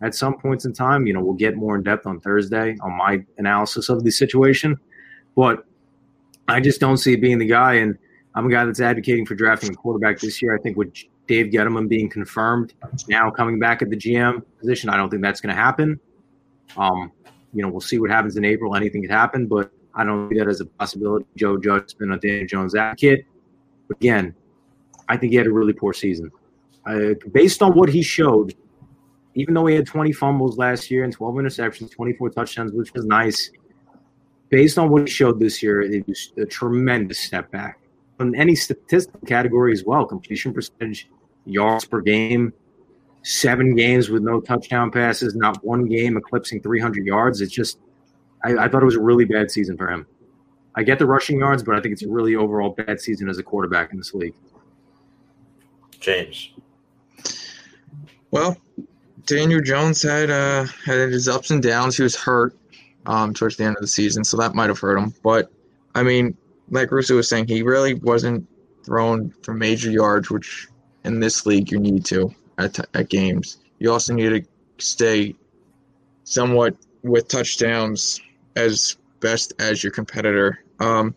at some points in time. You know, we'll get more in depth on Thursday on my analysis of the situation, but I just don't see it being the guy. And I'm a guy that's advocating for drafting a quarterback this year. I think with Dave Gettleman being confirmed now coming back at the GM position, I don't think that's going to happen. Um, you know, we'll see what happens in April. Anything could happen, but I don't see that as a possibility. Joe Judge's been a Daniel Jones advocate. But again, I think he had a really poor season. Uh, based on what he showed, even though he had 20 fumbles last year and 12 interceptions, 24 touchdowns, which was nice, based on what he showed this year, it was a tremendous step back. On any statistical category as well, completion percentage, yards per game, seven games with no touchdown passes, not one game eclipsing 300 yards. It's just, I, I, thought it was a really bad season for him. I get the rushing yards, but I think it's a really overall bad season as a quarterback in this league. James. Well, Daniel Jones had uh, had his ups and downs. He was hurt um, towards the end of the season, so that might have hurt him. But I mean, like Russo was saying, he really wasn't thrown for major yards, which in this league you need to at, at games. You also need to stay somewhat with touchdowns as best as your competitor. Um,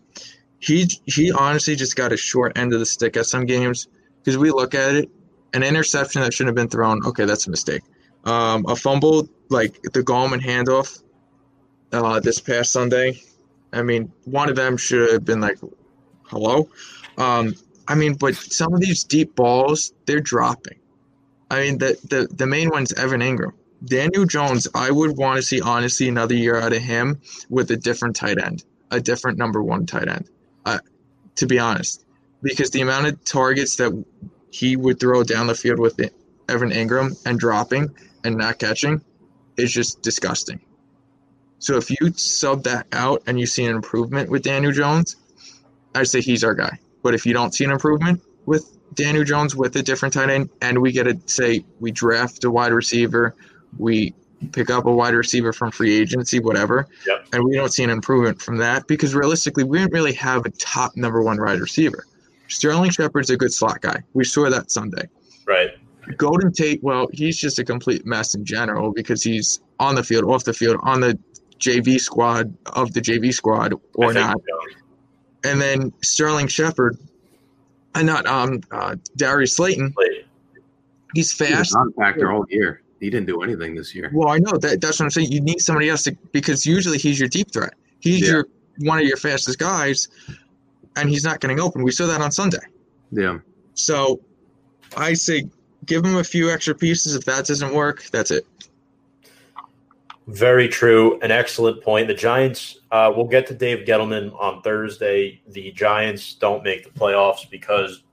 he he honestly just got a short end of the stick at some games because we look at it, an interception that shouldn't have been thrown. Okay, that's a mistake. Um, a fumble like the Gallman handoff uh, this past Sunday. I mean, one of them should have been like, "Hello." Um, I mean, but some of these deep balls, they're dropping. I mean, the the the main one's Evan Engram. Daniel Jones, I would want to see honestly another year out of him with a different tight end, a different number one tight end. Uh, to be honest, because the amount of targets that he would throw down the field with Evan Engram and dropping and not catching is just disgusting. So if you sub that out and you see an improvement with Daniel Jones, I'd say he's our guy. But if you don't see an improvement with Daniel Jones with a different tight end, and we get to say we draft a wide receiver, we pick up a wide receiver from free agency, whatever, yep. and we don't see an improvement from that because realistically, we didn't really have a top number one wide receiver. Sterling Shepard's a good slot guy. We saw that Sunday. Right. Golden Tate, well, he's just a complete mess in general because he's on the field, off the field, on the JV squad of the JV squad or not. So. And then Sterling Shepard, and not um uh, Darius Slayton. He's fast. non factor all year. He didn't do anything this year. Well, I know that. That's what I'm saying. You need somebody else to because usually he's your deep threat. He's yeah. your one of your fastest guys, and he's not getting open. We saw that on Sunday. Yeah. So, I say give him a few extra pieces. If that doesn't work, that's it. Very true. An excellent point. The Giants, uh, we'll get to Dave Gettleman on Thursday. The Giants don't make the playoffs because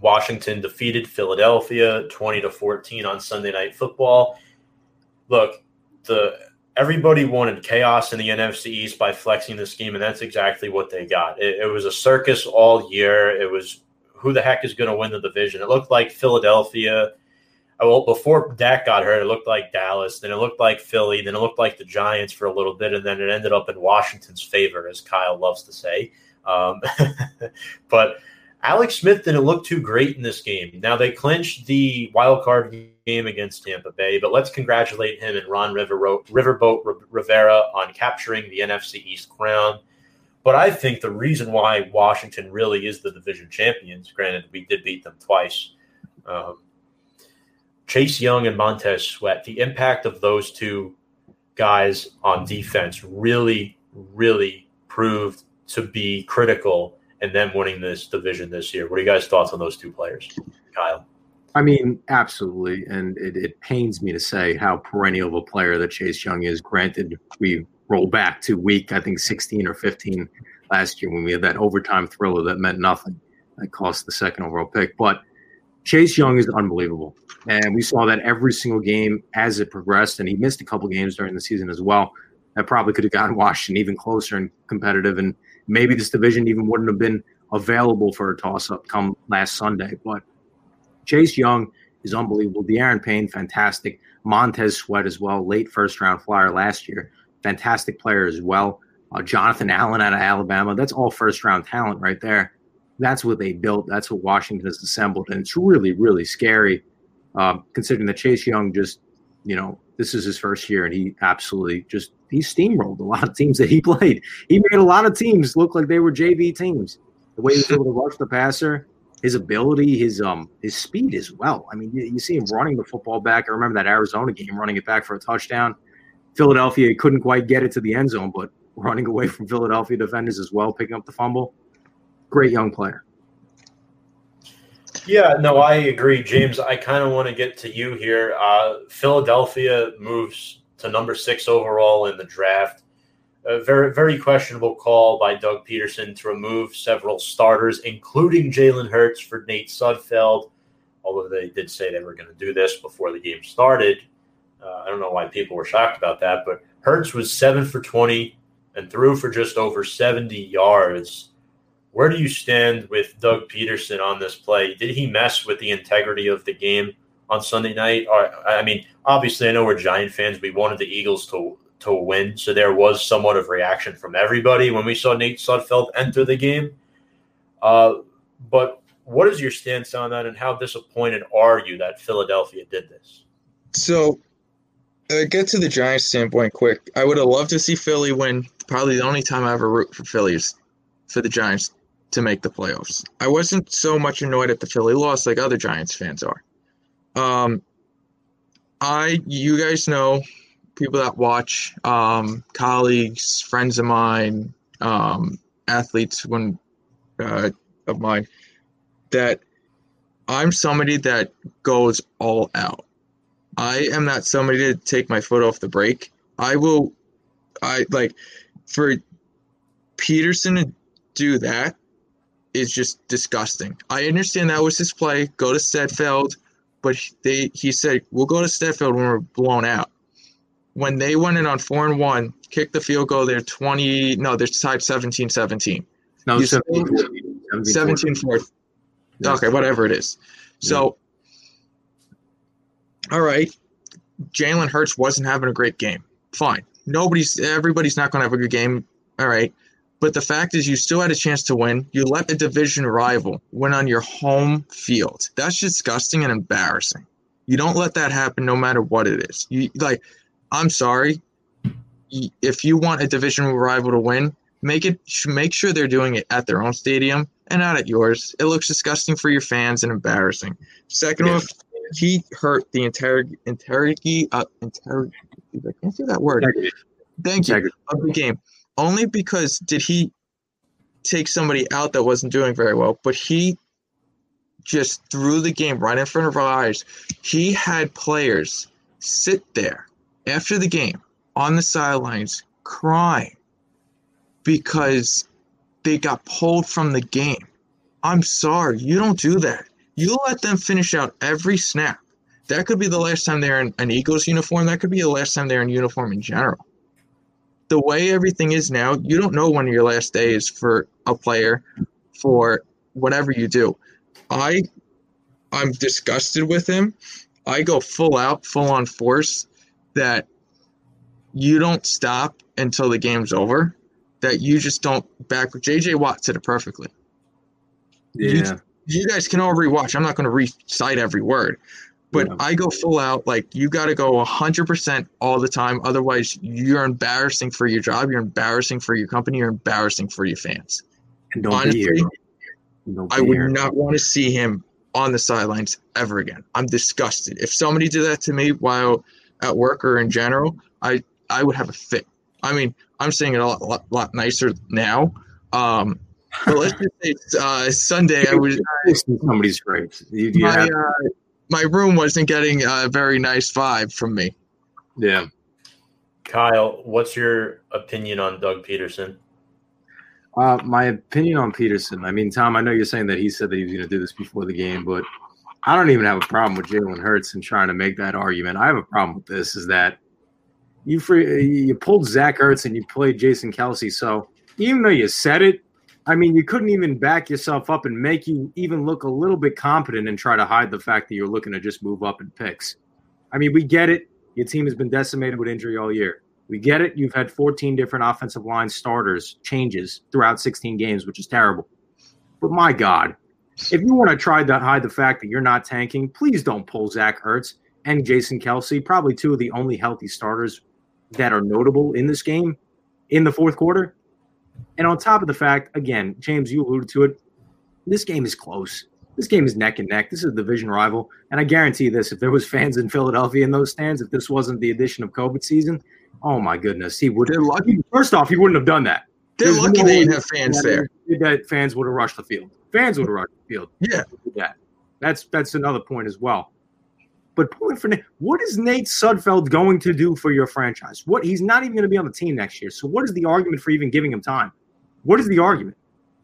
Washington defeated Philadelphia 20 to 14 on Sunday Night Football. Look, the everybody wanted chaos in the NFC East by flexing the scheme, and that's exactly what they got. It, it was a circus all year. It was who the heck is going to win the division? It looked like Philadelphia well, before Dak got hurt, it looked like Dallas, then it looked like Philly, then it looked like the Giants for a little bit, and then it ended up in Washington's favor, as Kyle loves to say. Um, but Alex Smith didn't look too great in this game. Now they clinched the wild card game against Tampa Bay, but let's congratulate him and Ron River, Riverboat Rivera on capturing the NFC East crown. But I think the reason why Washington really is the division champions, granted we did beat them twice, um, Chase Young and Montez Sweat, the impact of those two guys on defense really, really proved to be critical in them winning this division this year. What are you guys' thoughts on those two players, Kyle? I mean, absolutely. And it, it pains me to say how perennial of a player that Chase Young is. Granted, we roll back to week, I think 16 or 15 last year when we had that overtime thriller that meant nothing. That cost the second overall pick. But Chase Young is unbelievable. And we saw that every single game as it progressed. And he missed a couple games during the season as well. That probably could have gotten Washington even closer and competitive. And maybe this division even wouldn't have been available for a toss up come last Sunday. But Chase Young is unbelievable. Da'Ron Payne, fantastic. Montez Sweat as well, late first round flyer last year. Fantastic player as well. Uh, Jonathan Allen out of Alabama. That's all first round talent right there. That's what they built. That's what Washington has assembled. And it's really, really scary uh, considering that Chase Young just, you know, this is his first year and he absolutely just, he steamrolled a lot of teams that he played. He made a lot of teams look like they were JV teams. The way he was able to rush the passer, his ability, his um his speed as well. I mean, you, you, see him running the football back. I remember that Arizona game, running it back for a touchdown. Philadelphia couldn't quite get it to the end zone, but running away from Philadelphia defenders as well, picking up the fumble. Great young player. Yeah, no, I agree, James. I kind of want to get to you here. Uh, Philadelphia moves to number six overall in the draft a very very questionable call by Doug Pederson to remove several starters, including Jalen Hurts for Nate Sudfeld. Although they did say they were going to do this before the game started, uh, I don't know why people were shocked about that. But Hurts was seven for twenty and threw for just over seventy yards. Where do you stand with Doug Pederson on this play? Did he mess with the integrity of the game on Sunday night? Or, I mean, obviously, I know we're Giant fans. We wanted the Eagles to to win. So there was somewhat of reaction from everybody when we saw Nate Sudfeld enter the game. Uh, but what is your stance on that, and how disappointed are you that Philadelphia did this? So, uh, get to the Giants standpoint quick. I would have loved to see Philly win. Probably the only time I ever root for Philly is for the Giants to make the playoffs. I wasn't so much annoyed at the Philly loss like other Giants fans are. Um, I, you guys know, people that watch, um, colleagues, friends of mine, um, athletes one uh, of mine, that I'm somebody that goes all out. I am not somebody to take my foot off the brake. I will, I like, for Pederson to do that is just disgusting. I understand that was his play. Go to Sudfeld, but they he said we'll go to Sudfeld when we're blown out when they went in on four and one, kicked the field goal, they're 20, no, they're tied 17 17. No, 17, 17 fourth. Okay, whatever it is. So, all right, Jalen Hurts wasn't having a great game. Fine. Nobody's, everybody's not going to have a good game. All right. But the fact is, you still had a chance to win. You let a division rival win on your home field. That's disgusting and embarrassing. You don't let that happen no matter what it is. You like I'm sorry. If you want a division rival to win, make it make sure they're doing it at their own stadium and not at yours. It looks disgusting for your fans and embarrassing. Second yeah. off, he hurt the entire integrity uh, integrity. I can't say that word. Thank you of the game. Only because did he take somebody out that wasn't doing very well, but he just threw the game right in front of our eyes. He had players sit there after the game on the sidelines crying because they got pulled from the game. I'm sorry, you don't do that. You let them finish out every snap. That could be the last time they're in an Eagles uniform. That could be the last time they're in uniform in general. The way everything is now, you don't know when your last day is for a player for whatever you do. I I'm disgusted with him. I go full out, full on force that you don't stop until the game's over. That you just don't back. JJ Watt said it perfectly. Yeah. You, you guys can all rewatch. I'm not going to recite every word, but yeah. I go full out. Like you got to go 100% all the time. Otherwise, you're embarrassing for your job. You're embarrassing for your company. You're embarrassing for your fans. Honestly, I would here. not want to see him on the sidelines ever again. I'm disgusted. If somebody did that to me while at work or in general, I I would have a fit. I mean, I'm saying it a lot, lot, lot nicer now. Um, but let's just say uh, Sunday, I was somebody's great. You, you my, have- uh, my room wasn't getting a very nice vibe from me. Yeah. Kyle, what's your opinion on Doug Pederson? Uh, my opinion on Pederson. I mean, Tom, I know you're saying that he said that he was going to do this before the game, but I don't even have a problem with Jalen Hurts and trying to make that argument. I have a problem with this is that you free, you pulled Zach Ertz and you played Jason Kelce. So even though you said it, I mean, you couldn't even back yourself up and make you even look a little bit competent and try to hide the fact that you're looking to just move up in picks. I mean, we get it. Your team has been decimated with injury all year. We get it. You've had 14 different offensive line starters changes throughout 16 games, which is terrible. But my God, if you want to try to hide the fact that you're not tanking, please don't pull Zach Ertz and Jason Kelce, probably two of the only healthy starters that are notable in this game in the fourth quarter. And on top of the fact, again, James, you alluded to it, this game is close. This game is neck and neck. This is a division rival. And I guarantee this, if there was fans in Philadelphia in those stands, if this wasn't the addition of COVID season, oh my goodness, he would. First off, he wouldn't have done that. They're There's lucky no they didn't have fans there. That fans would have rushed the field. Fans would have rushed the field. Yeah. Yeah, that's that's another point as well. But point for Nate, what is Nate Sudfeld going to do for your franchise? What he's not even going to be on the team next year. So what is the argument for even giving him time? What is the argument?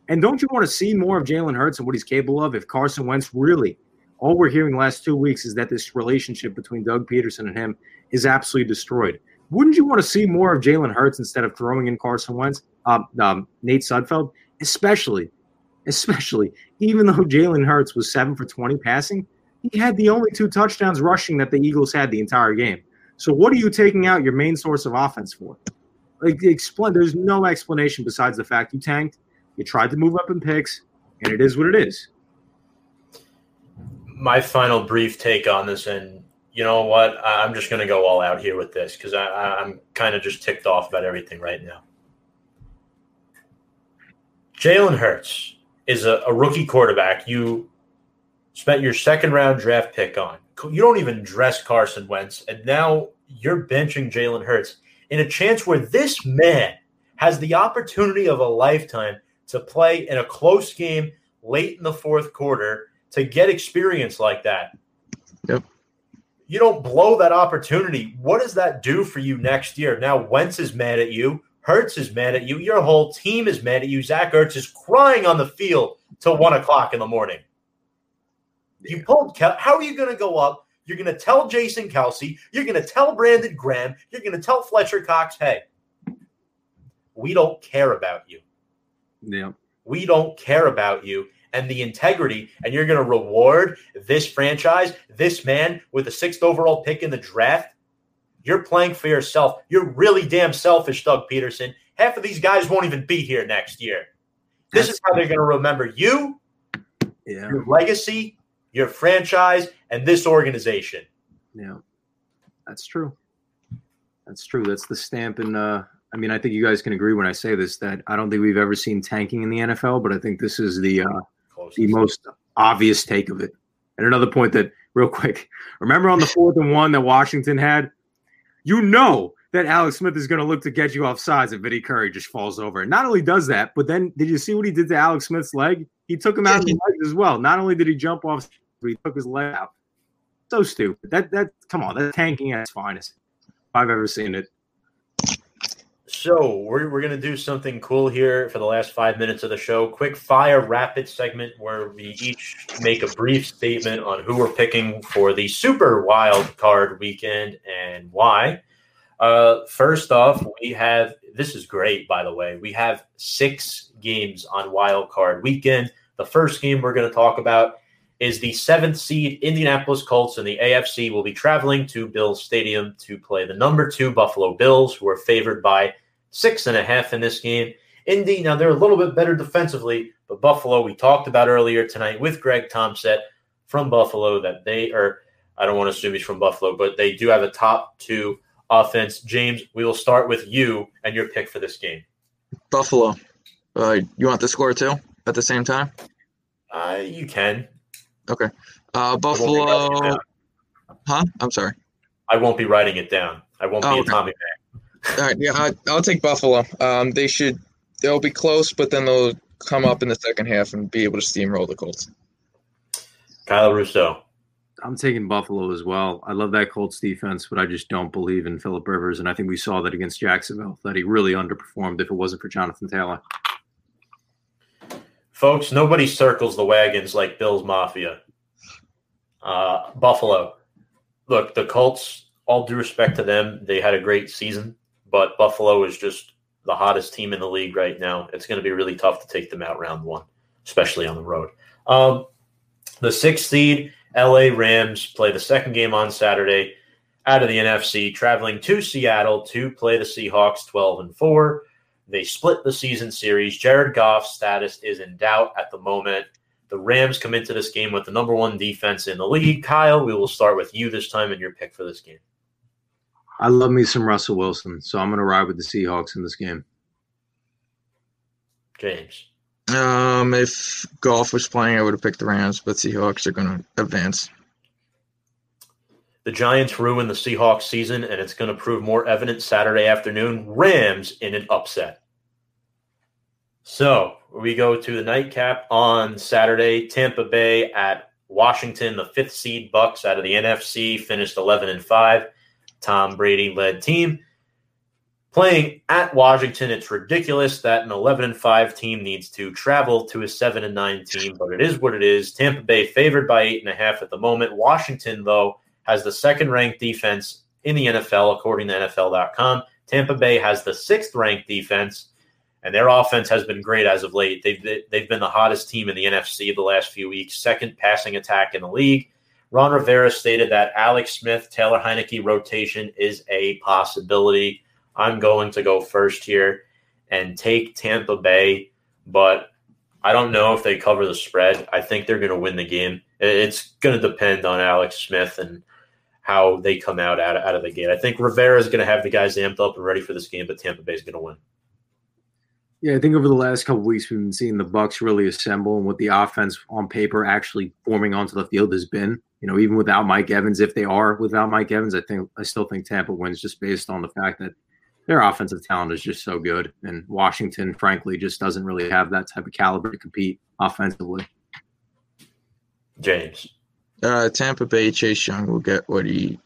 And don't you want to see more of Jalen Hurts and what he's capable of if Carson Wentz really all we're hearing last two weeks is that this relationship between Doug Pederson and him is absolutely destroyed. Wouldn't you want to see more of Jalen Hurts instead of throwing in Carson Wentz, um, um, Nate Sudfeld, especially, especially even though Jalen Hurts was seven for twenty passing, he had the only two touchdowns rushing that the Eagles had the entire game. So what are you taking out your main source of offense for? Like explain. There's no explanation besides the fact you tanked. You tried to move up in picks, and it is what it is. My final brief take on this, and you know what? I'm just going to go all out here with this because I'm kind of just ticked off about everything right now. Jalen Hurts is a, a rookie quarterback. You spent your second round draft pick on. You don't even dress Carson Wentz, and now you're benching Jalen Hurts in a chance where this man has the opportunity of a lifetime to play in a close game late in the fourth quarter to get experience like that. Yep. You don't blow that opportunity. What does that do for you next year? Now Wentz is mad at you. Hurts is mad at you. Your whole team is mad at you. Zach Ertz is crying on the field till one o'clock in the morning. You pulled. Kel- How are you going to go up? You're going to tell Jason Kelce. You're going to tell Brandon Graham. You're going to tell Fletcher Cox, hey, we don't care about you. Yeah. We don't care about you and the integrity, and you're going to reward this franchise, this man with the sixth overall pick in the draft. You're playing for yourself. You're really damn selfish, Doug Pederson. Half of these guys won't even be here next year. This is how they're going to remember you, Yeah. your legacy, your franchise, and this organization. Yeah, that's true. That's true. That's the stamp. And uh, I mean, I think you guys can agree when I say this that I don't think we've ever seen tanking in the NFL, but I think this is the uh, Closest. the most obvious take of it. And another point that, real quick, remember on the fourth and one that Washington had, you know that Alex Smith is going to look to get you off sides if Vinny Curry just falls over. And not only does that, but then did you see what he did to Alex Smith's leg? He took him out in the legs as well. Not only did he jump off, he took his leg out. So stupid. That that come on, that's tanking at its finest. I've ever seen it. So we're, we're to do something cool here for the last five minutes of the show. Quick fire rapid segment where we each make a brief statement on who we're picking for the super wild card weekend and why. Uh, first off, we have this is great, by the way. We have six games on wild card weekend. The first game we're to talk about is the seventh seed Indianapolis Colts and the AFC will be traveling to Bills Stadium to play the number two Buffalo Bills, who are favored by six and a half in this game. Indy, now they're a little bit better defensively, but Buffalo, we talked about earlier tonight with Greg Thompson from Buffalo that they are, I don't want to assume he's from Buffalo, but they do have a top two offense. James, we will start with you and your pick for this game. Buffalo. Uh, you want the score too at the same time? Uh, you can. Okay. Uh, I won't be writing it Buffalo. down. Huh? I'm sorry. I won't be writing it down. I won't Oh, be okay. a Tommy Mac. All right. Yeah, I, I'll take Buffalo. Um, they should. They'll be close, but then they'll come up in the second half and be able to steamroll the Colts. Kyle Russo. I'm taking Buffalo as well. I love that Colts defense, but I just don't believe in Philip Rivers, and I think we saw that against Jacksonville that he really underperformed if it wasn't for Jonathan Taylor. Folks, nobody circles the wagons like Bill's Mafia. Uh, Buffalo. Look, the Colts, all due respect to them, they had a great season, but Buffalo is just the hottest team in the league right now. It's going to be really tough to take them out round one, especially on the road. Um, the sixth seed, LA Rams, play the second game on Saturday out of the NFC, traveling to Seattle to play the Seahawks 12 and 4. They split the season series. Jared Goff's status is in doubt at the moment. The Rams come into this game with the number one defense in the league. Kyle, we will start with you this time and your pick for this game. I love me some Russell Wilson, so I'm going to ride with the Seahawks in this game. James. Um, if Goff was playing, I would have picked the Rams, but Seahawks are going to advance. The Giants ruined the Seahawks season, and it's going to prove more evident Saturday afternoon. Rams in an upset. So we go to the nightcap on Saturday. Tampa Bay at Washington, the fifth seed Bucks out of the NFC finished 11 and five. Tom Brady led team. Playing at Washington, it's ridiculous that an 11 and 5 team needs to travel to a 7 and 9 team, but it is what it is. Tampa Bay favored by 8.5 at the moment. Washington, though, has the second ranked defense in the NFL, according to NFL.com. Tampa Bay has the sixth ranked defense, and their offense has been great as of late. They've, they've been the hottest team in the NFC the last few weeks, second passing attack in the league. Ron Rivera stated that Alex Smith, Taylor Heinicke rotation is a possibility. I'm going to go first here and take Tampa Bay, but I don't know if they cover the spread. I think they're going to win the game. It's going to depend on Alex Smith and how they come out out of, out of the gate. I think Rivera is going to have the guys amped up and ready for this game, but Tampa Bay is going to win. Yeah, I think over the last couple weeks we've been seeing the Bucks really assemble and what the offense on paper actually forming onto the field has been. You know, even without Mike Evans, if they are without Mike Evans, I think I still think Tampa wins just based on the fact that their offensive talent is just so good, and Washington, frankly, just doesn't really have that type of caliber to compete offensively. James, uh, Tampa Bay Chase Young will get what he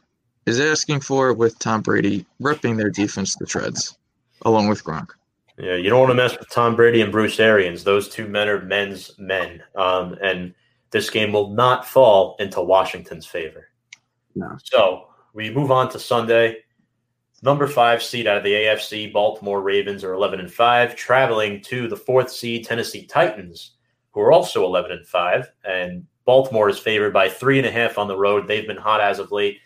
is asking for with Tom Brady ripping their defense to shreds, along with Gronk. Yeah, you don't want to mess with Tom Brady and Bruce Arians. Those two men are men's men. Um, and this game will not fall into Washington's favor. No. So we move on to Sunday. Number five seed out of the AFC, Baltimore Ravens are 11 and 5, traveling to the fourth seed Tennessee Titans, who are also 11 and 5. And Baltimore is favored by three and a half on the road. They've been hot as of late.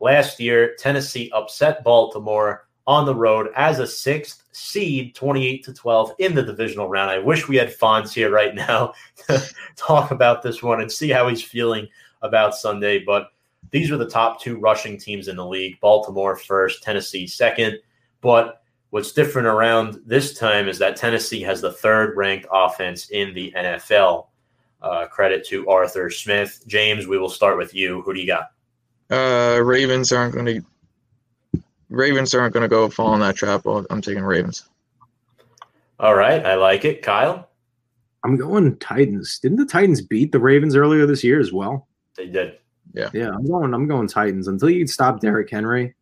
Last year, Tennessee upset Baltimore on the road as a sixth seed, 28 to 12 in the divisional round. I wish we had Fonz here right now to talk about this one and see how he's feeling about Sunday. But these are the top two rushing teams in the league Baltimore first, Tennessee second. But what's different around this time is that Tennessee has the third ranked offense in the NFL. Uh, credit to Arthur Smith. James, we will start with you. Who do you got? Uh, Ravens aren't going to Ravens aren't going to go fall in that trap. I'm taking Ravens. All right, I like it, Kyle. I'm going Titans. Didn't the Titans beat the Ravens earlier this year as well? They did. Yeah, yeah. I'm going. I'm going Titans until you can stop Derrick Henry,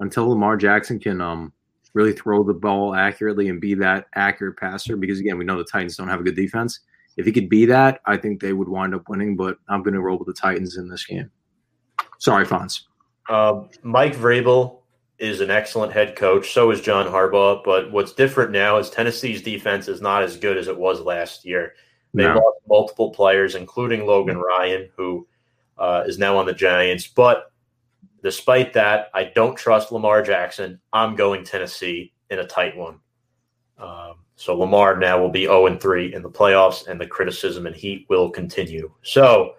until Lamar Jackson can um really throw the ball accurately and be that accurate passer. Because again, we know the Titans don't have a good defense. If he could be that, I think they would wind up winning. But I'm going to roll with the Titans in this game. Sorry, Fonz. Uh, Mike Vrabel is an excellent head coach. So is John Harbaugh. But what's different now is Tennessee's defense is not as good as it was last year. They no. lost multiple players, including Logan Ryan, who uh, is now on the Giants. But despite that, I don't trust Lamar Jackson. I'm going Tennessee in a tight one. Um, so Lamar now will be 0 and 3 in the playoffs, and the criticism and heat will continue. So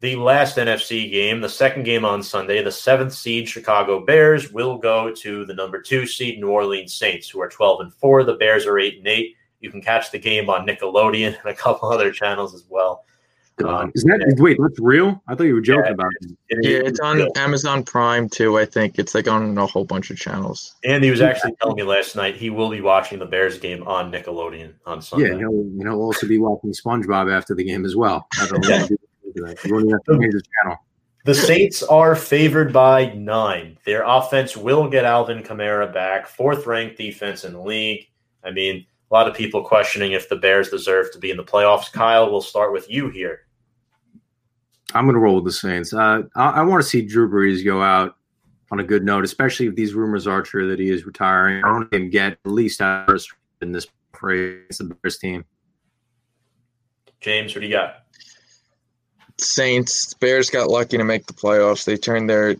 the last NFC game, the second game on Sunday, the seventh seed Chicago Bears will go to the number two seed New Orleans Saints, who are 12 and 4. The Bears are 8 and 8. You can catch the game on Nickelodeon and a couple other channels as well. Um, is that wait? That's real? I thought you were joking yeah, about it. it yeah, it's on real. Amazon Prime too. I think it's like on a whole bunch of channels. And he was actually telling me last night he will be watching the Bears game on Nickelodeon on Sunday. Yeah, he'll, he'll also be watching SpongeBob after the game as well. You won't even have to change the channel. The Saints are favored by nine. Their offense will get Alvin Kamara back, fourth ranked defense in the league. I mean, a lot of people questioning if the Bears deserve to be in the playoffs. Kyle, we'll start with you here. I'm going to roll with the Saints. Uh, I, I want to see Drew Brees go out on a good note, especially if these rumors are true that he is retiring. I want him get at least out in this race, the Bears team. James, what do you got? Saints, Bears got lucky to make the playoffs. They turned their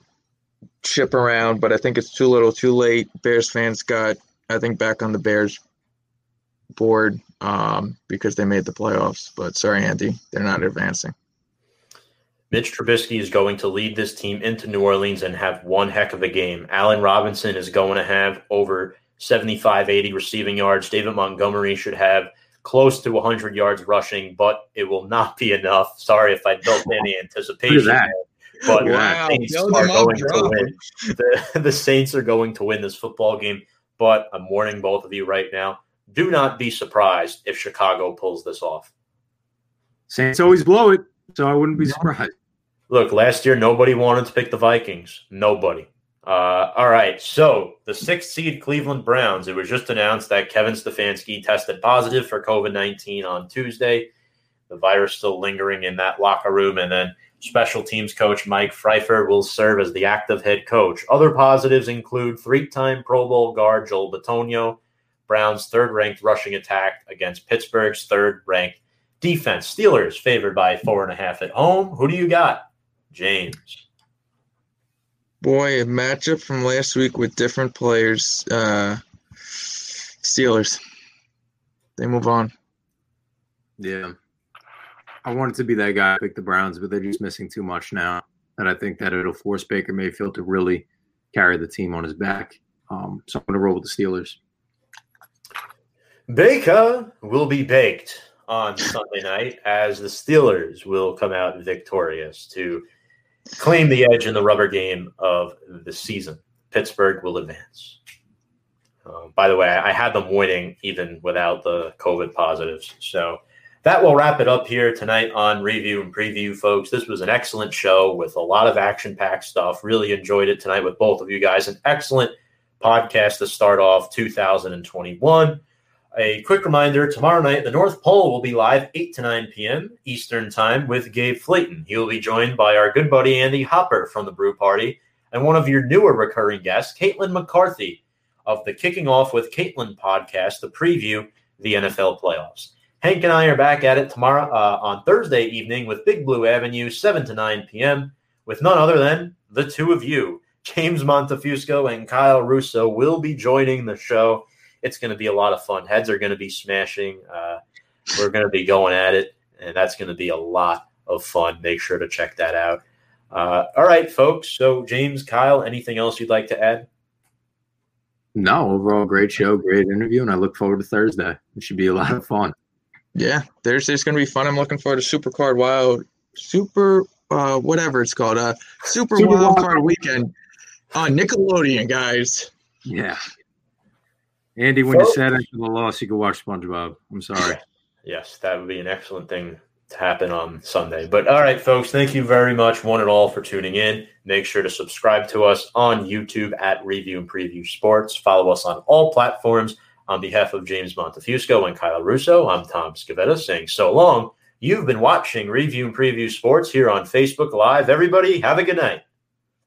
ship around, but I think it's too little, too late. Bears fans got, I think, back on the Bears board um, because they made the playoffs. But sorry, Andy, they're not advancing. Mitch Trubisky is going to lead this team into New Orleans and have one heck of a game. Allen Robinson is going to have over 75, 80 receiving yards. David Montgomery should have close to 100 yards rushing, but it will not be enough. Sorry if I built any anticipation. that. But Wow, the Saints are going to win. The, the Saints are going to win this football game. But I'm warning both of you right now: do not be surprised if Chicago pulls this off. Saints always blow it, so I wouldn't be surprised. Look, last year nobody wanted to pick the Vikings. Nobody. Uh, all right. So the sixth seed Cleveland Browns. It was just announced that Kevin Stefanski tested positive for COVID 19 on Tuesday. The virus still lingering in that locker room. And then special teams coach Mike Priefer will serve as the active head coach. Other positives include three time Pro Bowl guard Joel Bitonio, Browns' third ranked rushing attack against Pittsburgh's third ranked defense. Steelers favored by four and a half at home. Who do you got? James. Boy, a matchup from last week with different players. Uh, Steelers. They move on. Yeah. I wanted to be that guy, pick the Browns, but they're just missing too much now. And I think that it'll force Baker Mayfield to really carry the team on his back. Um, so I'm going to roll with the Steelers. Baker will be baked on Sunday night as the Steelers will come out victorious to claim the edge in the rubber game of the season. Pittsburgh will advance. Uh, by the way, I had them winning even without the COVID positives. So that will wrap it up here tonight on Review and Preview, folks. This was an excellent show with a lot of action packed stuff. Really enjoyed it tonight with both of you guys. An excellent podcast to start off 2021. A quick reminder tomorrow night, the North Pole will be live 8 to 9 p.m. Eastern Time with Gabe Flayton. He will be joined by our good buddy Andy Hopper from the Brew Party and one of your newer recurring guests, Caitlin McCarthy of the Kicking Off with Caitlin podcast the preview the NFL playoffs. Hank and I are back at it tomorrow uh, on Thursday evening with Big Blue Avenue, 7 to 9 p.m., with none other than the two of you. James Montefusco and Kyle Russo will be joining the show. It's going to be a lot of fun. Heads are going to be smashing. Uh, we're going to be going at it, and that's going to be a lot of fun. Make sure to check that out. Uh, all right, folks. So, James, Kyle, anything else you'd like to add? No, overall, great show, great interview, and I look forward to Thursday. It should be a lot of fun. Yeah, Thursday's going to be fun. I'm looking forward to Super Card Wild, Super, uh, whatever it's called, uh, Super, Super Wild Wild Card Weekend on Nickelodeon, guys. Yeah. Andy, when you said after the loss, you could watch SpongeBob. I'm sorry. Yes, that would be an excellent thing to happen on Sunday. But all right, folks, thank you very much, one and all, for tuning in. Make sure to subscribe to us on YouTube at Review and Preview Sports. Follow us on all platforms. On behalf of James Montefusco and Kyle Russo, I'm Tom Scavetta saying so long. You've been watching Review and Preview Sports here on Facebook Live. Everybody, have a good night.